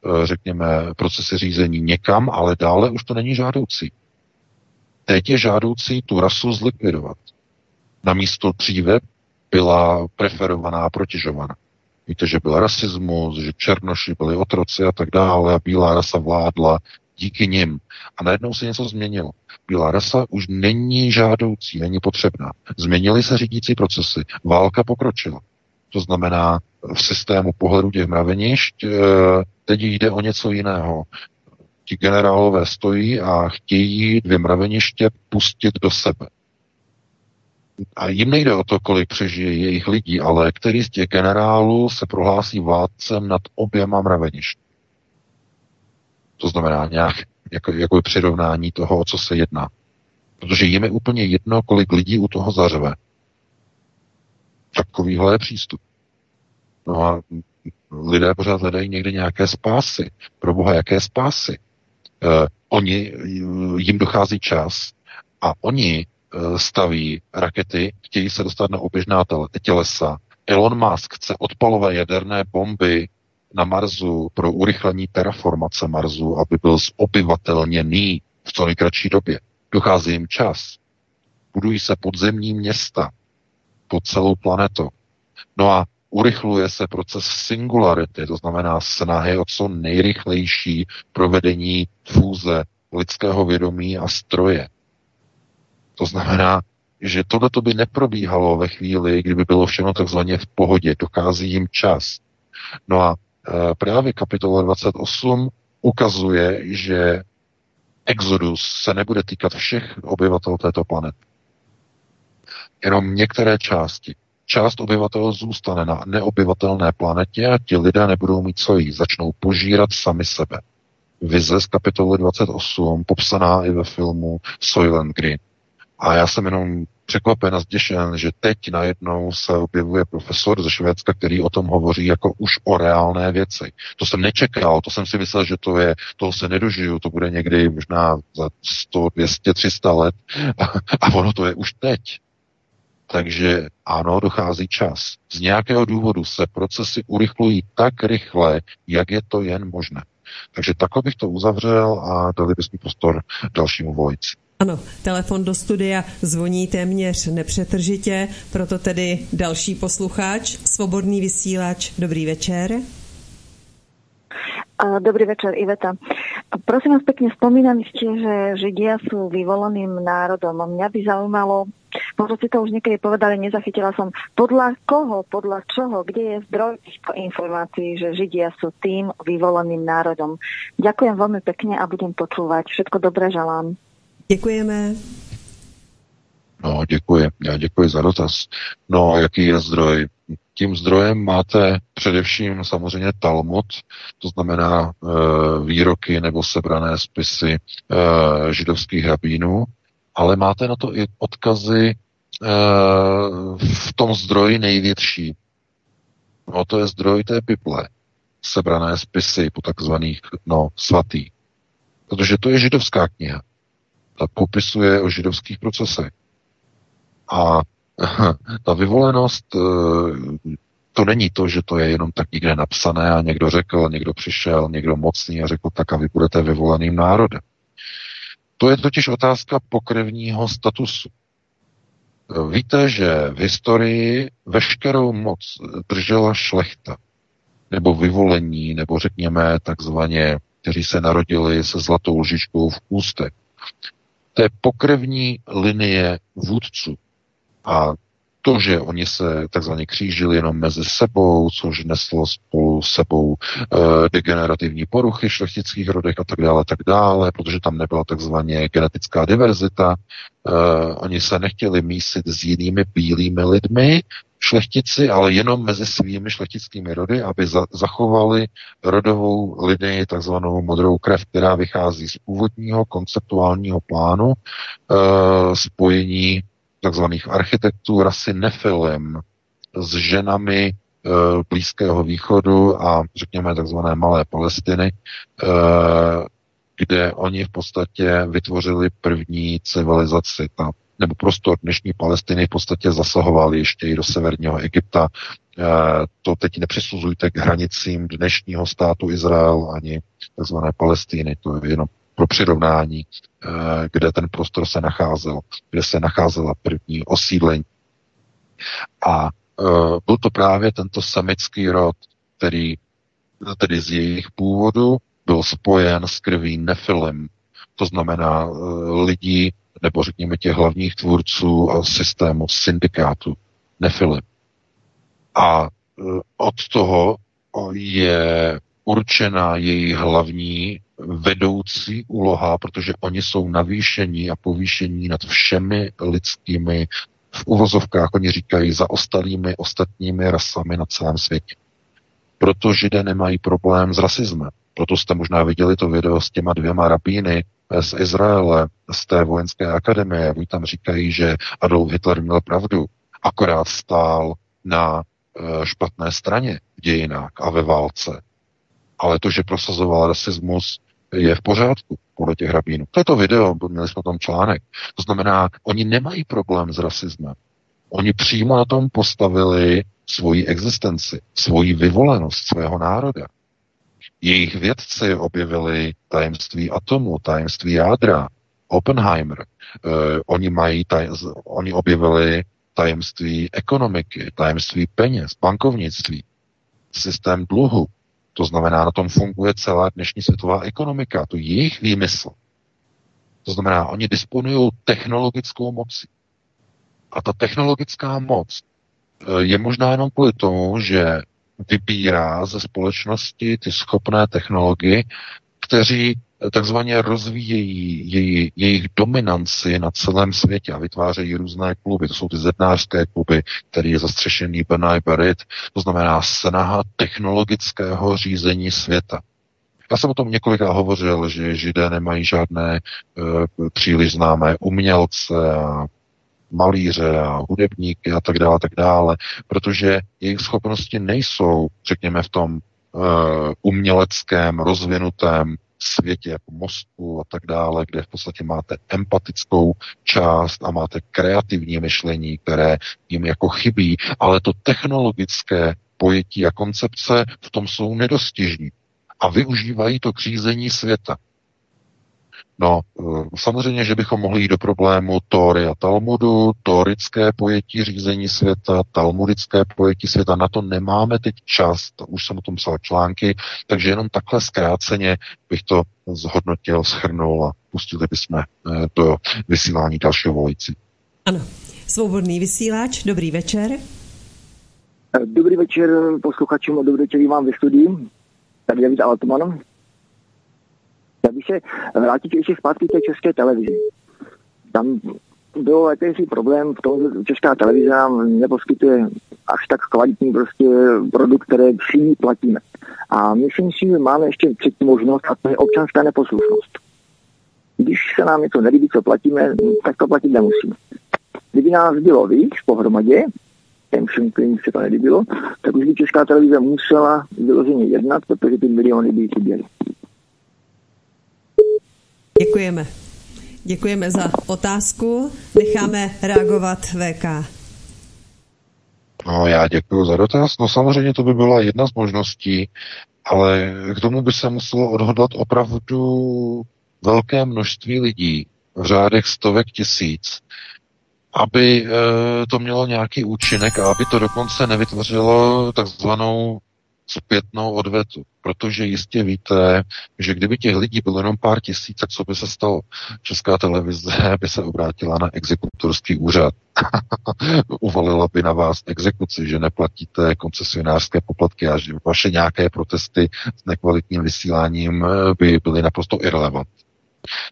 eh, řekněme, procesy řízení někam, ale dále už to není žádoucí. Teď je žádoucí tu rasu zlikvidovat. Na místo dříve byla preferovaná, protěžovaná. Víte, že byl rasismus, že černoši byli otroci a tak dále a bílá rasa vládla díky nim. A najednou se něco změnilo. Bílá rasa už není žádoucí, není potřebná. Změnily se řídící procesy. Válka pokročila. To znamená, v systému pohledu těch mravenišť eh, teď jde o něco jiného. Ti generálové stojí a chtějí dvě mraveniště pustit do sebe a jim nejde o to, kolik přežije jejich lidí, ale který z těch generálů se prohlásí vládcem nad oběma mraveništi. To znamená nějak jako, jako přirovnání toho, o co se jedná. Protože jim je úplně jedno, kolik lidí u toho zařve. Takovýhle je přístup. No a lidé pořád hledají někde nějaké spásy. Pro boha, jaké spásy? Eh, oni, jim dochází čas a oni Eh, staví rakety, chtějí se dostat na oběžná tělesa. Elon Musk chce odpalové jaderné bomby na Marsu pro urychlení terraformace Marsu, aby byl zobyvatelněný v co nejkratší době. Dochází jim čas. Budují se podzemní města po celou planetu. No a urychluje se proces singularity, to znamená snahy o co nejrychlejší provedení fůze lidského vědomí a stroje. To znamená, že tohle by neprobíhalo ve chvíli, kdyby bylo všechno takzvaně v pohodě, dochází jim čas. No a e, právě kapitola 28 ukazuje, že exodus se nebude týkat všech obyvatel této planety. Jenom některé části. Část obyvatel zůstane na neobyvatelné planetě a ti lidé nebudou mít co jí. Začnou požírat sami sebe. Vize z kapitoly 28, popsaná i ve filmu Soylent Green. A já jsem jenom překvapen a zděšen, že teď najednou se objevuje profesor ze Švédska, který o tom hovoří jako už o reálné věci. To jsem nečekal, to jsem si myslel, že to je, toho se nedožiju, to bude někdy možná za 100, 200, 300 let a, a ono to je už teď. Takže ano, dochází čas. Z nějakého důvodu se procesy urychlují tak rychle, jak je to jen možné. Takže takhle bych to uzavřel a dali bychom prostor dalšímu vojci. Ano, telefon do studia zvoní téměř nepřetržitě, proto tedy další posluchač, svobodný vysílač. Dobrý večer. Dobrý večer, Iveta. Prosím vás pekne, spomínali ste, že Židia sú vyvoleným národom. Mňa by zaujímalo, možno si to už niekedy povedali, nezachytila som, podľa koho, podľa čoho, kde je zdroj týchto informácií, že Židia sú tým vyvoleným národom. Ďakujem veľmi pekne a budem počúvať. Všetko dobré želám. Děkujeme. No, děkuji. Já děkuji za dotaz. No, jaký je zdroj? Tím zdrojem máte především samozřejmě Talmud, to znamená e, výroky nebo sebrané spisy e, židovských rabínů, ale máte na to i odkazy e, v tom zdroji největší. No, to je zdroj té Bible, sebrané spisy po takzvaných no, svatý. Protože to je židovská kniha ta popisuje o židovských procesech. A ta vyvolenost, eh, to není to, že to je jenom tak někde napsané a někdo řekl, někdo přišel, někdo mocný a řekl tak a vy budete vyvoleným národem. To je totiž otázka pokrevního statusu. Víte, že v historii veškerou moc držela šlechta, nebo vyvolení, nebo řekněme takzvaně, kteří se narodili se zlatou lžičkou v ústech té pokrevní linie vůdců. A to, že oni se takzvaně křížili jenom mezi sebou, což neslo spolu sebou e, degenerativní poruchy šlechtických rodech a tak dále, tak dále, protože tam nebyla takzvaně genetická diverzita. E, oni se nechtěli mísit s jinými bílými lidmi, šlechtici, ale jenom mezi svými šlechtickými rody, aby za, zachovali rodovou linii, takzvanou modrou krev, která vychází z původního konceptuálního plánu e, spojení takzvaných architektů rasy Nefilim s ženami e, Blízkého východu a řekněme takzvané Malé Palestiny, e, kde oni v podstatě vytvořili první civilizaci. Ta nebo prostor dnešní Palestiny v podstatě zasahoval ještě i do severního Egypta. E, to teď nepřisuzujte k hranicím dnešního státu Izrael ani tzv. Palestiny, to je jenom pro přirovnání, e, kde ten prostor se nacházel, kde se nacházela první osídlení. A e, byl to právě tento semický rod, který tedy z jejich původu byl spojen s krví Nefilim, to znamená lidí, nebo řekněme těch hlavních tvůrců systému syndikátu, Nefilip. A od toho je určena její hlavní vedoucí úloha, protože oni jsou navýšení a povýšení nad všemi lidskými, v uvozovkách oni říkají, za ostalými ostatními rasami na celém světě. Proto židé nemají problém s rasismem. Proto jste možná viděli to video s těma dvěma rabíny, z Izraele, z té vojenské akademie. Oni tam říkají, že Adolf Hitler měl pravdu, akorát stál na e, špatné straně v dějinách a ve válce. Ale to, že prosazoval rasismus, je v pořádku podle těch rabínů. To je to video, měli jsme tam článek. To znamená, oni nemají problém s rasismem. Oni přímo na tom postavili svoji existenci, svoji vyvolenost svého národa. Jejich vědci objevili tajemství atomu, tajemství jádra, Oppenheimer. Uh, oni, mají taj, oni objevili tajemství ekonomiky, tajemství peněz, bankovnictví, systém dluhu. To znamená, na tom funguje celá dnešní světová ekonomika. To je jejich výmysl. To znamená, oni disponují technologickou mocí. A ta technologická moc eh, je možná jenom kvůli tomu, že vybírá ze společnosti ty schopné technologie, kteří takzvaně rozvíjejí její, jejich dominanci na celém světě a vytvářejí různé kluby. To jsou ty zednářské kluby, který je zastřešený Benai Berit, to znamená snaha technologického řízení světa. Já jsem o tom několikrát hovořil, že židé nemají žádné e, příliš známé umělce a malíře a hudebníky a tak dále, tak dále, protože jejich schopnosti nejsou, řekněme, v tom uh, uměleckém, rozvinutém světě jako mozku a tak dále, kde v podstatě máte empatickou část a máte kreativní myšlení, které jim jako chybí, ale to technologické pojetí a koncepce v tom jsou nedostižní a využívají to k řízení světa. No, eh, samozřejmě, že bychom mohli jít do problému Tóry a Talmudu, tórické pojetí řízení světa, talmudické pojetí světa, na to nemáme teď čas, to už jsem o tom psal články, takže jenom takhle zkráceně bych to zhodnotil, schrnul a pustili bychom eh, do vysílání dalšího volající. Ano, svobodný vysílač, dobrý večer. Dobrý večer posluchačům a dobrý večer vám ve studiu. Tady je David Altman. Já bych se vrátit ještě zpátky té české televizi. Tam byl jakýsi problém v tom, že česká televize nám neposkytuje až tak kvalitní prostě produkt, který všichni platíme. A myslím si, že máme ještě třetí možnost a to je občanská neposlušnost. Když se nám něco nelíbí, co platíme, tak to platit nemusíme. Kdyby nás bylo víc pohromadě, těm všem, kterým se to nelíbilo, tak už by Česká televize musela vyloženě jednat, protože ty miliony by chyběly. Děkujeme. Děkujeme za otázku. Necháme reagovat VK. No, já děkuji za dotaz. No samozřejmě to by byla jedna z možností, ale k tomu by se muselo odhodlat opravdu velké množství lidí, v řádech stovek tisíc, aby e, to mělo nějaký účinek a aby to dokonce nevytvořilo takzvanou zpětnou odvetu, protože jistě víte, že kdyby těch lidí bylo jenom pár tisíc, tak co by se stalo? Česká televize by se obrátila na exekutorský úřad. Uvalila by na vás exekuci, že neplatíte koncesionářské poplatky a že vaše nějaké protesty s nekvalitním vysíláním by byly naprosto irrelevantní.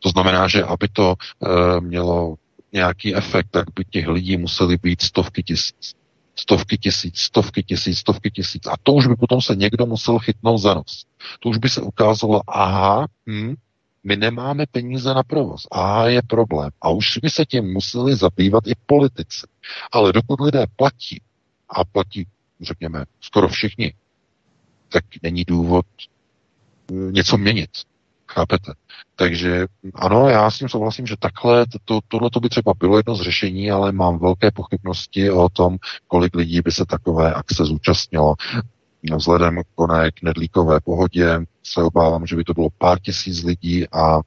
To znamená, že aby to e, mělo nějaký efekt, tak by těch lidí museli být stovky tisíc stovky tisíc, stovky tisíc, stovky tisíc. A to už by potom se někdo musel chytnout za nos. To už by se ukázalo, aha, hm, my nemáme peníze na provoz. Aha, je problém. A už by se tím museli zabývat i politici. Ale dokud lidé platí, a platí, řekněme, skoro všichni, tak není důvod eh, něco měnit. Chápete? Takže ano, já s tím souhlasím, že takhle to, tohle to by třeba bylo jedno z řešení, ale mám velké pochybnosti o tom, kolik lidí by se takové akce zúčastnilo. Vzhledem k oné knedlíkové pohodě se obávám, že by to bylo pár tisíc lidí a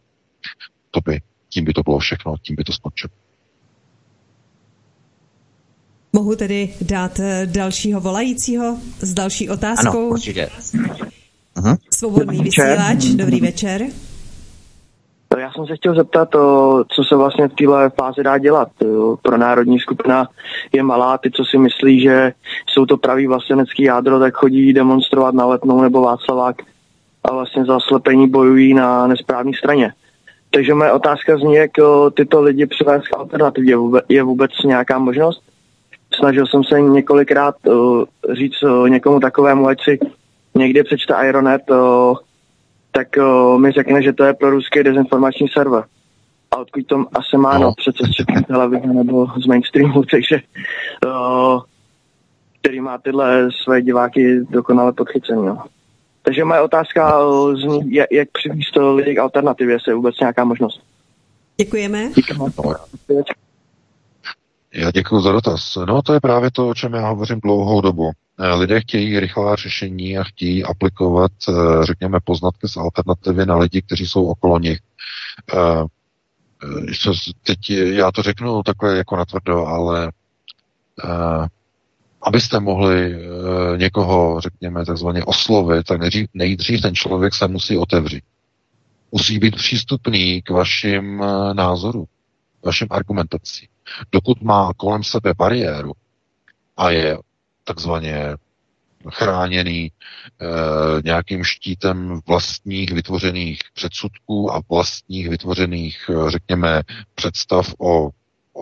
to by, tím by to bylo všechno, tím by to skončilo. Mohu tedy dát eh, dalšího volajícího s další otázkou? Ano, určitě. Svobodný vysílač, dobrý večer. Já jsem se chtěl zeptat, co se vlastně v téhle fázi dá dělat. Pro národní skupina je malá, ty, co si myslí, že jsou to pravý vlastenecký jádro, tak chodí demonstrovat na Letnou nebo Václavák a vlastně za slepení bojují na nesprávné straně. Takže moje otázka zní, jak tyto lidi přivést k alternativě. Je vůbec nějaká možnost? Snažil jsem se několikrát říct někomu takovému, ať si někdy přečte Ironet, tak uh, mi řekne, že to je pro ruský dezinformační server. A odkud to asi má, no, no přece z televize nebo z mainstreamu, takže uh, který má tyhle své diváky dokonale podchycený. No. Takže moje otázka zní, jak, jak přivést lidi k alternativě, jestli je vůbec nějaká možnost. Děkujeme. Děkujeme. Já děkuji za dotaz. No to je právě to, o čem já hovořím dlouhou dobu. Eh, lidé chtějí rychlá řešení a chtějí aplikovat, eh, řekněme, poznatky z alternativy na lidi, kteří jsou okolo nich. Eh, teď já to řeknu takhle jako natvrdo, ale abyste mohli někoho, řekněme, takzvaně oslovit, tak nejdřív, ten člověk se musí otevřít. Musí být přístupný k vašim názorům, vašim argumentacím. Dokud má kolem sebe bariéru a je takzvaně chráněný e, nějakým štítem vlastních vytvořených předsudků a vlastních vytvořených, eh, řekněme, představ o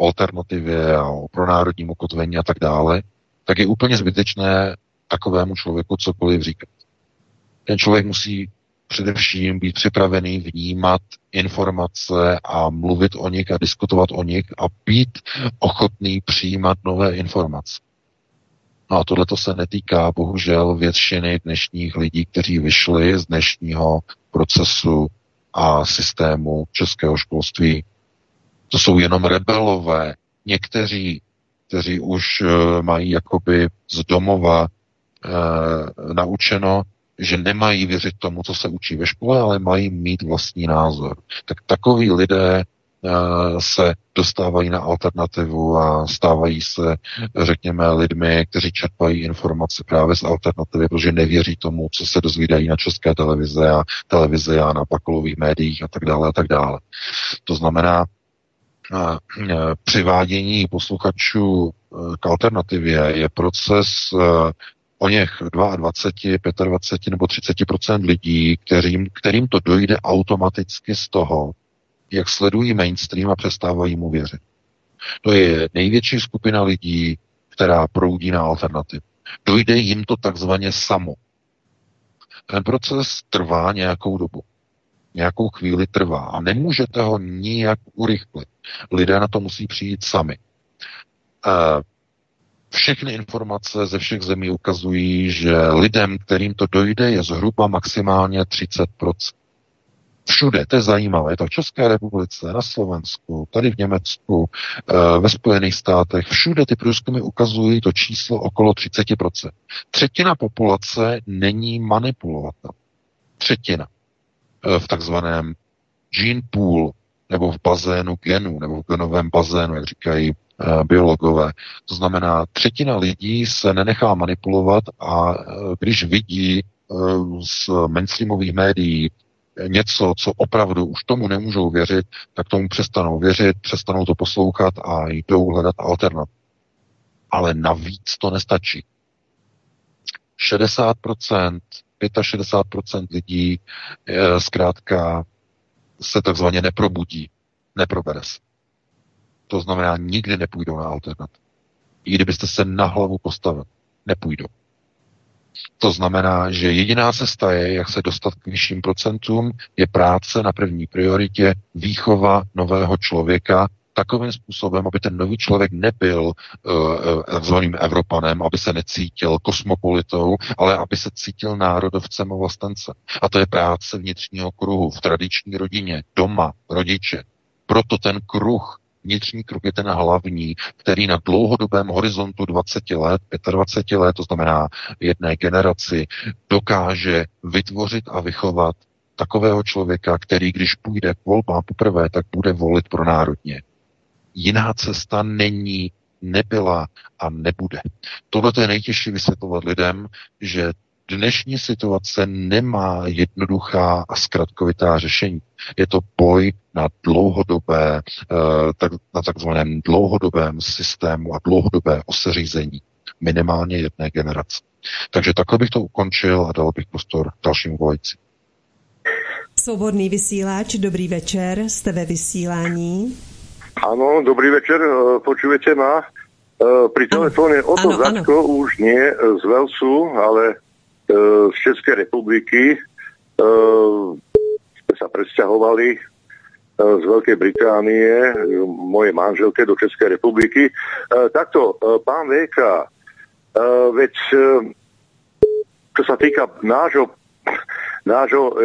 alternativě a o pronárodním ukotvení a tak dále, tak je úplně zbytečné takovému člověku cokoliv říkat. Ten člověk musí především být připravený vnímat informace a mluvit o nich a diskutovat o nich a být ochotný přijímat nové informace. No a tohle se netýká bohužel většiny dnešních lidí, kteří vyšli z dnešního procesu a systému českého školství. To jsou jenom rebelové, někteří, kteří už uh, mají jakoby z domova uh, naučeno, že nemají věřit tomu, co se učí ve škole, ale mají mít vlastní názor. Tak takoví lidé Eh, se dostávají na alternativu a stávají se, řekněme, lidmi, kteří čerpají informace právě z alternativy, protože nevěří tomu, co se dozvídají na české televize a televize a na pakolových médiích a tak dále a tak dále. To znamená, eh, přivádění posluchačů eh, k alternativě je proces o něch 22, 25 nebo 30% lidí, kterým, kterým to dojde automaticky z toho, jak sledují mainstream a přestávají mu věřit. To je největší skupina lidí, která proudí na alternativu. Dojde jim to takzvaně samo. Ten proces trvá nějakou dobu. Nějakou chvíli trvá a nemůžete ho nijak urychlit. Lidé na to musí přijít sami. Eh, všechny informace ze všech zemí ukazují, že lidem, kterým to dojde, je zhruba maximálně 30%. Všude, to je zajímavé. Je to v České republice, na Slovensku, tady v Německu, eh, ve Spojených státech. Všude ty průzkumy ukazují to číslo okolo 30%. Třetina populace není manipulovatelná. Třetina. Eh, v takzvaném gene pool, nebo v bazénu genů, nebo v genovém bazénu, jak říkají eh, biologové. To znamená, třetina lidí se nenechá manipulovat a když vidí z mainstreamových médií něco, co opravdu už tomu nemůžou věřit, tak tomu přestanou věřit, přestanou to poslouchat a jdou hledat alternativu. Ale navíc to nestačí. 60%, 65% lidí zkrátka se takzvaně neprobudí, neprobere se. To znamená, nikdy nepůjdou na alternativu. I kdybyste se na hlavu postavili, nepůjdou. To znamená, že jediná cesta je, jak se dostat k vyšším procentům, je práce na první prioritě, výchova nového člověka takovým způsobem, aby ten nový člověk nebyl uh, takzvaným Evropanem, aby se necítil kosmopolitou, ale aby se cítil národovcem a vlastence. A to je práce vnitřního kruhu v tradiční rodině, doma, rodiče. Proto ten kruh vnitřní kruh je ten hlavní, který na dlouhodobém horizontu 20 let, 25 let, to znamená jedné generaci, dokáže vytvořit a vychovat takového člověka, který když půjde k volbám poprvé, tak bude volit pro národně. Jiná cesta není, nebyla a nebude. Tohle je nejtěžší vysvětlovat lidem, že dnešní situace nemá jednoduchá a zkratkovitá řešení. Je to boj na dlouhodobé, eh, na takzvaném dlouhodobém systému a dlouhodobé oseřízení minimálně jedné generace. Takže takhle bych to ukončil a dal bych prostor dalšímu volající. Svobodný vysíláč, dobrý večer, jste ve vysílání. Ano, dobrý večer, eh, počujete ma? Eh, pri telefóne o to Začko už nie z Velsu, ale z České republiky sme sa presťahovali z Veľkej Británie, moje manželke do Českej republiky. Takto, pán VK, veď čo sa týka nášho, nášho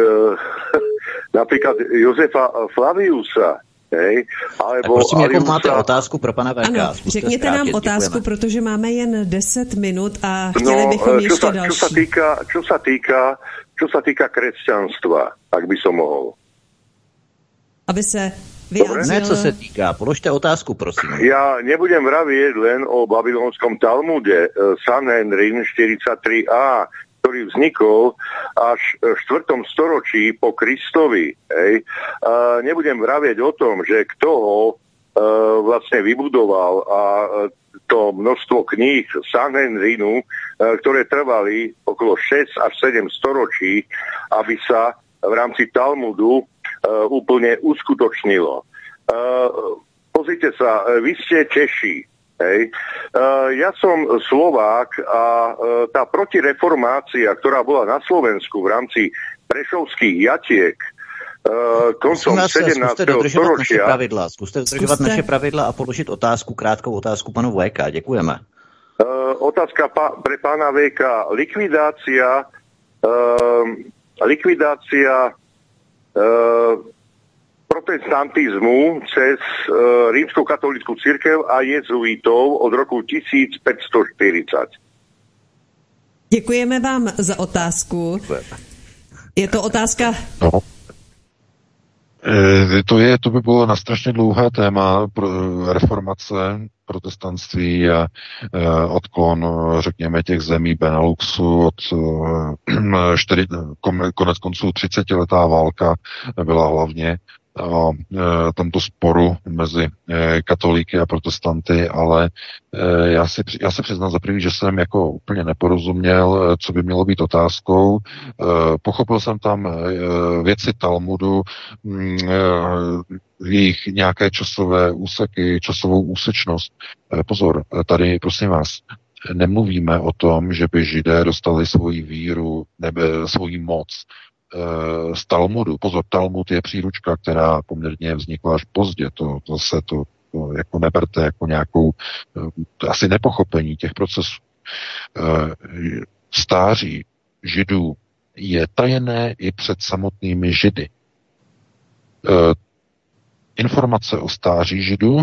napríklad Jozefa Flaviusa, Hej, alebo tak prosím, jakou máte otázku pro pana VK? Ano, řekněte zkrátit, nám otázku, děkujeme. protože máme jen 10 minut a chtěli no, bychom ještě sa, další. Čo sa, týka, čo, sa týka, čo sa týka kresťanstva, ak by som mohl. Aby se vyjádřil... Ne, co se týká, položte otázku, prosím. Ja nebudem vravieť len o babylonskom Talmude Sanhedrin 43a, ktorý vznikol až v 4. storočí po Kristovi. Hej. A nebudem vravieť o tom, že kto ho e, vlastne vybudoval a to množstvo kníh Sanhedrinu, e, ktoré trvali okolo 6 až 7 storočí, aby sa v rámci Talmudu e, úplne uskutočnilo. E, pozrite sa, vy ste Češi, Hej. Ja som Slovák a tá protireformácia, ktorá bola na Slovensku v rámci prešovských jatiek, koncom 17. storočia. Naše pravidla. Zkuste dodržovat naše pravidla a položit otázku, krátkou otázku panu VK. Děkujeme. Uh, otázka pa, pre pána VK. Likvidácia, uh, likvidácia uh, protestantizmu cez uh, rímskou katolickú církev a jezuitov od roku 1540. Děkujeme vám za otázku. Je to otázka... No. E, to, je, to by bylo na strašně dlouhé téma pro reformace protestantství a e, odklon, řekněme, těch zemí Beneluxu od e, čtyři, konec konců 30 letá válka byla hlavně o e, tomto sporu mezi e, katolíky a protestanty, ale e, já, si, já se přiznám za první, že jsem jako úplně neporozuměl, co by mělo být otázkou. Pochopil jsem tam věci Talmudu, mm, jejich nějaké časové úseky, časovou úsečnost. Pozor, tady prosím vás, nemluvíme o tom, že by židé dostali svoji víru, nebo svoji moc z Talmudu. Pozor, Talmud je příručka, která poměrně vznikla až pozdě. To, to se to, to jako neberte jako nějakou eh, asi nepochopení těch procesů. Eh, stáří židů je tajené i před samotnými židy. Informace o stáří židů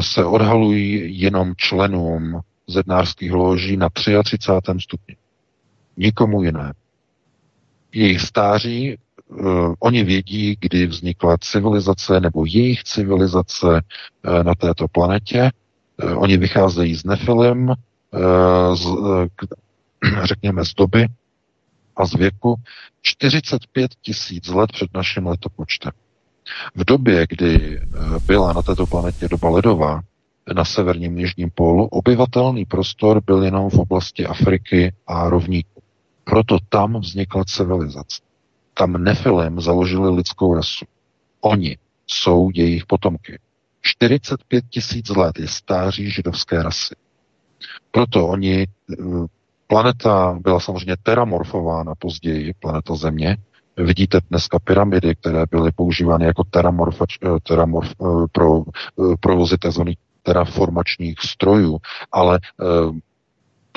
se odhalují jenom členům zednářských loží na 33. stupni. Nikomu jinému jejich stáří, uh, oni vědí, kdy vznikla civilizace nebo jejich civilizace uh, na této planetě. Uh, oni vycházejí z Nefilim, uh, z, uh, řekněme z doby a z věku 45 tisíc let před naším letopočtem. V době, kdy byla na této planetě doba ledová, na severním jižním pólu, obyvatelný prostor byl jenom v oblasti Afriky a rovníku. Proto tam vznikla civilizace. Tam Nefilem založili lidskou rasu. Oni jsou jejich potomky. 45 tisíc let je stáří židovské rasy. Proto oni, eh, planeta byla samozřejmě teramorfována později, planeta Země. Vidíte dneska pyramidy, které byly používány jako eh, teramorf, eh, pro provozy tzv. terraformačních strojů, ale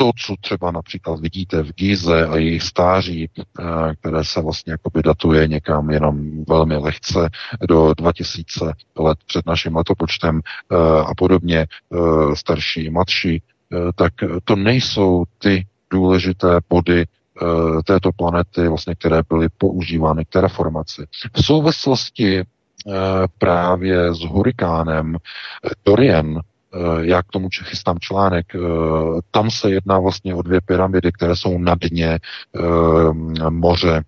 to, co třeba například vidíte v Gize a jejich stáří, eh, které se vlastně jakoby datuje někam jenom velmi lehce do 2000 let před naším letopočtem eh, a podobně, eh, starší, mladší, tak to nejsou ty důležité body této planety, vlastně, které byly používány k terraformaci. V souvislosti právě s hurikánem Dorian, já k tomu chystám článek, eh, tam se jedná vlastně o dvě pyramidy, které jsou na dně eh, moře,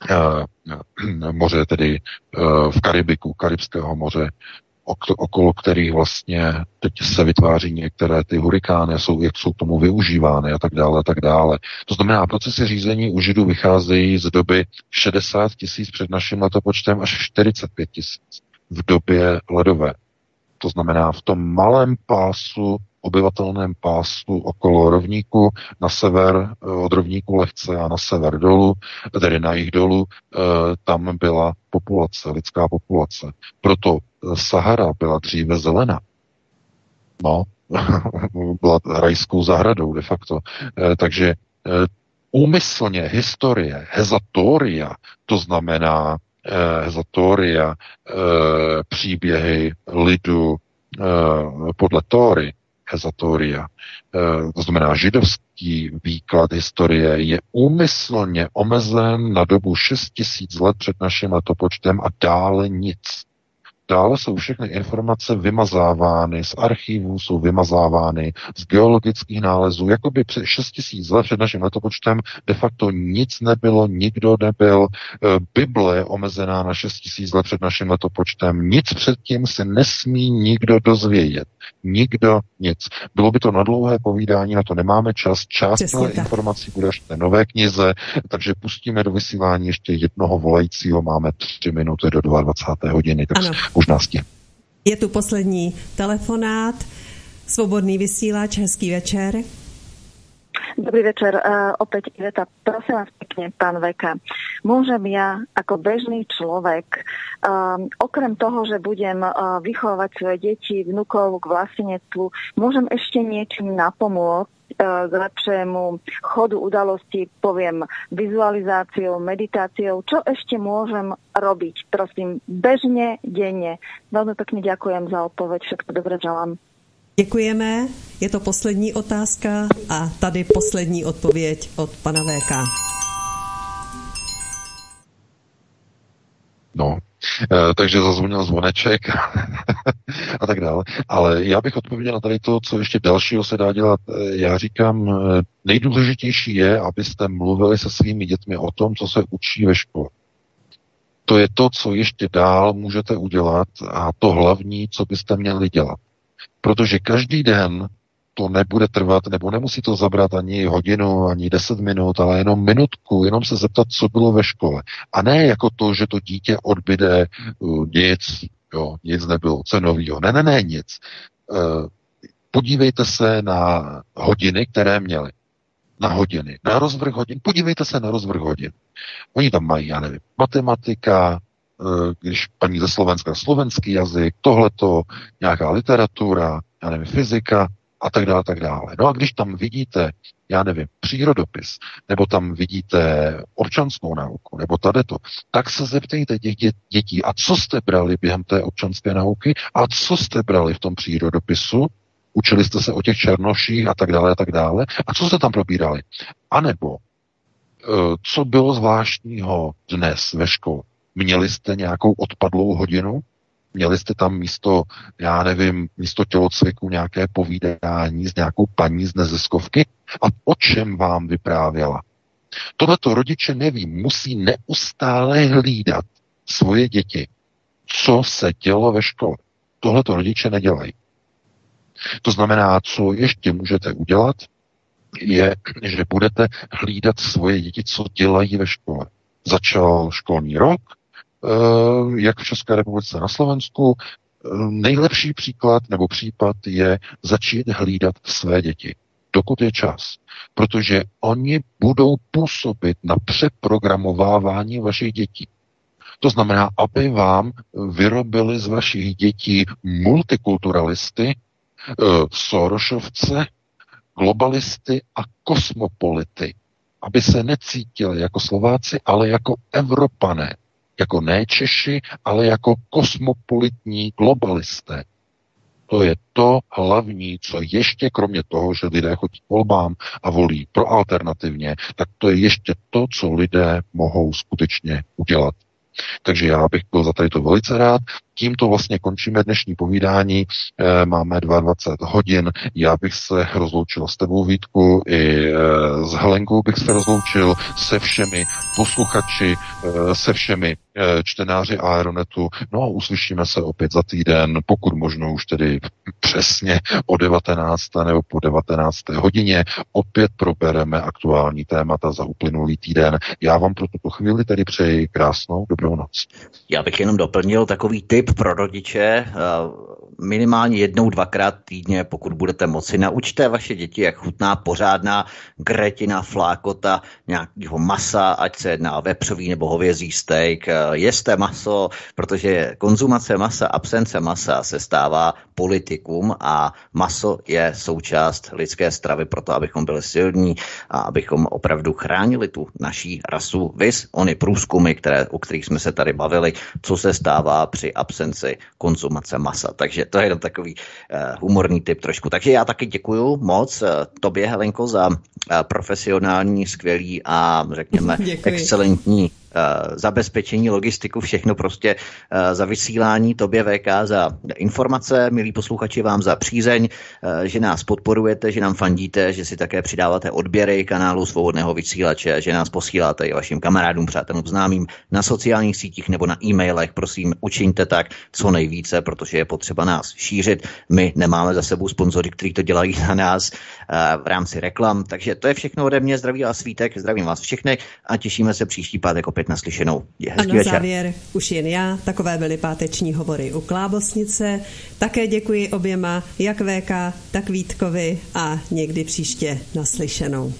moře tedy v Karibiku, Karibského moře, okolo kterých vlastně teď se vytváří některé ty hurikány, jsou, jak jsou tomu využívány a tak dále a tak dále. To znamená, procesy řízení u Židů vycházejí z doby 60 tisíc před naším letopočtem až 45 tisíc v době ledové. To znamená v tom malém pásu, obyvatelném pásu okolo rovníku, na sever eh, od rovníku lehce a na sever dolů, tedy na jich dolů, eh, tam byla populace, lidská populace. Proto eh, Sahara byla dříve zelená. No, byla rajskou zahradou de facto. Takže úmyslně historie, hezatoria, to znamená eh, Zatoria, eh, příběhy lidu eh, podle Tóry, Hezatoria, eh, to znamená židovský výklad historie, je úmyslně omezen na dobu 6 tisíc let před naším letopočtem a dále nic. Dále jsou všechny informace vymazávány z archivů, jsou vymazávány z geologických nálezů. Jakoby před 6 tisíc let před naším letopočtem de facto nic nebylo, nikdo nebyl. Eh, Bible je omezená na 6 tisíc let před naším letopočtem. Nic předtím se nesmí nikdo dozvědět. Nikdo nic. Bylo by to na dlouhé povídání, na to nemáme čas. Část informací bude v té nové knize, takže pustíme do vysílání ještě jednoho volajícího. Máme tři minuty do 22. hodiny, tak ano. Možná stihne. Je tu poslední telefonát. Svobodný vysílač, hezký večer. Dobrý večer, uh, opäť Iveta. Prosím vás pekne, pán Veka. Môžem ja ako bežný človek, um, okrem toho, že budem uh, vychovávať svoje deti, vnukov k vlastenectvu, môžem ešte niečím napomôcť k lepšiemu chodu udalosti, poviem vizualizáciou, meditáciou. Čo ešte môžem robiť? Prosím, bežne, denne. Veľmi pekne ďakujem za odpoveď. Všetko dobre želám. Děkujeme. Je to poslední otázka a tady poslední odpověď od pana VK. No, e, takže zazvonil zvoneček a tak dále. Ale já bych odpověděl na tady to, co ještě dalšího se dá dělat. E, já říkám, e, nejdůležitější je, abyste mluvili se svými dětmi o tom, co se učí ve škole. To je to, co ještě dál můžete udělat a to hlavní, co byste měli dělat. Protože každý den to nebude trvat, nebo nemusí to zabrat ani hodinu, ani deset minut, ale jenom minutku, jenom se zeptat, co bylo ve škole. A ne jako to, že to dítě odbyde uh, nic, jo, nic nebylo, co novýho. Ne, ne, ne, nic. Uh, podívejte se na hodiny, které měli. Na hodiny. Na rozvrh hodin. Podívejte se na rozvrh hodin. Oni tam mají, já nevím, matematika, když paní ze Slovenska slovenský jazyk, tohleto, nějaká literatura, já nevím, fyzika, a tak dále, tak dále. No a když tam vidíte, já nevím, přírodopis, nebo tam vidíte občanskou nauku, nebo tady to, tak se zeptejte těch dětí, a co jste brali během té občanské nauky, a co jste brali v tom přírodopisu, učili jste se o těch černoších a tak dále a tak dále, a co jste tam probírali. A nebo, eh, co bylo zvláštního dnes ve škole? Měli jste nějakou odpadlou hodinu? Měli jste tam místo, já nevím, místo tělocviku nějaké povídání s nějakou paní z neziskovky? A o čem vám vyprávěla? Tohleto rodiče neví, musí neustále hlídat svoje děti, co se dělo ve škole. Tohleto rodiče nedělají. To znamená, co ještě můžete udělat, je, že budete hlídat svoje děti, co dělají ve škole. Začal školní rok, jak v České republice na Slovensku. Eh, nejlepší příklad nebo případ je začít hlídat své děti, dokud je čas. Protože oni budou působit na přeprogramovávání vašich dětí. To znamená, aby vám vyrobili z vašich dětí multikulturalisty, eh, Sorošovce, globalisty a kosmopolity. Aby se necítili jako Slováci, ale jako Evropané jako ne Češi, ale jako kosmopolitní globalisté. To je to hlavní, co ještě kromě toho, že lidé chodí volbám a volí pro alternativně, tak to je ještě to, co lidé mohou skutečně udělat. Takže já bych byl za tady to velice rád. Tímto vlastně končíme dnešní povídání. E, máme 22 hodin. Já bych se rozloučil s tebou, Vítku, i e, s Helenkou bych se rozloučil se všemi posluchači, e, se všemi čtenáři Aeronetu. No a uslyšíme se opět za týden, pokud možno už tedy přesně o 19. nebo po 19. hodině. Opět probereme aktuální témata za uplynulý týden. Já vám pro tuto chvíli tedy přeji krásnou dobrou noc. Já bych jenom doplnil takový tip pro rodiče. Minimálně jednou, dvakrát týdně, pokud budete moci, naučte vaše děti, jak chutná pořádná gretina, flákota nějakého masa, ať se jedná vepřový nebo hovězí steak. Jeste maso, protože konzumace masa, absence masa se stává politikum a maso je součást lidské stravy proto, abychom byli silní a abychom opravdu chránili tu naší rasu. Vys, ony průzkumy, které, o kterých jsme se tady bavili, co se stává při absenci konzumace masa. Takže to je jenom takový uh, humorní typ trošku. Takže já taky děkuju moc uh, tobě, Helenko, za uh, profesionální, skvělý a řekněme Děkuji. excelentní zabezpečení, logistiku, všechno prostě za vysílání, tobě VK za informace, milí posluchači vám za přízeň, že nás podporujete, že nám fandíte, že si také přidáváte odběry kanálu Svobodného vysílače, že nás posíláte i vašim kamarádům, přátelům, známým na sociálních sítích nebo na e-mailech. Prosím, učiňte tak co nejvíce, protože je potřeba nás šířit. My nemáme za sebou sponzory, kteří to dělají na nás v rámci reklam. Takže to je všechno ode mě. Zdraví a svítek, zdravím vás všechny a těšíme se příští pátek opět naslyšenou. a na večer. závěr už jen já. Takové byly páteční hovory u Klábosnice. Také děkuji oběma, jak VK, tak Vítkovi a někdy příště naslyšenou.